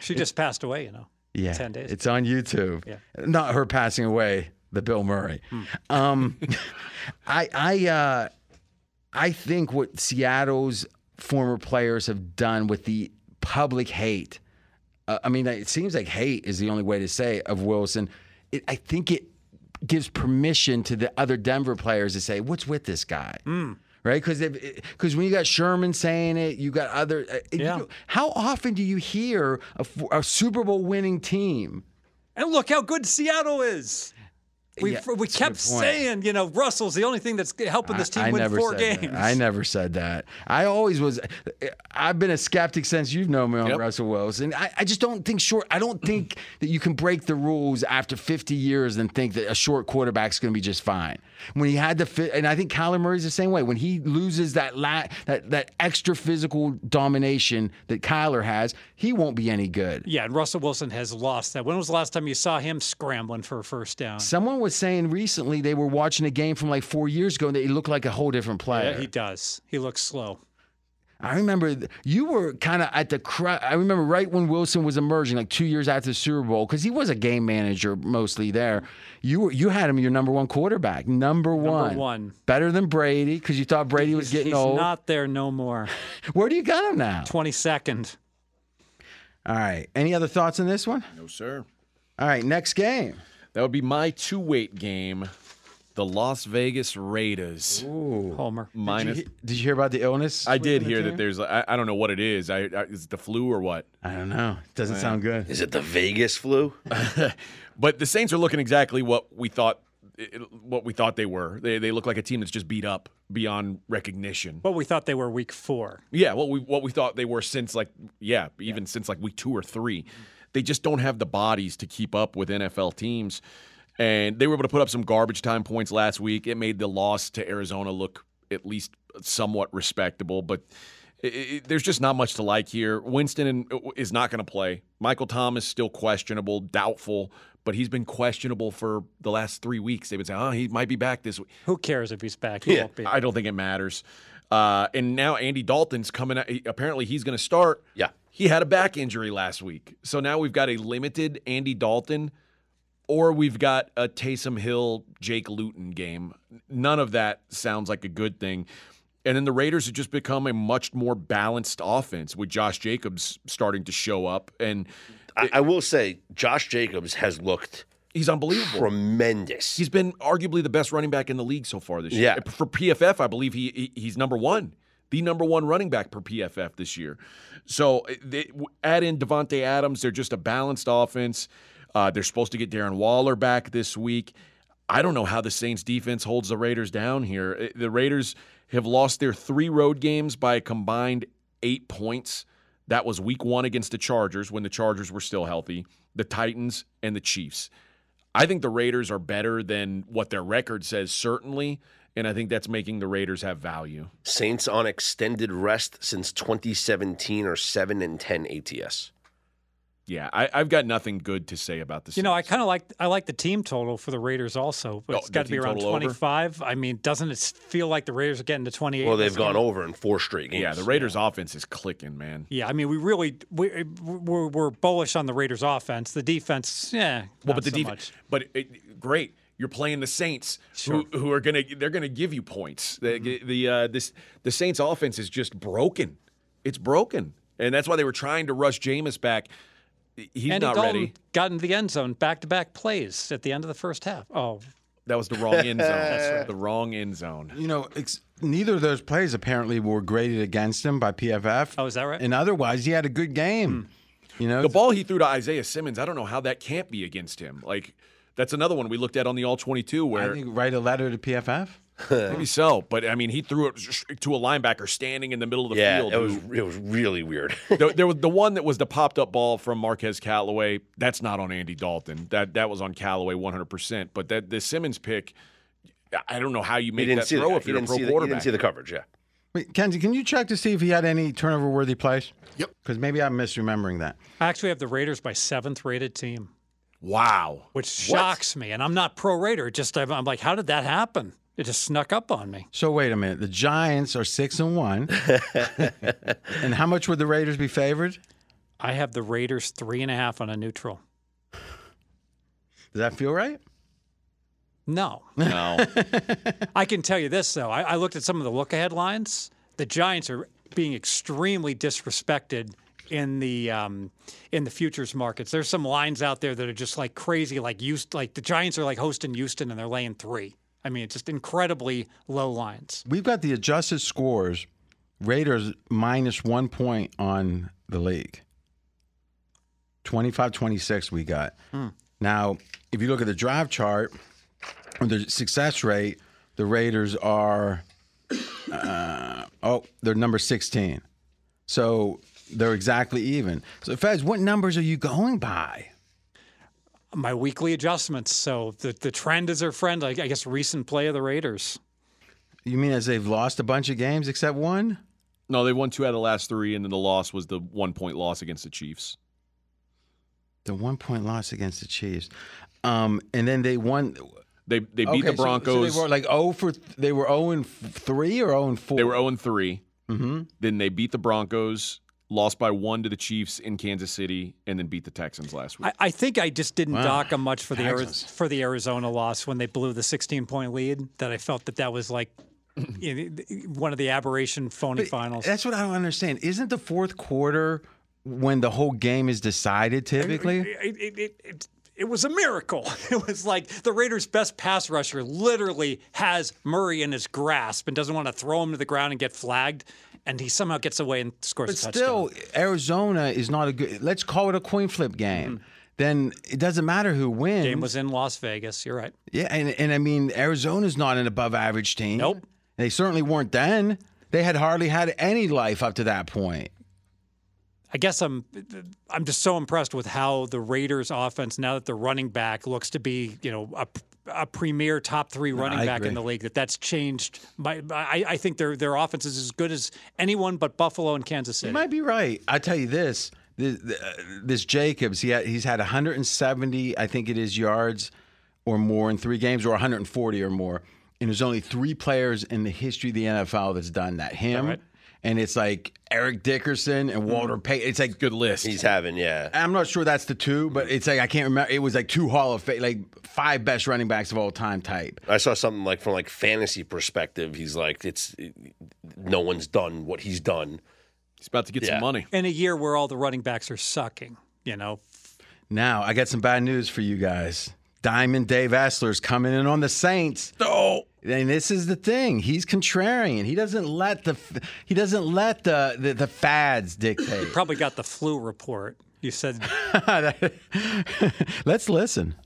She just passed away, you know. yeah, 10 days. It's on YouTube. Yeah. Not her passing away, the Bill Murray. Um, I I uh, I think what Seattle's former players have done with the public hate. Uh, I mean, it seems like hate is the only way to say it, of Wilson. It, I think it gives permission to the other Denver players to say, "What's with this guy?" Right? Because because when you got Sherman saying it, you got other. uh, you Yeah. know, how often do you hear a Super Bowl winning team? And look how good Seattle is. We, Yeah, we kept saying, you know, Russell's the only thing that's helping this team I win never four said games. That. I never said that. I always was. I've been a skeptic since you've known me on Yep. Russell Wilson. I, I just don't think short. I don't think (clears throat) that you can break the rules after 50 years and think that a short quarterback's going to be just fine. When he had the fit, and I think Kyler Murray's the same way. When he loses that la, that that extra physical domination that Kyler has, he won't be any good. Yeah, and Russell Wilson has lost that. When was the last time you saw him scrambling for a first down? Someone was saying recently they were watching a game from like four years ago and they looked like a whole different player. Yeah, he does. He looks slow. I remember you were kind of at the. Cr- I remember right when Wilson was emerging, like two years after the Super Bowl, because he was a game manager mostly there. You were you had him your number one quarterback, number one, one. better than Brady, because you thought Brady was getting He's old. not there no more. (laughs) Where do you got him now? 22nd. All right. Any other thoughts on this one? No, sir. All right. Next game. That would be my two weight game. The Las Vegas Raiders. Homer. Minus. Did you, did you hear about the illness? I did within the hear that there's. I, I don't know what it is. I, I is it the flu or what? I don't know. It doesn't sound good. Is it the Vegas flu? (laughs) But the Saints are looking exactly what we thought. What we thought they were. They they look like a team that's just beat up beyond recognition. What we thought they were week four. Yeah, what we what we thought they were since like yeah, even since like week two or three. They just don't have the bodies to keep up with NFL teams. And they were able to put up some garbage time points last week. It made the loss to Arizona look at least somewhat respectable, but it, it, there's just not much to like here. Winston is not going to play. Michael Thomas still questionable, doubtful, but he's been questionable for the last three weeks. They've been saying, "Oh, he might be back this week." Who cares if he's back? He Yeah, won't be. I don't think it matters. Uh, and now Andy Dalton's coming. Out, apparently, he's going to start. Yeah. He had a back injury last week, so now we've got a limited Andy Dalton, or we've got a Taysom Hill Jake Luton game. None of that sounds like a good thing. And then the Raiders have just become a much more balanced offense with Josh Jacobs starting to show up, and I, I will say, Josh Jacobs has looked he's unbelievable. tremendous. He's been arguably the best running back in the league so far this year. Yeah. For PFF, I believe he, he he's number one, the number one running back per PFF this year. So uh, they, add in Davante Adams. They're just a balanced offense. Uh, they're supposed to get Darren Waller back this week. I don't know how the Saints defense holds the Raiders down here. Uh, The Raiders have lost their three road games by a combined eight points. That was week one against the Chargers when the Chargers were still healthy, the Titans, and the Chiefs. I think the Raiders are better than what their record says, certainly. And I think that's making the Raiders have value. Saints on extended rest since 2017 are 7 and 10 ATS. Yeah, I, I've got nothing good to say about this. You know, I kind of like I like the team total for the Raiders also, but Oh, it's the got to be around total over? 25. I mean, doesn't it feel like the Raiders are getting to 28? Well, they've gone game? over in four straight games. yeah, the Raiders' offense is clicking, man. Yeah, I mean, we really we, we're, we're bullish on the Raiders' offense. The defense, yeah, Well, not but the so defense, much. but it, great. You're playing the Saints, Sure. who, who are gonna they're gonna give you points. The the uh, this the Saints offense is just broken. It's broken, and that's why they were trying to rush Jameis back. He's Andy not Dalton ready. got in the end zone back to back plays at the end of the first half. Oh, That was the wrong end zone. (laughs) that's The wrong end zone. You know, ex- neither of those plays apparently were graded against him by PFF. Oh, is that right? And otherwise, he had a good game. You know, The ball he threw to Isaiah Simmons, I don't know how that can't be against him. Like that's another one we looked at on the All 22 I where think write a letter to PFF. (laughs) maybe so, but I mean he threw it to a linebacker standing in the middle of the yeah, field. it was it was really weird. (laughs) there, there was the one that was the popped up ball from Marquez Callaway. That's not on Andy Dalton. That that was on Callaway 100%. But that the Simmons pick, I don't know how you he make that see throw the, if you're a didn't pro see the, he quarterback. didn't see the coverage. Yeah, Wait, Kenzie, can you check to see if he had any turnover worthy plays? Yep. Because maybe I'm misremembering that. I actually have the Raiders by seventh rated team, wow. which shocks me. And I'm not pro Raider. Just I'm, I'm like, how did that happen? It just snuck up on me. So wait a minute. The Giants are six and one. (laughs) and how much would the Raiders be favored? I have the Raiders three and a half on a neutral. Does that feel right? No, No. (laughs) I can tell you this though. I, I looked at some of the look ahead lines. The Giants are being extremely disrespected in the um, in the futures markets. There's some lines out there that are just like crazy. Like Houston, like the Giants are like hosting Houston and they're laying three. I mean, it's just incredibly low lines. We've got the adjusted scores. Raiders minus one point on the league. 25 26 we got. Now, if you look at the drive chart, or their success rate, the Raiders are, uh, oh, they're number 16. So they're exactly even. So, Fez, what numbers are you going by? My weekly adjustments. So the, the trend is their friend. I, I guess recent play of the Raiders. You mean as they've lost a bunch of games except one? No, they won two out of the last three, and then the loss was the one point loss against the Chiefs. The one point loss against the Chiefs. Um, and then they won. They they beat Okay, the Broncos. So, they were like oh for they were zero and three or zero and four. They were 0 and 3. Mm-hmm. Then they beat the Broncos, lost by one to the Chiefs in Kansas City, and then beat the Texans last week. I, I think I just didn't Wow. dock them much for the Ari- for the Arizona loss when they blew the 16 point lead. That I felt that that was like (clears throat) one of the aberration phony finals. That's what I don't understand. Isn't the fourth quarter when the whole game is decided typically? It, it, it, it, it was a miracle. (laughs) It was like the Raiders' best pass rusher literally has Murray in his grasp and doesn't want to throw him to the ground and get flagged, and he somehow gets away and scores But a touchdown. still, Arizona is not a good. Let's call it a coin flip game. Mm-hmm. Then it doesn't matter who wins. Game was in Las Vegas. You're right. yeah, and and I mean Arizona's not an above average team. Nope. They certainly weren't then. They had hardly had any life up to that point. I guess I'm I'm just so impressed with how the Raiders offense now that the running back looks to be you know a, a premier top three running I back in the league that that's changed. My, I, I think their their offense is as good as anyone but Buffalo and Kansas City. You might be right. I tell you this: this, uh, this Jacobs, he had, he's had 170, I think it is, yards or more in three games, or 140 or more. And there's only three players in the history of the NFL that's done that. Him, right? And it's like Eric Dickerson and hmm. Walter Payton. It's like Good list. He's having, yeah. I'm not sure that's the two, but it's like I can't remember. It was like two Hall of Fame, like five best running backs of all time type. I saw something like from like fantasy perspective. He's like, it's no one's done what he's done. He's about to get Yeah. some money. in a year where all the running backs are sucking. You know, Now I got some bad news for you guys. Diamond Dave Essler's coming in on the Saints. Oh, And this is the thing. He's contrarian. He doesn't let the he doesn't let the the, the fads dictate. (clears throat) probably got the flu report. You said (laughs) Let's listen.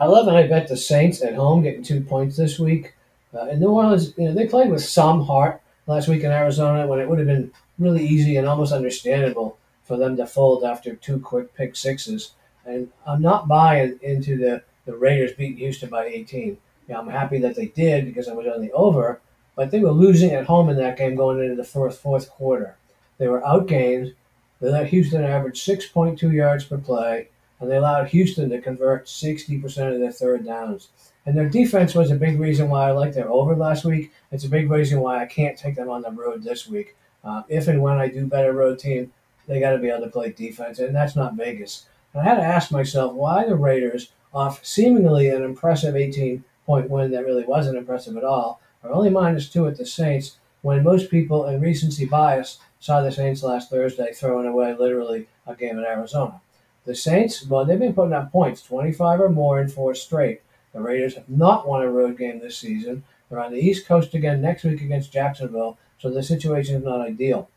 I love that I bet the Saints at home getting two points this week. Uh, and New Orleans, you know, they played with some heart last week in Arizona when it would have been really easy and almost understandable for them to fold after two quick pick sixes. And I'm not buying into the, the Raiders beating Houston by 18. Yeah, I'm happy that they did because I was on the over, but they were losing at home in that game going into the fourth fourth quarter. They were outgained. They let Houston average 6.2 yards per play, and they allowed Houston to convert 60% of their third downs. And their defense was a big reason why I liked their over last week. It's a big reason why I can't take them on the road this week. Uh, if and when I do better road team, they got to be able to play defense, and that's not Vegas. And I had to ask myself why the Raiders, off seemingly an impressive 18 point win that really wasn't impressive at all, are only minus two at the Saints when most people in recency bias saw the Saints last Thursday throwing away literally a game in Arizona. The Saints, well, they've been putting up points, 25 or more in four straight. The Raiders have not won a road game this season. They're on the East Coast again next week against Jacksonville, so the situation is not ideal.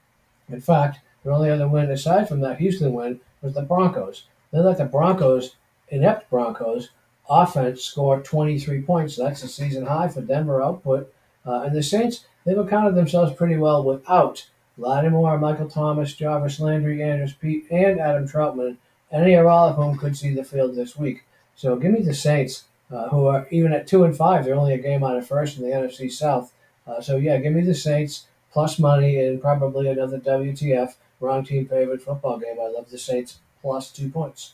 In fact, their only other win aside from that Houston win was the Broncos. They let the Broncos, inept Broncos, offense score 23 points. That's a season high for Denver output. Uh, and the Saints, they've accounted themselves pretty well without Lattimore, Michael Thomas, Jarvis Landry, Andrus Peat, and Adam Trautman, any or all of whom could see the field this week. So give me the Saints, uh, who are even at two and five. They're only a game out of first in the NFC South. Uh, so yeah, give me the Saints plus money and probably another WTF wrong team favorite football game. I love the Saints plus two points.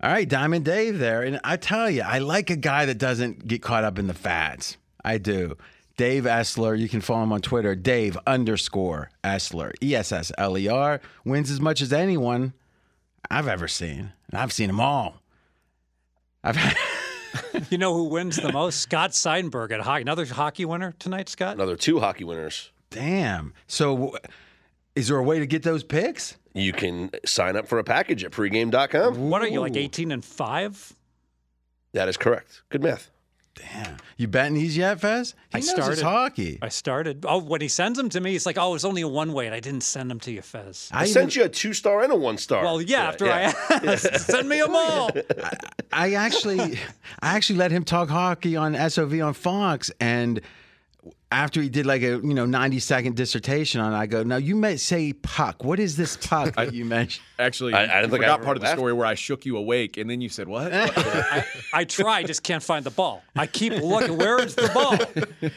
All right, Diamond Dave there. And I tell you, I like a guy that doesn't get caught up in the fads. I do. Dave Essler, you can follow him on Twitter, Dave underscore Essler, E S S L E R, wins as much as anyone I've ever seen. And I've seen them all. I've had. (laughs) you know who wins the most? Scott Seidenberg at hockey. Another hockey winner tonight, Scott. Another two hockey winners. Damn. So, is there a way to get those picks? You can sign up for a package at pregame.com. What are you like, eighteen and five? That is correct. Good math. Damn. You betting he's yet, Fez? He I knows started his hockey. I started. Oh, when he sends them to me, he's like, "Oh, it's only a one way, and I didn't send them to you, Fez." I, sent you a two star and a one star. Well, yeah. After I asked, (laughs) send me them oh, all. I actually, I actually let him talk hockey on SOV on Fox, and after he did like a you know ninety second dissertation on, it, I go, now you may say puck. What is this puck that you mentioned? (laughs) Actually, I- I didn't think I forgot ever part of the laughed. story where I shook you awake, and then you said what? (laughs) (laughs) I, I try, just can't find the ball. I keep looking. Where is the ball?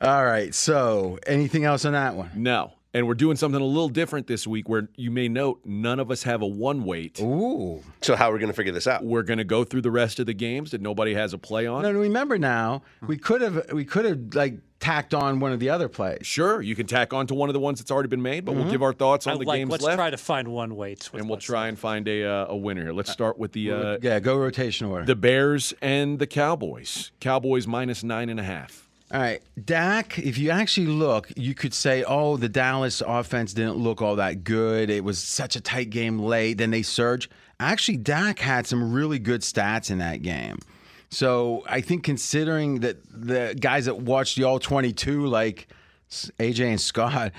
All right. So, anything else on that one? no. And we're doing something a little different this week where you may note none of us have a one weight. Ooh. so how are we going to figure this out? We're going to go through the rest of the games that nobody has a play on. No, no, remember now, we could have we could have like tacked on one of the other plays. Sure, you can tack on to one of the ones that's already been made, but we'll give our thoughts I on the like. games Let's left, try to find one weights. with and we'll what's try and find a uh, a winner here. Let's start with the uh, yeah, go rotation order. the Bears and the Cowboys. Cowboys minus nine and a half. All right, Dak. If you actually look, you could say, "Oh, the Dallas offense didn't look all that good. It was such a tight game late. Then they surge." Actually, Dak had some really good stats in that game. So I think, considering that the guys that watched the All 22, like AJ and Scott,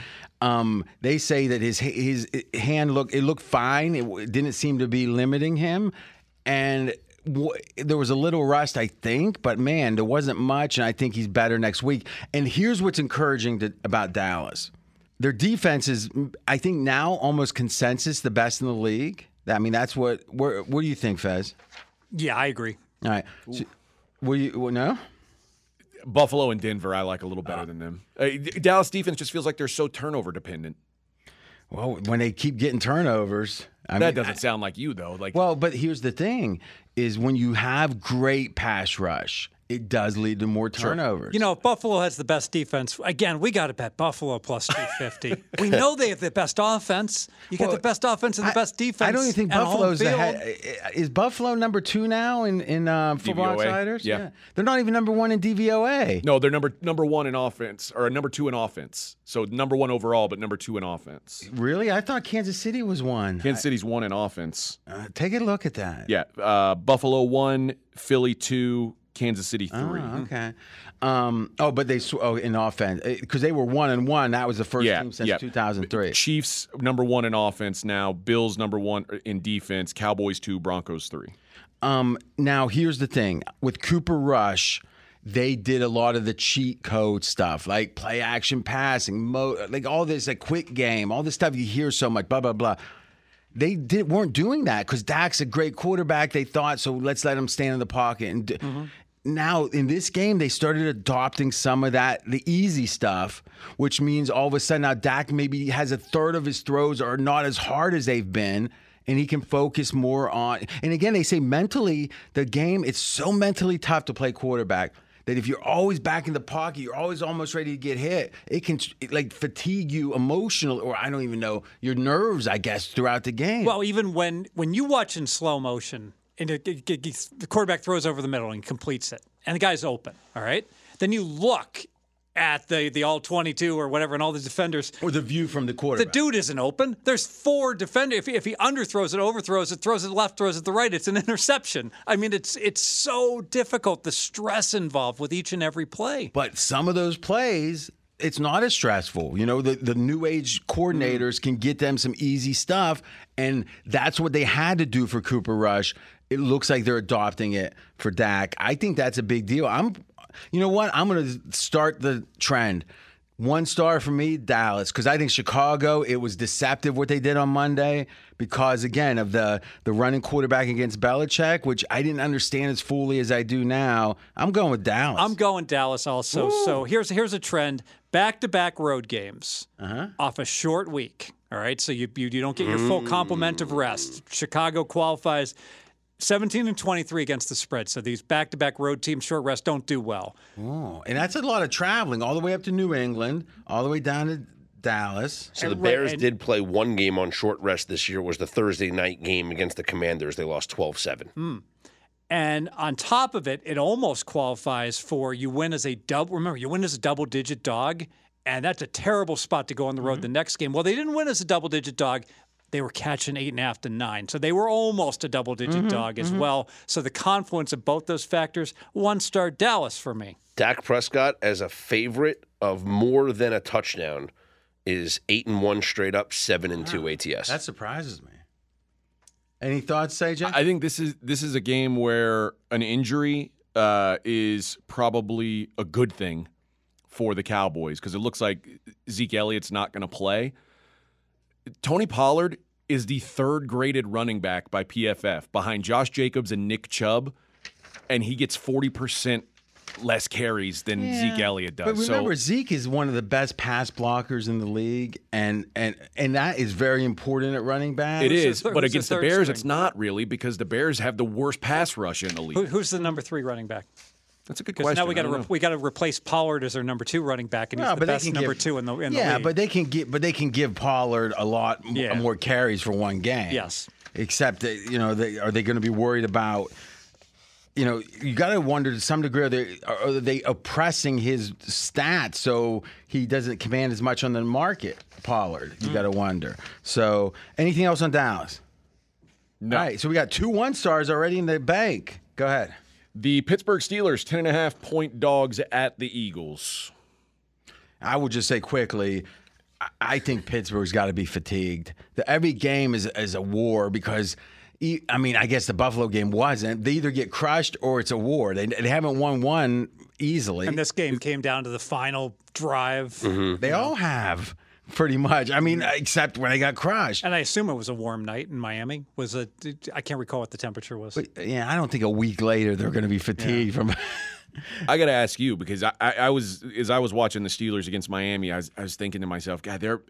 um, they say that his his hand look it looked fine. It, didn't seem to be limiting him, and there was a little rust, I think, but man, there wasn't much, and I think he's better next week. And here's what's encouraging to, about Dallas: their defense is, I think, now almost consensus the best in the league. I mean, that's what. Where, what do you think, Fez? Yeah, I agree. All right. So, what do you? What, no. Buffalo and Denver, I like a little better than them. Uh, Dallas defense just feels like they're so turnover dependent. Well, when they keep getting turnovers, I that mean, doesn't sound like you though. Like Well, but here's the thing: is when you have great pass rush, it does lead to more turnovers. You know, if Buffalo has the best defense, again, we got to bet Buffalo plus 250. (laughs) we know they have the best offense. You got Well, the best offense and the I- best defense. I don't even think and home Buffalo's field. ahead. Is Buffalo number two now in in uh, Football DVOA? Outsiders? Yeah. they're not even number one in DVOA. no, they're number number one in offense or number two in offense. So number one overall, but number two in offense. Really, I thought Kansas City was one. Kansas City's one in offense. Uh, take a look at that. Yeah, uh, Buffalo one, Philly two, Kansas City three. Oh, okay. Um, oh, but they sw- oh in offense because they were one and one. That was the first Yeah, team since yeah. 2003. Chiefs number one in offense now. Bills number one in defense. Cowboys two, Broncos three. Um, now here's the thing with Cooper Rush, they did a lot of the cheat code stuff, like play action passing, mo- like all this, like quick game, all this stuff you hear so much, blah blah blah. They did weren't doing that because Dak's a great quarterback. They thought so. Let's let him stand in the pocket. And d- now in this game, they started adopting some of that, the easy stuff, which means all of a sudden now Dak maybe has a third of his throws are not as hard as they've been and he can focus more on. And again, they say mentally, the game, it's so mentally tough to play quarterback that if you're always back in the pocket, you're always almost ready to get hit. It can it, like fatigue you emotionally, or I don't even know your nerves, I guess, throughout the game. Well, even when when you watch in slow motion and it, it- it- the quarterback throws over the middle and completes it, and the guy's open, all right, then you look at the the all twenty two or whatever, and all the defenders. or the view from the quarter. The dude isn't open. There's four defenders. If he, if he underthrows it, overthrows it, throws it left, throws it the right, it's an interception. I mean, it's it's so difficult. The stress involved with each and every play. But some of those plays, it's not as stressful. You know, the, the new age coordinators mm. can get them some easy stuff. And that's what they had to do for Cooper Rush. It looks like they're adopting it for Dak. I think that's a big deal. I'm, you know what? I'm going to start the trend. One star for me, Dallas, because I think Chicago. It was deceptive what they did on Monday because again of the the running quarterback against Belichick, which I didn't understand as fully as I do now. I'm going with Dallas. I'm going Dallas also. So here's here's a trend: back to back road games uh-huh. off a short week. All right, so you, you you don't get your full mm. complement of rest. Chicago qualifies 17 and 23 against the spread. So these back to back road teams, short rest, don't do well. Oh, and that's a lot of traveling, all the way up to New England, all the way down to Dallas. So the And right- Bears and- did play one game on short rest this year. Was the Thursday night game against the Commanders? They lost 12-7. Hmm. And on top of it, it almost qualifies for you win as a double. Remember, you win as a double digit dog, and that's a terrible spot to go on the road mm-hmm. the next game. Well, they didn't win as a double digit dog. They were catching eight and a half to nine. So they were almost a double digit Mm-hmm, dog as well. So the confluence of both those factors, one star Dallas for me. Dak Prescott as a favorite of more than a touchdown is eight and one straight up, seven and two ATS. That surprises me. Any thoughts, CJ? I think this is this is a game where an injury uh, is probably a good thing for the Cowboys because it looks like Zeke Elliott's not going to play. Tony Pollard is the third graded running back by PFF behind Josh Jacobs and Nick Chubb, and he gets forty percent less carries than Zeke Elliott does. But remember, so Zeke is one of the best pass blockers in the league, and and and that is very important at running back. it Who's is, third- but who's the against the Bears, string? it's not really because the Bears have the worst pass rush in the league. Who, who's the number three running back? That's a good Because question. now we got to re- we got to replace Pollard as our number two running back, and Well, he's the but best number give- two in the in the yeah, league. but they can get, but they can give Pollard a lot m- Yeah. more carries for one game. Yes. Except that you know, they, are they going to be worried about? You know, you got to wonder to some degree are they are they oppressing his stats so he doesn't command as much on the market? Pollard, you mm. got to wonder. So, anything else on Dallas? No. All right, so we got two one stars already in the bank. Go ahead. The Pittsburgh Steelers, 10.5 point dogs at the Eagles. I will just say quickly, I- I think Pittsburgh's got to be fatigued. The, every game is is a war because. I mean, I guess the Buffalo game wasn't. They either get crushed or it's a war. They, they haven't won one easily. and this game came down to the final drive, Mm-hmm. they all have pretty much. I mean, except when they got crushed. and I assume it was a warm night in Miami. Was a I can't recall what the temperature was. But yeah, I don't think a week later they're going to be fatigued from. (laughs) I got to ask you because I, I, I was as I was watching the Steelers against Miami, I was, I was thinking to myself, God, they're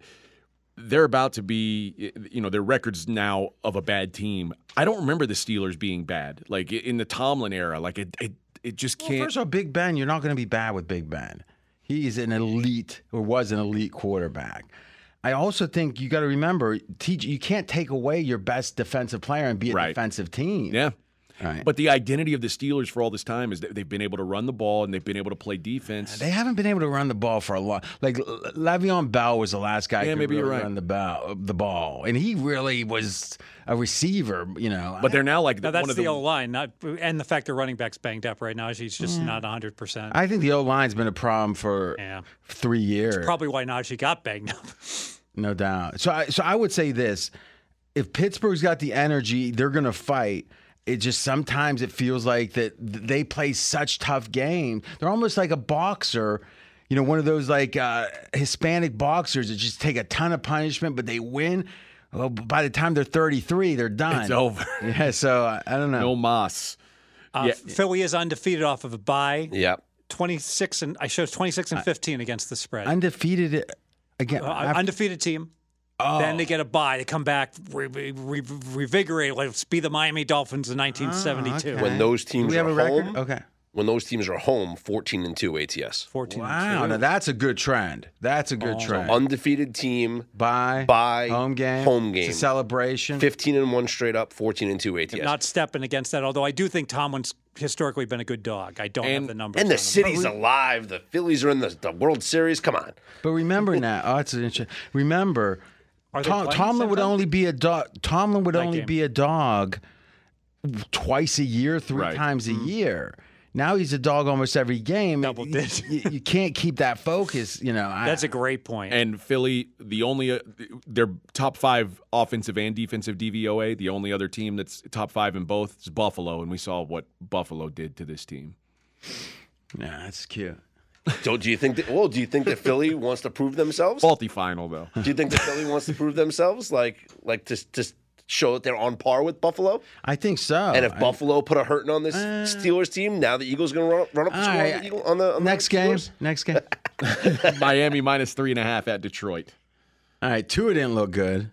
they're about to be, you know, their records now of a bad team. I don't remember the Steelers being bad, like in the Tomlin era. Like it, it, it just can't. first of all, Big Ben, you're not going to be bad with Big Ben. He's an elite or was an elite quarterback. I also think you got to remember, TJ, you can't take away your best defensive player and be a Right. defensive team. yeah. Right. But the identity of the Steelers for all this time is that they've been able to run the ball and they've been able to play defense. They haven't been able to run the ball for a long. Like L- Le'Veon Bell was the last guy. Yeah, who could maybe you're right. Run the ball, the ball, and he really was a receiver. You know, but they're now like Now one that's of the, the O line, not and the fact their running back's banged up right now. He's just mm. not 100. percent I think the O line's been a problem for Yeah. three years. Probably why Najee got banged up. (laughs) No doubt. So I so I would say this: if Pittsburgh's got the energy, they're going to fight. It just sometimes it feels like that they play such tough games. They're almost like a boxer, you know, one of those like uh, Hispanic boxers that just take a ton of punishment, but they win. Well, by the time they're 33, they're done. It's over. (laughs) Yeah. So I, I don't know. no Moss. Uh, Philly is undefeated off of a bye. Yep. 26 and I showed 26 and 15 against the spread. Undefeated again. Uh, undefeated team. Oh. Then they get a bye. They come back, re- re- re- revigorate. Let's be the Miami Dolphins in ah, 1972. okay. When those teams we have are a record? home, Okay. when those teams are home, 14 and 2 ATS. 14 and Wow. two. Now that's a good trend. That's a good Oh. trend. Undefeated team, Bye. Bye. Home game. Home It's game. a celebration. 15 and 1 straight up, 14 and 2 ATS. Not stepping against that, although I do think Tomlin's historically been a good dog. I don't have the numbers. and the him. city's alive. The Phillies are in the, the World Series. Come on. But remember now, oh, that's interesting. Remember, Are they Tom, Tomlin would time? only be a dog. Tomlin would Night only game. be a dog twice a year, three Right. times a year. Now he's a dog almost every game. Double You- digit. You, you can't keep that focus. You know, I- That's a great point. And Philly, the only uh, their top five offensive and defensive DVOA. The only other team that's top five in both is Buffalo, and we saw what Buffalo did to this team. yeah, that's cute. So do you think that? Well, do you think that Philly (laughs) wants to prove themselves? Faulty final though. Do you think that Philly wants to prove themselves, like like to to show that they're on par with Buffalo? I think so. and if I- Buffalo put a hurting on this uh, Steelers team, now the Eagles going to run, run up the All score on the, Eagle, on the on the next game, next game. (laughs) Miami minus three and a half at Detroit. All right, Tua didn't look good,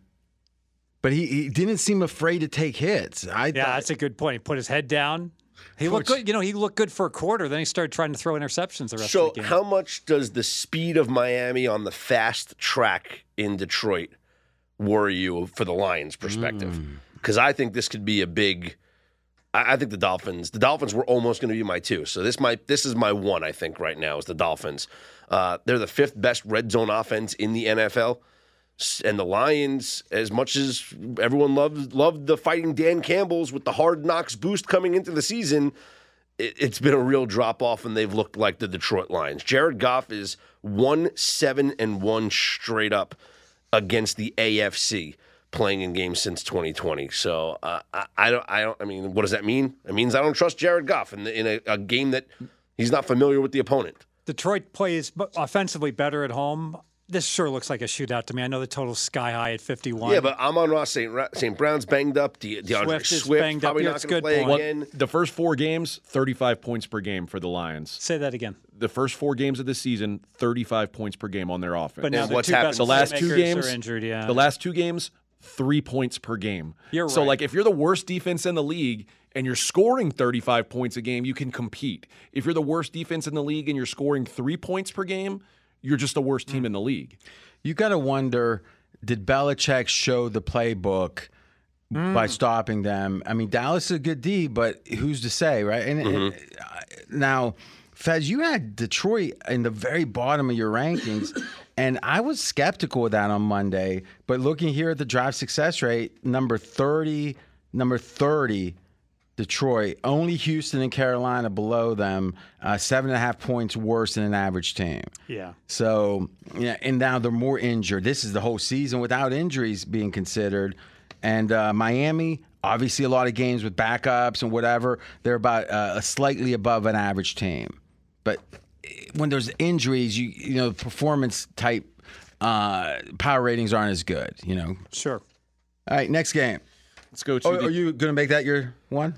but he, he didn't seem afraid to take hits. I yeah, thought, that's a good point. He put his head down. He looked good. You know, he looked good for a quarter. Then he started trying to throw interceptions the rest So, of the game. how much does the speed of Miami on the fast track in Detroit worry you for the Lions' perspective? Mm. Because I think this could be a big. I I think the Dolphins. The Dolphins were almost going to be my two. So this might. This is my one. I think right now is the Dolphins. Uh, they're the fifth best red zone offense in the NFL. And the Lions, as much as everyone loved loved the fighting Dan Campbell's with the hard knocks boost coming into the season, it, it's been a real drop off, and they've looked like the Detroit Lions. Jared Goff is one seven and one straight up against the AFC playing in games since 2020. So uh, I, I don't, I don't. I mean, what does that mean? It means I don't trust Jared Goff in, the, in a, a game that he's not familiar with the opponent. Detroit plays offensively better at home. This sure looks like a shootout to me. I know the total's sky high at 51. Yeah, but Amon-Ra St. Ra- St. Brown's banged up. De- DeAndre Swift Swift, is banged up. probably Yeah, not it's going to play point. again. The first four games, 35 points per game for the Lions. Say that again. The first four games of the season, 35 points per game on their offense. But now the what's two happened- the last two games are injured. Yeah, The last two games, three points per game. You're So, right. like, if you're the worst defense in the league and you're scoring 35 points a game, you can compete. If you're the worst defense in the league and you're scoring three points per game, you're just the worst Mm. team in the league. You got to wonder did Belichick show the playbook by stopping them? I mean, Dallas is a good D, but who's to say, right? And, and, uh, now, Fez, you had Detroit in the very bottom of your rankings, (coughs) and I was skeptical of that on Monday. But looking here at the drive success rate, number 30, number 30 Detroit, only Houston and Carolina below them, uh, seven and a half points worse than an average team. yeah. So, yeah, and now they're more injured. This is the whole season without injuries being considered. And uh, Miami, obviously, a lot of games with backups and whatever. They're about uh, slightly above an average team. But eh, when there's injuries, you you know, performance type uh, power ratings aren't as good. You know. Sure. All right, next game. Let's go to Oh, the are you going to make that your one?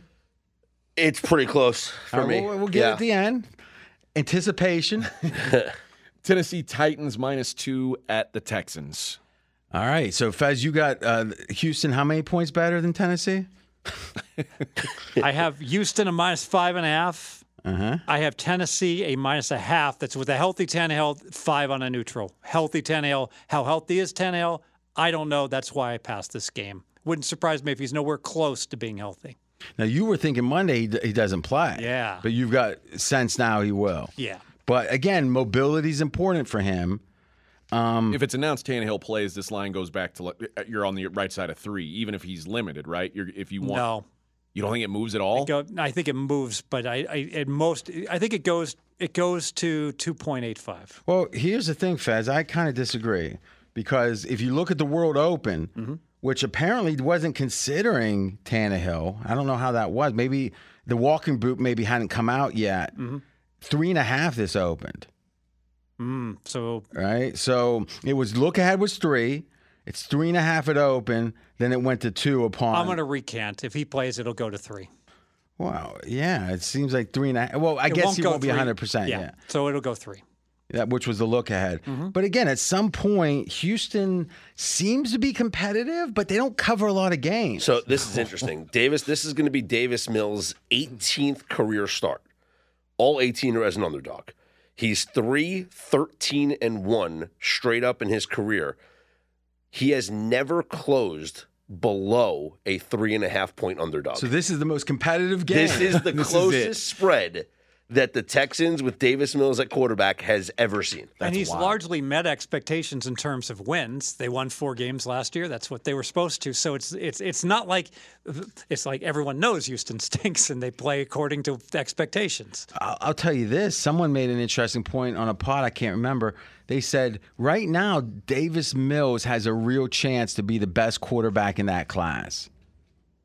It's pretty close for All right, me. We'll, we'll get yeah. it at the end. Anticipation. (laughs) Tennessee Titans minus two at the Texans. All right. So, Fez, you got uh, Houston how many points better than Tennessee? (laughs) I have Houston a minus five and a half. Uh-huh. I have Tennessee a minus a half. That's with a healthy Tannehill, five on a neutral. Healthy Tannehill. How healthy is Tannehill? I don't know. That's why I passed this game. Wouldn't surprise me if he's nowhere close to being healthy. Now, you were thinking Monday he, d- he doesn't play. Yeah. But you've got sense now he will. Yeah. But again, mobility is important for him. If it's announced Tannehill plays, this line goes back to like, uh, you're on the right side of three, even if he's limited, right? You're, if you want, No. you don't think it moves at all. Go, I think it moves, but I, I at most I think it goes it goes to two point eight five. Well, here's the thing, Fez. I kind of disagree because if you look at the World Open, Mm-hmm. Which apparently wasn't considering Tannehill, I don't know how that was. Maybe the walking boot maybe hadn't come out yet. Mm-hmm. Three and a half this opened, Mm, so right? So it was look ahead was three. It's three and a half at open. Then it went to two upon. I'm going to recant. If he plays, it'll go to three. Wow. Yeah. It seems like three and a half. Well, I It guess he won't be three. 100%. Yeah. So it'll go three. That, which was the look ahead. Mm-hmm. But again, at some point, Houston seems to be competitive, but they don't cover a lot of games. So this is interesting. (laughs) Davis, this is going to be Davis Mills' 18th career start. All 18 are as an underdog. He's 3, 13, and 1 straight up in his career. He has never closed below a three and a half point underdog. So this is the most competitive game. (laughs) this is the This closest it. spread that the Texans with Davis Mills at quarterback has ever seen. and he's largely met expectations in terms of wins. They won four games last year. That's what they were supposed to. So it's it's it's not like it's like everyone knows Houston (laughs) stinks and they play according to expectations. I'll, I'll tell you this. Someone made an interesting point on a pod. I can't remember. They said right now Davis Mills has a real chance to be the best quarterback in that class.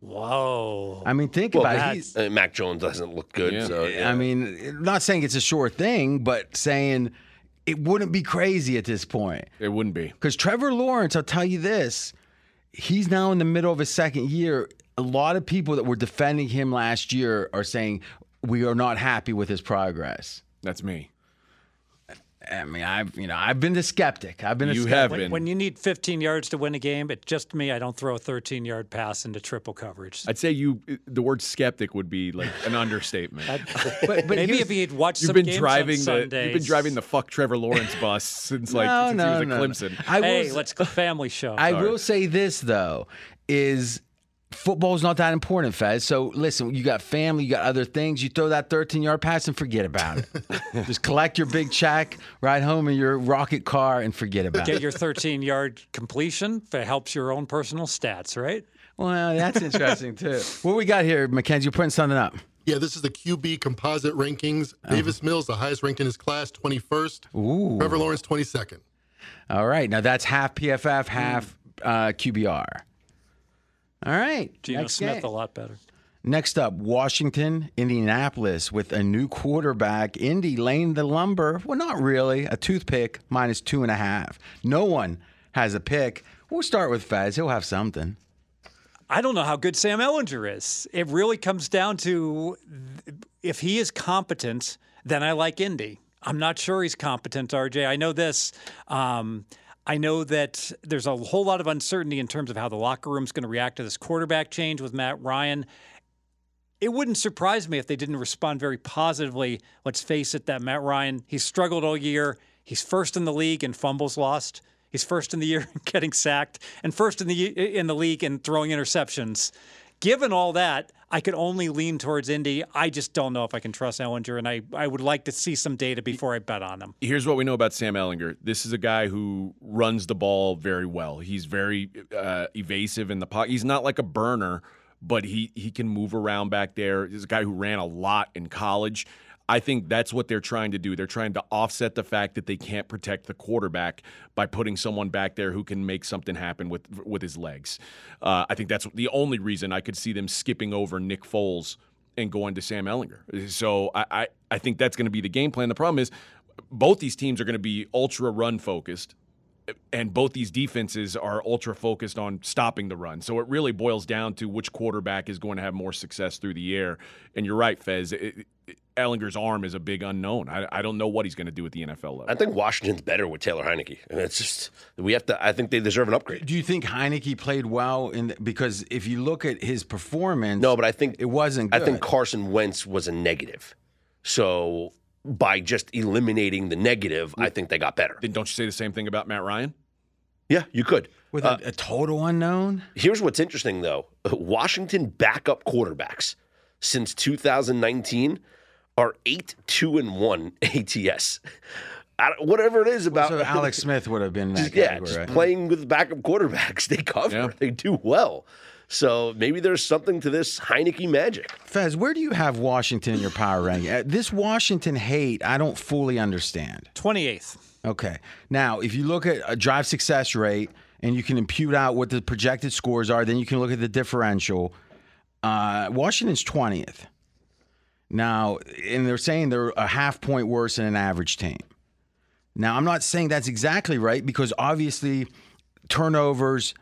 Whoa. I mean, think Well, about it. He's, Uh, Mac Jones doesn't look good. Yeah. So yeah. I mean, not saying it's a sure thing, but saying it wouldn't be crazy at this point. It wouldn't be. Because Trevor Lawrence, I'll tell you this, he's now in the middle of his second year. A lot of people that were defending him last year are saying we are not happy with his progress. That's me. I mean, I've you know I've been the skeptic. I've been a You skeptic. have when, been. when you need 15 yards to win a game, it's just me. I don't throw a 13 yard pass into triple coverage. I'd say you. The word skeptic would be like an understatement. (laughs) (laughs) (laughs) But, but Maybe if he'd watched You've some been games driving on the. You've been driving the fuck Trevor Lawrence bus since like no, since no, he was no, at no. Clemson. I will, Hey, s- let's go family show. I Sorry. will say this though is football's not that important, Fez. So listen, you got family, you got other things. You throw that 13 yard pass and forget about it. (laughs) Just collect your big check, ride home in your rocket car, and forget about Get it. Get your 13 yard completion. That helps your own personal stats, right? Well, that's (laughs) interesting too. What we got here, Mackenzie? You're putting something up. Yeah, this is the QB composite rankings. Davis Mills, the highest ranked in his class, 21st. Ooh. Trevor Lawrence, 22nd. All right. Now that's half PFF, half uh, QBR. All right. Geno Next Smith game. a lot better. Next up, Washington, Indianapolis with a new quarterback. Indy laying the lumber. Well, not really. A toothpick minus two and a half. No one has a pick. We'll start with Fez. He'll have something. I don't know how good Sam Ehlinger is. It really comes down to if he is competent, then I like Indy. I'm not sure he's competent, RJ. I know this. Um, I know that there's a whole lot of uncertainty in terms of how the locker room's going to react to this quarterback change with Matt Ryan. It wouldn't surprise me if they didn't respond very positively. Let's face it, that Matt Ryan, he's struggled all year. He's first in the league in fumbles lost. He's first in the year (laughs) in getting sacked and first in the in the league in throwing interceptions. Given all that, I could only lean towards Indy. I just don't know if I can trust Ehlinger, and I, I would like to see some data before I bet on him. Here's what we know about Sam Ehlinger. This is a guy who runs the ball very well. He's very uh, evasive in the pocket. He's not like a burner, but he he can move around back there. He's a guy who ran a lot in college. I think that's what they're trying to do. They're trying to offset the fact that they can't protect the quarterback by putting someone back there who can make something happen with with his legs. Uh, I think that's the only reason I could see them skipping over Nick Foles and going to Sam Ehlinger. So I I, I think that's going to be the game plan. The problem is both these teams are going to be ultra run focused and both these defenses are ultra focused on stopping the run. So it really boils down to which quarterback is going to have more success through the air. And you're right, Fez. It, it, Ehlinger's arm is a big unknown. I, I don't know what he's going to do at the NFL level. I think Washington's better with Taylor Heinicke. And it's just we have to. I think they deserve an upgrade. Do you think Heinicke played well in the, because if you look at his performance, No, but I think it wasn't. I think Carson Wentz was a negative. So by just eliminating the negative, I think they got better. Then don't you say the same thing about Matt Ryan? Yeah, you could. with Uh, a, a total unknown. Here's what's interesting though Washington backup quarterbacks since 2019 are 8 2 and 1 (laughs) ATS. I whatever it is about So (laughs) Alex Smith would have been that just, yeah, just right? playing with backup quarterbacks, (laughs) they cover, Yeah. they do well. So maybe there's something to this Heinicke magic. Fez, where do you have Washington in your power ranking? Uh, This Washington hate, I don't fully understand. 28th. Okay. Now, if you look at a drive success rate and you can impute out what the projected scores are, then you can look at the differential. Uh, Washington's 20th. Now, and they're saying they're a half point worse than an average team. Now, I'm not saying that's exactly right because obviously turnovers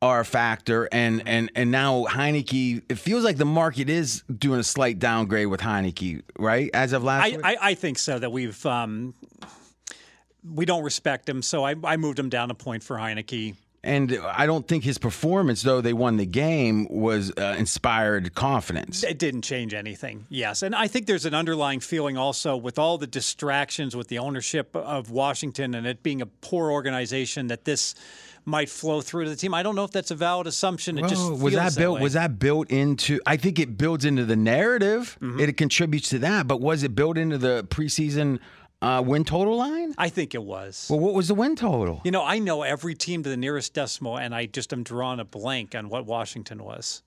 are a factor, and and and now Heinicke. It feels like the market is doing a slight downgrade with Heinicke, right? As of last I, week. I, I think so that we've um, we don't respect him, so I, I moved him down a point for Heinicke. And I don't think his performance, though they won the game, was uh, inspired confidence. It didn't change anything. Yes, and I think there's an underlying feeling also with all the distractions with the ownership of Washington and it being a poor organization that this might flow through to the team. I don't know if that's a valid assumption. It just was feels that built? way. was that built into? I think it builds into the narrative. Mm-hmm. It contributes to that. But was it built into the preseason uh, win total line? I think it was. Well, what was the win total? You know, I know every team to the nearest decimal, and I just am drawing a blank on what Washington was.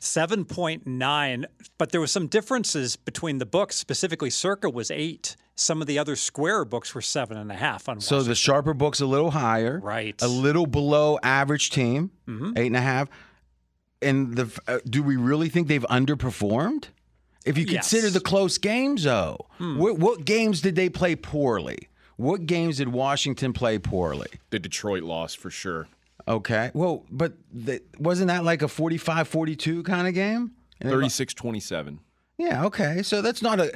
7.9, but there was some differences between the books. Specifically, Circa was eight. Some of the other square books were seven and a half on So the sharper book's a little higher, Right. A little below average team, eight and a half. And the uh, do we really think they've underperformed? If you Yes. consider the close games, though, hmm. what, what games did they play poorly? What games did Washington play poorly? The Detroit loss for sure. Okay. Well, but the, wasn't that like a 45 42 kind of game? And 36 27. Yeah, okay. So that's not a.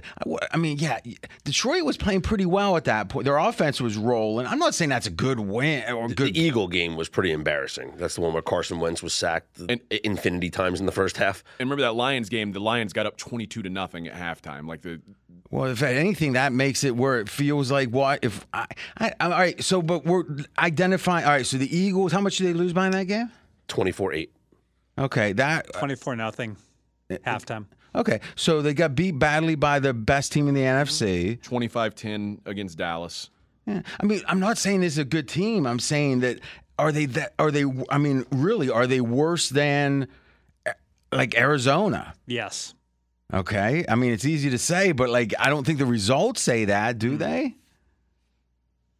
I mean, yeah, Detroit was playing pretty well at that point. Their offense was rolling. I'm not saying that's a good win or good. The Eagle game was pretty embarrassing. That's the one where Carson Wentz was sacked And- infinity times in the first half. And remember that Lions game? The Lions got up 22 to nothing at halftime. Like the Well, if anything, that makes it where it feels like what if I, I, all right. So, but we're identifying. All right. So the Eagles, how much did they lose by in that game? 24 8. Okay, that uh, 24 nothing uh, halftime. Okay. So they got beat badly by the best team in the mm-hmm. NFC. 25-10 against Dallas. Yeah. I mean, I'm not saying this is a good team. I'm saying that are they that are they? I mean, really, are they worse than eh, like Arizona? Yes. Okay. I mean, it's easy to say, but like, I don't think the results say that, do mm-hmm. they?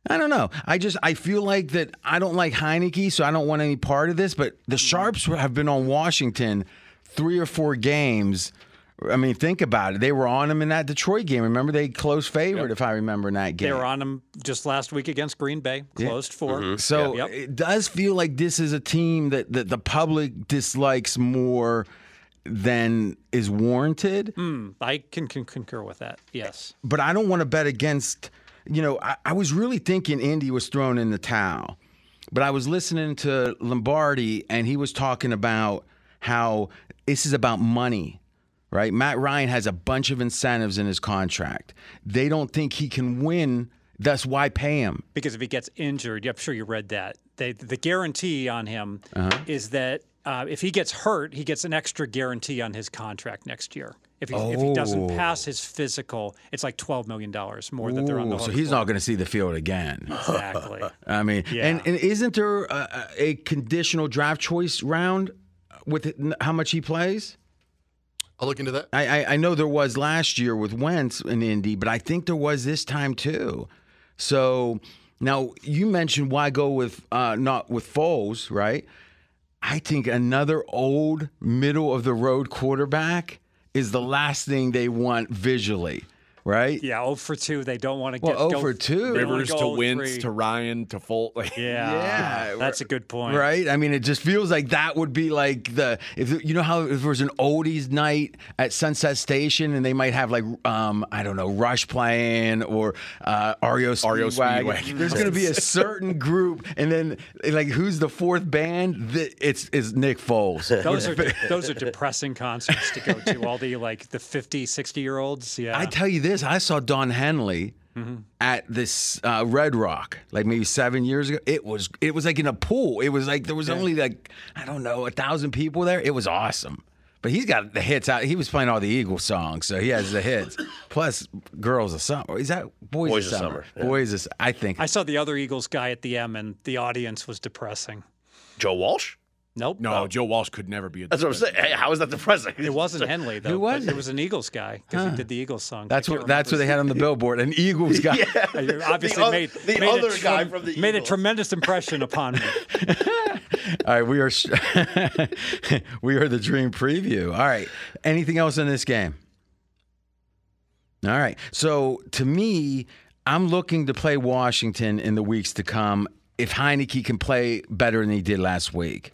I don't know. I just I feel like that I don't like Heinicke, so I don't want any part of this. But the mm-hmm. Sharps have been on Washington three or four games. I mean, think about it. They were on them in that Detroit game. Remember, they close favorite, if I remember in that game. They were on them just last week against Green Bay, closed 4 So Yep. it does feel like this is a team that, that the public dislikes more than is warranted. Hmm, I can, can concur with that. Yes. But I don't want to bet against, you know, I, I was really thinking Indy was thrown in the towel. But I was listening to Lombardi and he was talking about how this is about money, right? Matt Ryan has a bunch of incentives in his contract. They don't think he can win, thus why pay him? Because if he gets injured, I'm sure you read that. They, the guarantee on him Uh-huh. is that uh, if he gets hurt, he gets an extra guarantee on his contract next year. If he, if he doesn't Oh. pass his physical, it's like $12 million more that they're on the Ooh, hook so he's for. not going to see the field again. Exactly. (laughs) I mean, Yeah. and, and isn't there a, a conditional draft choice round with how much he plays? I'll look into that. I, I I know there was last year with Wentz in Indy, but I think there was this time too. So now you mentioned why go with uh, not with Foles, right? I think another old middle of the road quarterback is the last thing they want visually, right? Yeah, 0 for 2. They don't want to Well, get 0 for 2. they don't wanna Rivers to 0 Wentz 3. to Ryan to Folt. Like, (laughs) Yeah, Yeah, that's a good point. Right? I mean, it just feels like that would be like the if you know how if there was an oldies night at Sunset Station and they might have like um I don't know Rush playing or uh, REO REO Speedwagon. Speedwagon. There's going to be a (laughs) certain group, and then like who's the fourth band? That it's is Nick Foles. Those are (laughs) those are depressing concerts to go to. All the like the 50, 60 year olds. Yeah. I tell you this, I saw Don Henley at this uh, Red Rock like maybe seven years ago. It was it was like in a pool. It was like there was only like I don't know a thousand people there. It was awesome. But he's got the hits out. He was playing all the Eagles songs, so he has the hits. Plus, girls of summer. Is that boys, Boys of of summer? Summer, yeah. Boys of. I think. I saw the other Eagles guy at the M, and the audience was depressing. Joe Walsh? Nope. no, Joe Walsh could never be a That's what I'm saying. Hey, how is that depressing? It wasn't Henley though. Who was it? It was an Eagles guy because he did the Eagles song. that's what that's what they had on the billboard. An Eagles (laughs) guy. (laughs) his- Obviously oth- made the made a other guy from the made a tremendous impression upon me. (laughs) All right, we are we are the dream preview. All right, anything else in this game? All right, so to me, I'm looking to play Washington in the weeks to come. If Heinicke can play better than he did last week,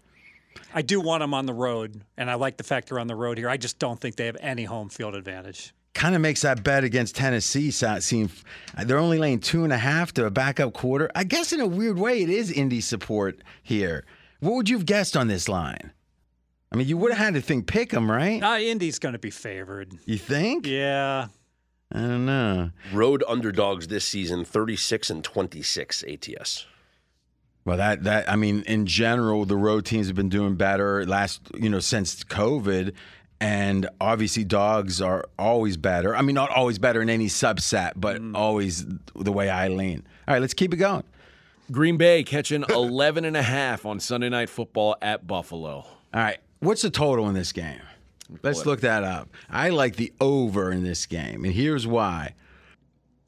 I do want them on the road, and I like the fact they're on the road here. I just don't think they have any home field advantage. kind of makes that bet against Tennessee so- seem. They're only laying two and a half to a backup quarter. I guess in a weird way, it is Indy support here. What would you have guessed on this line? I mean, you would have had to think pick them, right? Uh, Indy's going to be favored. You think? Yeah. I don't know. Road underdogs this season, 36 and 26 ATS. Well, that that I mean, in general, the road teams have been doing better last you know since COVID, and obviously dogs are always better. I mean, not always better in any subset, but mm. always the way I lean. All right, let's keep it going. Green Bay catching (laughs) 11 and a half on Sunday Night Football at Buffalo. All right, what's the total in this game? Let's look that up. I like the over in this game, and here's why.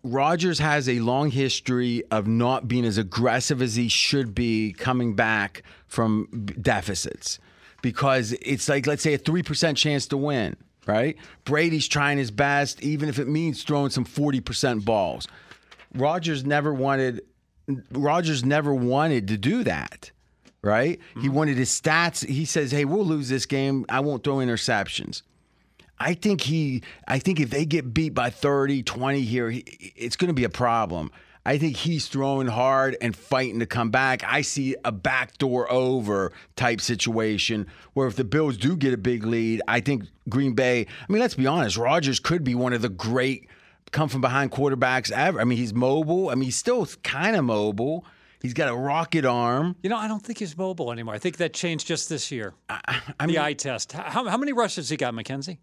Rodgers has a long history of not being as aggressive as he should be coming back from deficits because it's like, let's say, a 3% chance to win, right? Brady's trying his best, even if it means throwing some 40% balls. Rodgers never wanted Rodgers never wanted to do that, right? He mm-hmm. wanted his stats. He says, "Hey, we'll lose this game. I won't throw interceptions." I think he I think if they get beat by 30, 20 here, he, it's going to be a problem. I think he's throwing hard and fighting to come back. I see a backdoor over type situation where if the Bills do get a big lead, I think Green Bay, I mean, let's be honest, Rodgers could be one of the great come from behind quarterbacks ever. I mean, he's mobile. I mean, he's still kind of mobile. He's got a rocket arm. You know, I don't think he's mobile anymore. I think that changed just this year. I the mean, eye test. How, how many rushes he got, Mackenzie?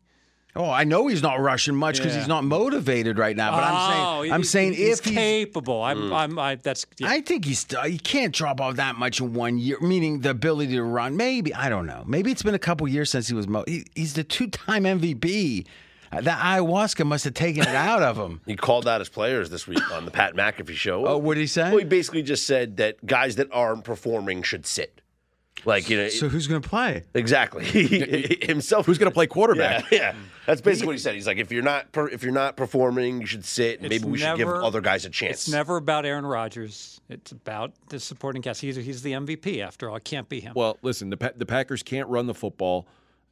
Oh, I know he's not rushing much because Yeah. he's not motivated right now. But I'm Oh, saying, I'm he- saying he's if he's capable. I'm, I'm, I, that's. Yeah. I think he's he can't drop off that much in one year. Meaning the ability to run. Maybe I don't know. Maybe it's been a couple years since he was. Mo- he, he's the two-time MVP. Uh, That ayahuasca must have taken it out of him. (laughs) He called out his players this week on the Pat McAfee show. Oh, what did he say? Well, he basically just said that guys that aren't performing should sit. Like you know, So who's going to play? exactly (laughs) himself. Who's going to play quarterback? Yeah, yeah. That's basically what he said. He's like, if you're not per, if you're not performing, you should sit. And It's maybe we should give other guys a chance. It's never about Aaron Rodgers. It's about the supporting cast. He's, he's the MVP after all. It can't be him. Well, listen, the the Packers can't run the football.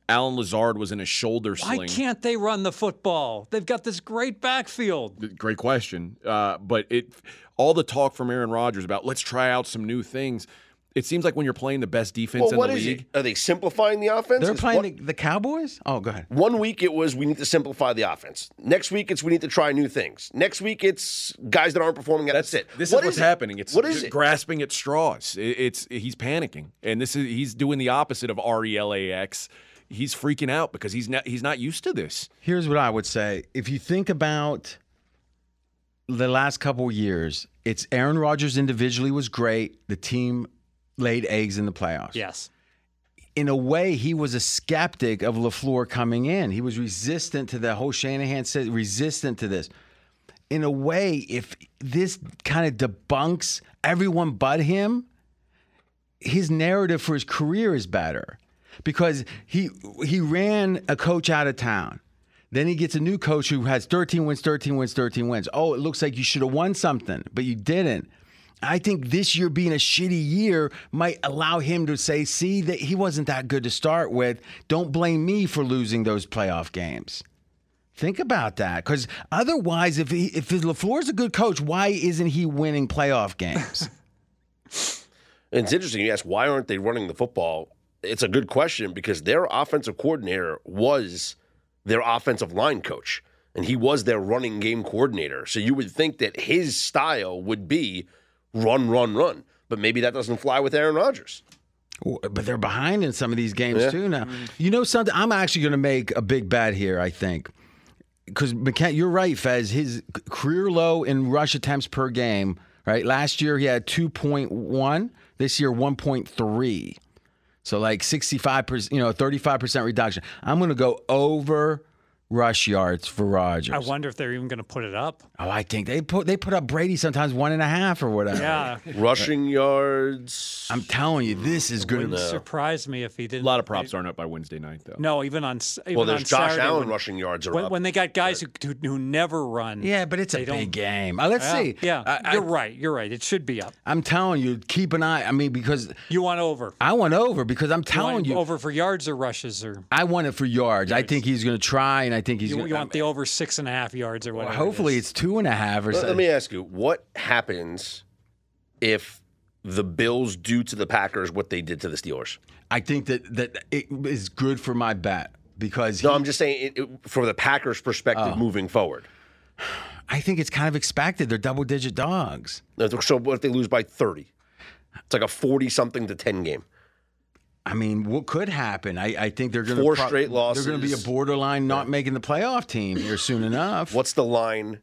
Allen Lazard was in a shoulder Why sling. can't they run the football? They've got this great backfield. Great question. Uh, but it all the talk from Aaron Rodgers about let's try out some new things. It seems like when you're playing the best defense well, in the league, it? Are they simplifying the offense? They're Is playing one, the, the Cowboys. Oh, go ahead. one week it was we need to simplify the offense. Next week it's we need to try new things. Next week it's guys that aren't performing. That's it. This What is what's it? happening. It's what is just it? grasping at straws. It- It's he's panicking, and this is he's doing the opposite of R E L A X. He's freaking out because he's not he's not used to this. Here's what I would say. If you think about the last couple of years, it's Aaron Rodgers individually was great. The team laid eggs in the playoffs. Yes. in a way, he was a skeptic of LaFleur coming in. He was resistant to the whole Shanahan said, resistant to this. In a way, if this kind of debunks everyone but him, his narrative for his career is better because he he ran a coach out of town. Then he gets a new coach who has 13 wins, 13 wins, 13 wins. Oh, it looks like you should have won something, but you didn't. I think this year being a shitty year might allow him to say, see, that he wasn't that good to start with. Don't blame me for losing those playoff games. Think about that. Because otherwise, if he, if LaFleur's a good coach, why isn't he winning playoff games? (laughs) It's interesting. You ask why aren't they running the football? It's a good question because their offensive coordinator was their offensive line coach, and he was their running game coordinator. So you would think that his style would be run, run, run. But maybe that doesn't fly with Aaron Rodgers. but they're behind in some of these games Yeah. too now. You know something? I'm actually going to make a big bet here. I think because McKen- you're right, Fez. His career low in rush attempts per game. Right, last year he had 2.1. This year 1.3. So like 65 percent, you know, 35 percent reduction. I'm going to go over rush yards for Rodgers. I wonder if they're even going to put it up. oh, I think they put they put up Brady sometimes one and a half or whatever. Yeah. Rushing yards. I'm telling you, this is going Wouldn't to. surprise me if he didn't. A lot of props aren't up by Wednesday night though. No, even on s- even well, there's on Josh Saturday Allen when, rushing yards are when, up. when they got guys who, who who never run. Yeah, but it's a big game. Uh, let's yeah, see. Yeah, I- I- you're right. You're right. It should be up. I'm telling you, keep an eye. I mean, because You want over. I went over because I'm You telling want you, over for yards or rushes or I want it for yards. I think he's going to try, and I think he's you, going you want um, the over six and a half yards or whatever. it Hopefully, is. it's two and a half or Let, let me ask you, what happens if the Bills do to the Packers what they did to the Steelers? I think that that it is good for my bet because No, he- I'm just saying it, it, from the Packers' perspective Oh. moving forward. I think it's kind of expected. They're double digit dogs. So what if they lose by 30? It's like a 40 something to 10 game. I mean, what could happen? I, I think they're going to Four straight losses. They're going to be a borderline not making the playoff team here soon (laughs) enough. What's the line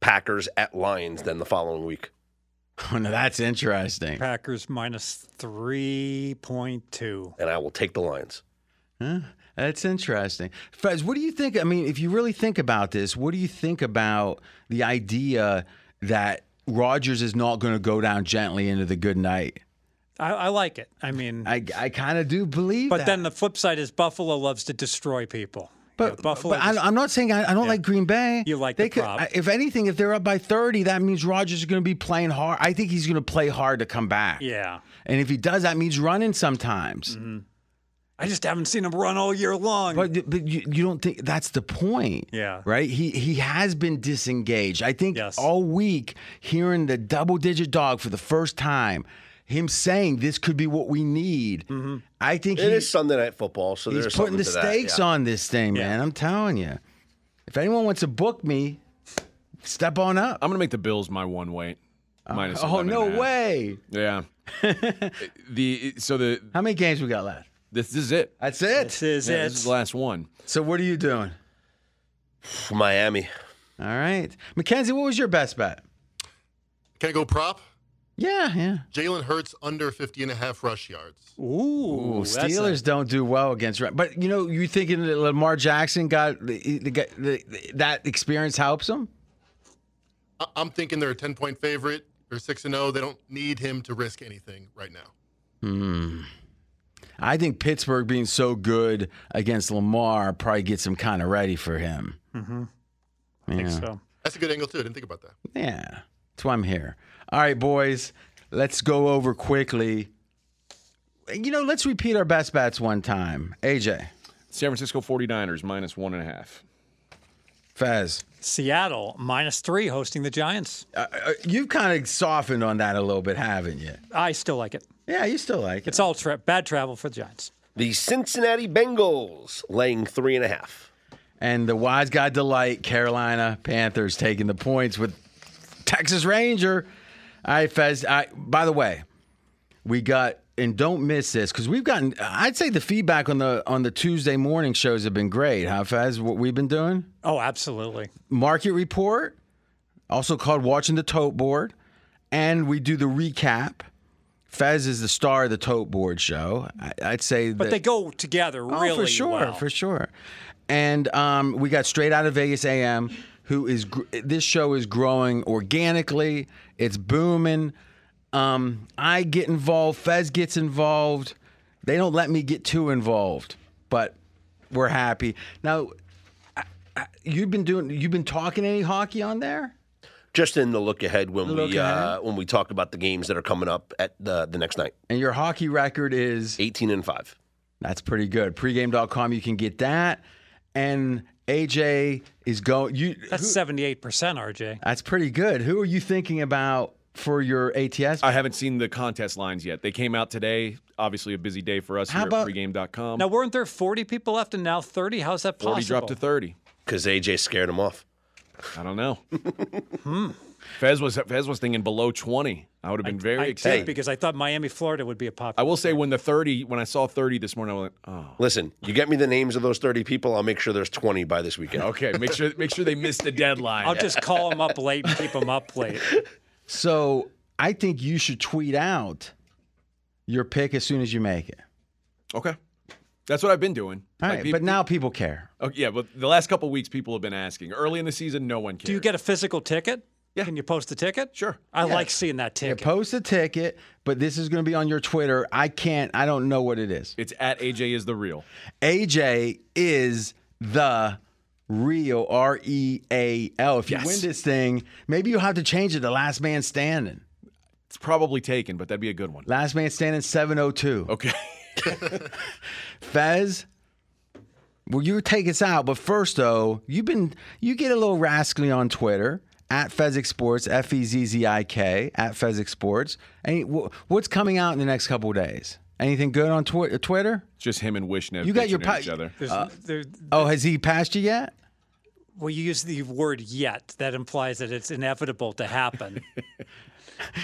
Packers at Lions then the following week? (laughs) Oh, no, that's interesting. Packers minus three point two. And I will take the Lions. Huh? That's interesting. Fez, what do you think? I mean, if you really think about this, what do you think about the idea that Rodgers is not going to go down gently into the good night? I, I like it. I mean, I, I kind of do believe but that. then the flip side is Buffalo loves to destroy people. But, Buffalo. but I, I'm not saying I, I don't like Green Bay. You like they the could. I- If anything, if they're up by 30, that means Rodgers is going to be playing hard. I think he's going to play hard to come back. yeah. And if he does, that means running sometimes. Mm-hmm. I just haven't seen him run all year long. But, but you, you don't think that's the point. Yeah. Right? He he has been disengaged. I think Yes. all week hearing the double digit dog for the first time, him saying this could be what we need. Mm-hmm. I think It he, is Sunday night football, so he's putting the something to that, stakes yeah. on this thing, Yeah. man. I'm telling you. If anyone wants to book me, step on up. I'm going to make the Bills my one weight. Uh, minus oh no and a half. way! Yeah. (laughs) the so the How many games we got left? this, this is it. That's it. This is Yeah, it. this is the last one. So what are you doing? Miami. All right, Mackenzie, what was your best bet? Can I go prop? Yeah, yeah. Jalen Hurts under 50 and a half rush yards. Ooh, Ooh, Steelers a- don't do well against, run. but you know, you thinking that Lamar Jackson got the, the, the, that experience helps him? I- I'm thinking they're a 10 point favorite. They're 6 and 0. They don't need him to risk anything right now. Hmm. I think Pittsburgh being so good against Lamar probably gets him kind of ready for him. Mm-hmm. I think so. That's a good angle, too. I didn't think about that. Yeah, that's why I'm here. All right, boys, let's go over quickly. You know, let's repeat our best bets one time. AJ, San Francisco 49ers minus one and a half. Fez, Seattle minus three hosting the Giants. uh, uh, you've kind of softened on that a little bit, haven't you? I still like it. Yeah, you still like it. It's all tra- bad travel for the Giants. The Cincinnati Bengals laying three and a half. And the wise guy delight, Carolina Panthers taking the points with Texas Ranger. All right, Fez. I, by the way, we got and don't miss this because we've gotten. I'd say the feedback on the on the Tuesday morning shows have been great. Huh, Fez? What we've been doing? Oh, absolutely. Market report, also called watching the tote board, and we do the recap. Fez is the star of the tote board show. I, I'd say, But they go together Oh, really for sure, well. for sure. And um, we got straight out of Vegas AM, who is gr- this show is growing organically. It's booming. Um, I get involved. Fez gets involved. They don't let me get too involved, but we're happy now. I, I, you've been doing. You've been talking any hockey on there? Just in the look ahead when Look we ahead. Uh, when we talk about the games that are coming up at the the next night. And your hockey record is 18 and 5. That's pretty good. Pregame.com, you can get that. And AJ is going. You That's seventy-eight percent, RJ. That's pretty good. Who are you thinking about for your ATS? I haven't seen the contest lines yet. They came out today. Obviously, a busy day for us How here about- at pregame.com. Now, weren't there forty people left and now thirty? How's that possible? 40 dropped to 30. Because AJ scared him off. I don't know. (laughs) Hmm. Fez was Fez was thinking below 20. I would have been very I excited. did because I thought Miami, Florida would be a popular. I will say when the 30 when I saw 30 this morning I went, "Oh, Listen, you get me the names of those 30 people, I'll make sure there's 20 by this weekend. okay, make sure make sure they miss the deadline." I'll just call them up late and keep them up late. So I think you should tweet out your pick as soon as you make it. okay. That's what I've been doing. All Like, right, peop- but now people care. Oh, yeah, but the last couple weeks people have been asking. Early in the season, no one cared. Do you get a physical ticket? Yeah. Can you post the ticket? Sure. I Yeah. like seeing that You ticket. post a ticket, but this is going to be on your Twitter. I can't. I don't know what it is. It's at AJ is the real. AJ is the real R E A L. If you Yes. win this thing, maybe you'll have to change it to Last Man Standing. It's probably taken, but that'd be a good one. Last Man Standing 702. Okay. (laughs) Fez, well, you take us out, but first though, you've been you get a little rascally on Twitter at Fezzik Sports, F E Z Z I K at Fezzik Sports. Any, wh- what's coming out in the next couple of days? Anything good on twi- Twitter? Just him and Wishnev You got your bitching pi- at each other. There's, there, Oh, has he passed you yet? well, you use the word "yet." That implies that it's inevitable to happen. (laughs)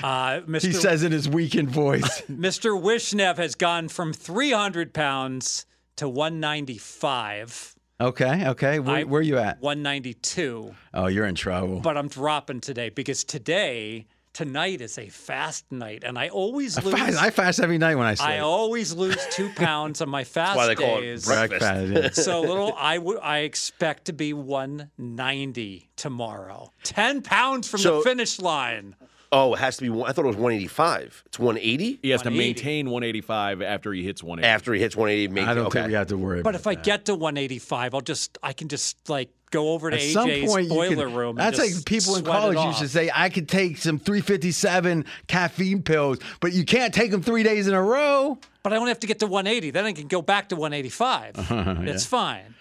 Uh, Mr. He says in his weakened voice. (laughs) Mr. Wishnev has gone from 300 pounds to 195, okay, okay. Where, I- where you at? 192. Oh, you're in trouble. But I'm dropping today because today, tonight is a fast night, and I always I lose. fast, I fast every night when I sleep. I always lose (laughs) two pounds on my fast why they call it days. breakfast. So little, I would I expect to be 190 tomorrow. 10 pounds from So- the finish line. Oh, it has to be. I thought it was 185. It's 180 He has to 180. maintain 185 after he hits 180. after he hits 180. Make, I don't okay. think we have to worry But about if I get to 185, I'll just I can just like go over to At some AJ's point, you boiler can, room. and That's just like people in college used to say, I could take some 357 caffeine pills, but you can't take them three days in a row. But I only have to get to 180. Then I can go back to 185. (laughs) It's fine.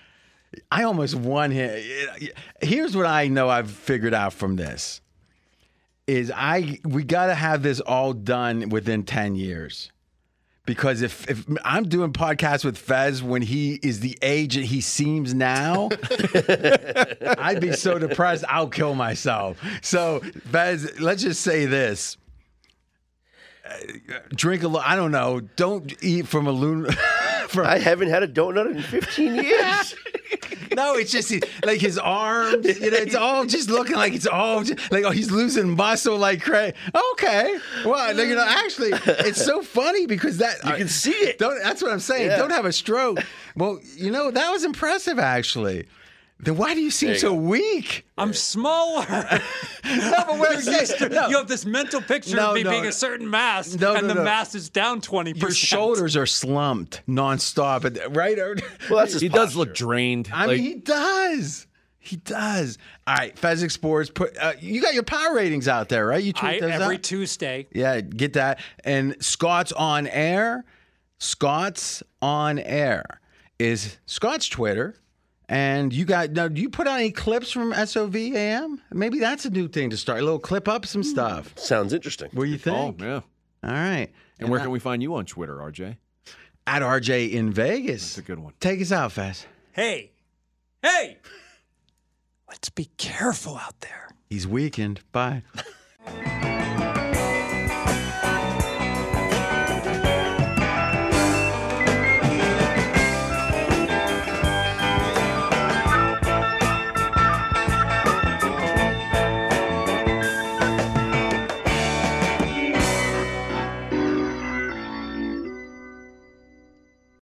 I almost won here. Here's what I know I've figured out from this is I we got to have this all done within 10 years. because if if I'm doing podcasts with Fez when he is the age that he seems now, (laughs) I'd be so depressed I'll kill myself. So Fez, let's just say this. Drink a lot. I don't know. Don't eat from a loon. (laughs) from, I haven't had a donut in 15 years. (laughs) no, it's just like his arms. You know, it's all just looking like it's all just, like oh, he's losing muscle like crazy. Okay, well, you know, actually, it's so funny because that You can see it. Don't. That's what I'm saying. Yeah. Don't have a stroke. Well, you know that was impressive actually. Then why do you seem you so go. weak? I'm smaller. (laughs) No, but what I'm saying, no. You have this mental picture No, of me no. being a certain mass, No, and no, the no. mass is down 20%. your shoulders are slumped nonstop, right? (laughs) Well, that's his He does look drained. I Like, mean, he does. He does. All right, Fezzik Sports. Put uh, you got your power ratings out there, right? You tweet I, those every out? Tuesday. Yeah, get that. And Scott's on air. Scott's on air is Scott's Twitter. And you got now. Do you put out any clips from SOVAM? Maybe that's a new thing to start. A little clip up some stuff. Sounds interesting. What do you oh, think? yeah. All right. And where can we find you on Twitter, RJ? At RJ in Vegas. That's a good one. Take us out, Fez. Hey, hey, let's be careful out there. He's weakened. Bye. (laughs)